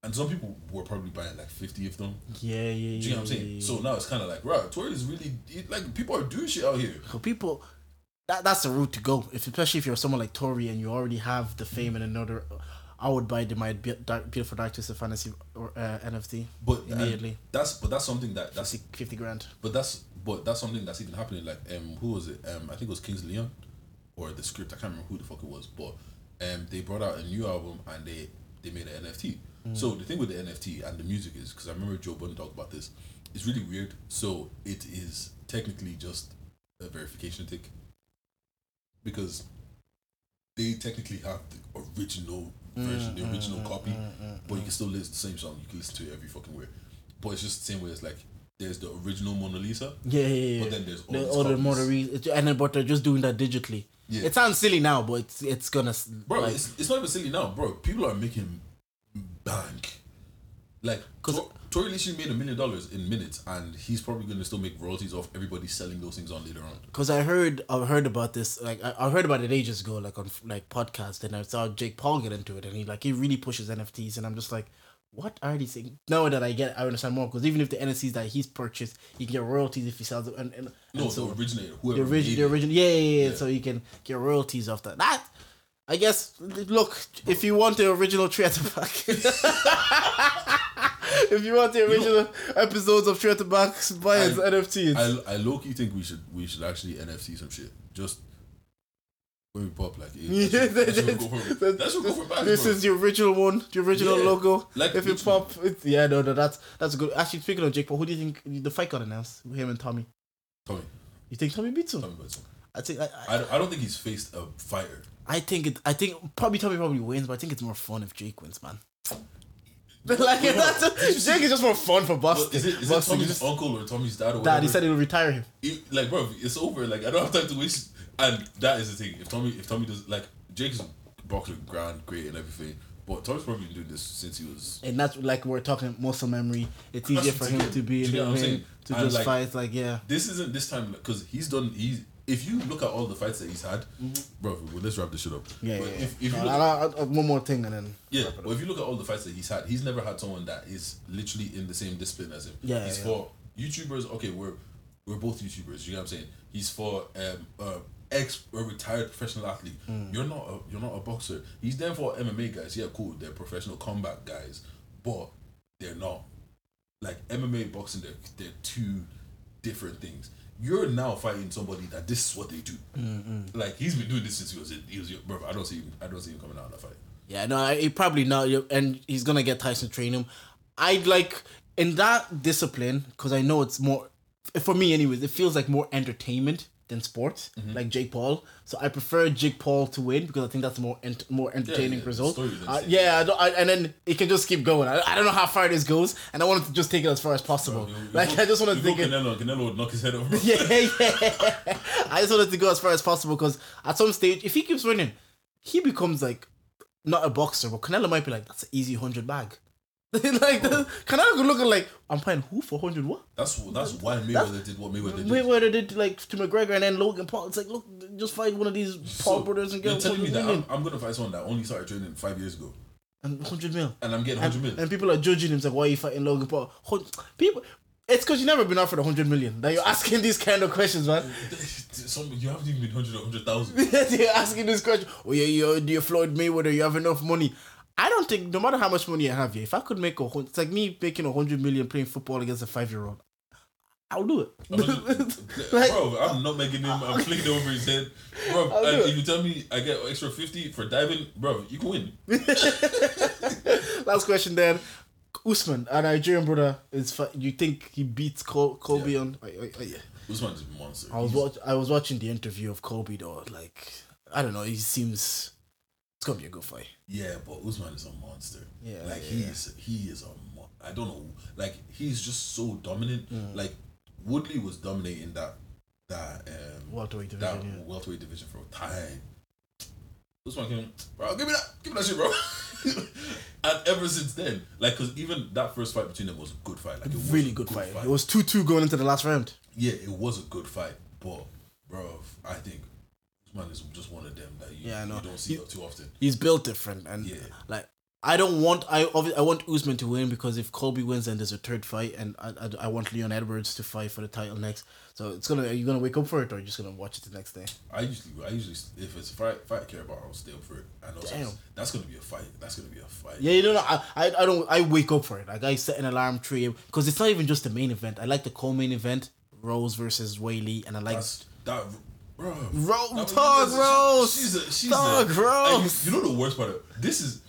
And some people were probably buying like fifty of them. yeah, yeah, yeah. Do you know what I'm saying? So now it's kind of like, right, Tory is really it- like people are doing shit out here. So people, that that's the route to go. If especially if you're someone like Tory and you already have the fame in another, I would buy the my beautiful dark twisted fantasy or uh, NFT But and immediately. that's but that's something that that's 50, 50 grand. but that's but that's something that's even happening. Like um, who was it? Um, I think it was Kings Leon, or the script. I can't remember who the fuck it was. But um, they brought out a new album and they they made an NFT. So the thing with the NFT and the music is because I remember Joe Budden talked about this. It's really weird. So it is technically just a verification tick because they technically have the original version, the original mm, mm, copy, mm, but you can still listen to the same song. You can listen to it every fucking way. But it's just the same way as like there's the original Mona Lisa. Yeah, yeah, yeah. But then there's all the these other copies. motor and then but they're just doing that digitally. Yeah. It sounds silly now, but it's it's gonna Bro, like it's, it's not even silly now, bro. People are making bank. Like, 'Cause- Tor- Tory Lanez made a million dollars in minutes, and he's probably going to still make royalties off everybody selling those things on later on. Because I heard, I heard about this. Like I, I heard about it ages ago, like on like podcast, and I saw Jake Paul get into it, and he like he really pushes NFTs, and I'm just like, what are these things? Now that I get, I understand more. Because even if the NFTs that he's purchased, you can get royalties if he sells it, and, and, No, and so the originator, the whoever. original, made the it. original, yeah, yeah, yeah, Yeah. So you can get royalties off that. That, I guess. Look, if you want the original at the Back, if you want the original episodes of at the Back, buy it I- NFT. It's, I, I low key think we should we should actually NFT some shit. Just when we pop, like, it, Yeah, that, should, that should go for that should go for bags, this bro. is the original one, the original Yeah, logo. like if you pop, it, yeah, no, no, that's that's good. Actually, speaking of Jake Paul, who do you think the fight got announced? Him and Tommy. Tommy, You think Tommy beats him? Tommy Benson. I think I, I, I don't think he's faced a fighter. I think it. I think probably Tommy probably wins, but I think it's more fun if Jake wins, man. like that's, Jake is just more fun for But Boston. is it, is it Tommy's just- uncle or Tommy's dad or Dad, he said he'll retire him. it, like bro, it's over. Like I don't have time to waste. And that is the thing. If Tommy, if Tommy does like Jake's boxer, grand, great, and everything, but Tommy's probably been doing this since he was. And that's like we're talking muscle memory. It's easier for what him I'm to be in saying. The get what I'm ring to And, just like, fight. Like yeah, This isn't this time because he's done. He's if you look at all the fights that he's had, bro. Well, let's wrap this shit up. Mm-hmm. yeah, But yeah. If, if you look, I- I- I- one more thing and then yeah, but if you look at all the fights that he's had, he's never had someone that is literally in the same discipline as him. Yeah, he's yeah. for YouTubers. Okay, we're we're both YouTubers. You know what I'm saying? He's for um uh ex a retired professional athlete. Mm. You're not a you're not a boxer. He's there for MMA guys. Yeah, cool. They're professional combat guys, but they're not like MMA boxing. They're they're two different things. You're now fighting somebody that this is what they do. Like he's been doing this since he was he was bro. I don't see him. I don't see him coming out of that fight. Yeah, no, he probably not, and he's gonna get Tyson train him. I'd like in that discipline because I know it's more for me, anyways. It feels like more entertainment than sports, Mm-hmm. like Jake Paul. So I prefer Jake Paul to win because I think that's a more ent- more entertaining yeah, the result. Uh, yeah, I don't, I, and then it can just keep going. I, I don't know how far this goes, and I wanted to just take it as far as possible. You- you like go- I just want to take go it. Canelo, Canelo would knock his head over. yeah, yeah. I just wanted to go as far as possible because at some stage, if he keeps winning, he becomes like not a boxer, but Canelo might be like, that's an easy hundred bag. like Canelo could look at like, I'm paying who for hundred what? That's that's why Mayweather did what Mayweather did. Mayweather did like to McGregor and then Logan Paul. It's like, look, just fight one of these Paul So, brothers and get. You're telling me that. I'm, I'm gonna fight someone that only started training five years ago, and 100 mil. and I'm getting 100 million. and people are judging him. It's like, why are you fighting Logan Paul? People, it's because you've never been offered a 100 million that you're asking these kind of questions, man. Some you haven't even been 100 or 100,000. You're asking this question. Oh yeah, you're, you're Floyd Mayweather. You have enough money. I don't think no matter how much money I have, yeah, if I could make a hundred, it's like me making a hundred million playing football against a five year old. I'll do it. Like- bro, I'm not making him. I'm flicking over his head, bro. If you tell me I get extra 50 for diving, bro, you can win. Last question then. Usman, a Nigerian brother, is you think he beats Col- Colby Yeah. on? Oh, oh, oh, yeah. Usman is a monster. I was watch- I was watching the interview of Colby though. Like I don't know, he seems gonna be a good fight. Yeah, but Usman is a monster. Yeah, like yeah, he yeah. is. He is a. Mo- I don't know. Like he's just so dominant. Mm. Like Woodley was dominating that that um Welterweight that division, yeah. welterweight division for a time. Usman came, bro. Give me that. Give me that shit, bro. and ever since then, like, cause even that first fight between them was a good fight. Like, it was Really a good fight. fight. It was two two going into the last round. yeah, it was a good fight. But, bro, I think Usman is just one of them that you, Yeah, I know. you don't see He- too often. He's built different, and Yeah. like I don't want I I want Usman to win because if Colby wins, then there's a third fight, and I, I, I want Leon Edwards to fight for the title next. So it's gonna are you gonna wake up for it or are you just gonna watch it the next day? I usually, I usually, if it's a fight, fight I care about, I'll stay up for it. I know Damn. that's, gonna be a fight. That's gonna be a fight. Yeah, you know, I, I I don't I wake up for it. Like I set an alarm tree because it's not even just the main event. I like the co-main event, Rose versus Weili, and I like That's that, bro. Ro- that- Thug she- Rose! She's a, she's Thug a! You, you know the worst part? Of, this is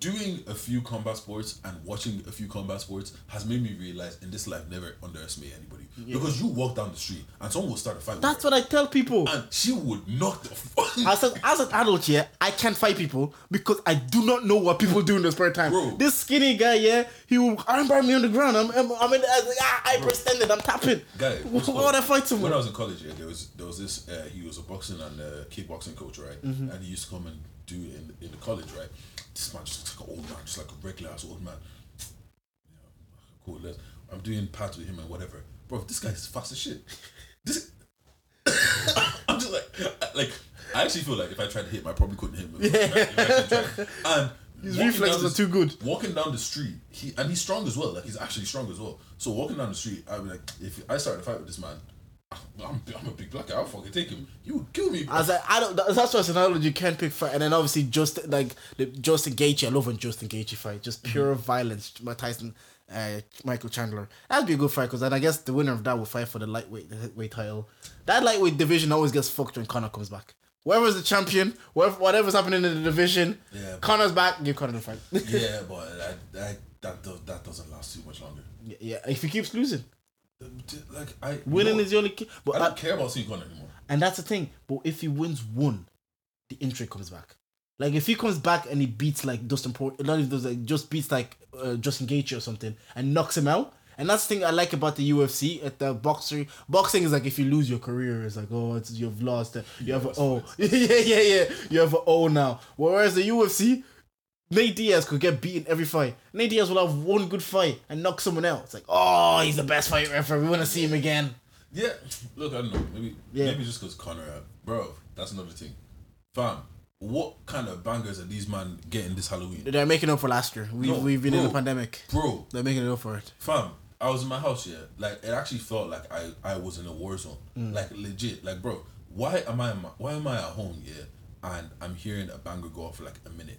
doing a few combat sports and watching a few combat sports has made me realize in this life never underestimate anybody because you walk down the street and someone will start a fight. That's what I tell people. and she would knock the fucking. As, a, as an adult, yeah, I can't fight people because I do not know what people do in their spare time. Bro. This skinny guy, yeah, he will armbar me on the ground. I'm, I'm, I'm in, I, was like, ah, I extended, I'm tapping. Guy, why would I fight someone? When I was in college, yeah, there was there was this. Uh, he was a boxing and uh, kickboxing coach, right? Mm-hmm. And he used to come and do in in the college, right? This man just looks like an old man, just like a regular ass old man. Yeah, cool. Let's, I'm doing pads with him and whatever, bro. This guy's fast as shit. This. I'm just like, like I actually feel like if I tried to hit him, I probably couldn't hit him. If I actually tried. And His reflexes are too good. Walking down the street, he and he's strong as well. Like he's actually strong as well. So walking down the street, I'd be like, if I started a fight with this man, I'm, I'm a big black guy. I'll fucking take him. He would kill me. bro. I, I don't. That's why it's an analogy you can't pick fight, and then obviously just like the Justin Gaethje. I love when Justin Gaethje fight, just pure violence. My Tyson, uh, Michael Chandler. That'd be a good fight because then I guess the winner of that will fight for the lightweight, the weight title. That lightweight division always gets fucked when Conor comes back. Whoever's the champion, whatever, whatever's happening in the division, Yeah. Conor's back. Give Conor the fight. yeah, but that that that, that doesn't last too much longer. yeah, if he keeps losing, Like I winning no, is the only. Key. But I I- don't care about Conor anymore. And that's the thing. But if he wins one, the injury comes back. Like if he comes back and he beats like Dustin Port, not even like just beats like uh, Justin Gaethje or something and knocks him out. And that's the thing I like about the UFC. At the boxer, boxing is like if you lose your career, it's like oh, it's you've lost. it. You have a oh, yeah, yeah, yeah. You have a oh now. Whereas the UFC, Nate Diaz could get beaten every fight. Nate Diaz will have one good fight and knock someone out. It's like oh, he's the best fighter ever. We want to see him again. Yeah, look, I don't know. Maybe Yeah. maybe just because Conor, uh, bro. That's another thing. Fam, what kind of bangers are these man getting this Halloween, They're making up for last year. We, No, we've been in bro. the pandemic. bro? They're making it up for it. Fam, I was in my house, yeah. Like it actually felt like I I was in a war zone. Mm. Like legit. Like bro, why am I why am I at home, yeah? And I'm hearing a banger go off for like a minute.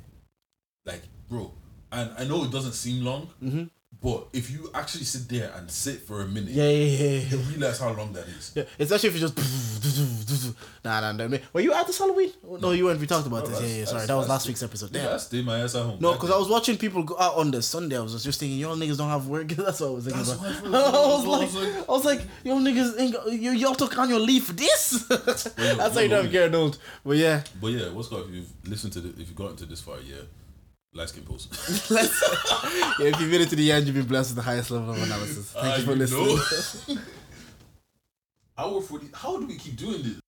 Like, bro, and I know it doesn't seem long, Mm-hmm. but if you actually sit there and sit for a minute, Yeah, yeah, yeah, you realize how long that is. yeah. Especially if you just nah, nah, nah. Were you at this Halloween? No, you weren't. We talked about No, this. Yeah, yeah. Sorry, that was last week's episode. Yeah. I stay my ass at home. No, because I was watching people go out on the Sunday. I was just thinking, y'all niggas don't have work. That's what I was thinking That's about. I was like, I was like, y'all niggas, ain't got, y- y'all took on your leave for this. That's how you no, don't no. get old. But yeah, But yeah, what's good if you've listened to the if you've gotten to this far, yeah. Light skin pose. let's. yeah, if you made it to the end, you've been blessed with the highest level of analysis. Thank Ah, you for you listening. Hour forty. How do we keep doing this?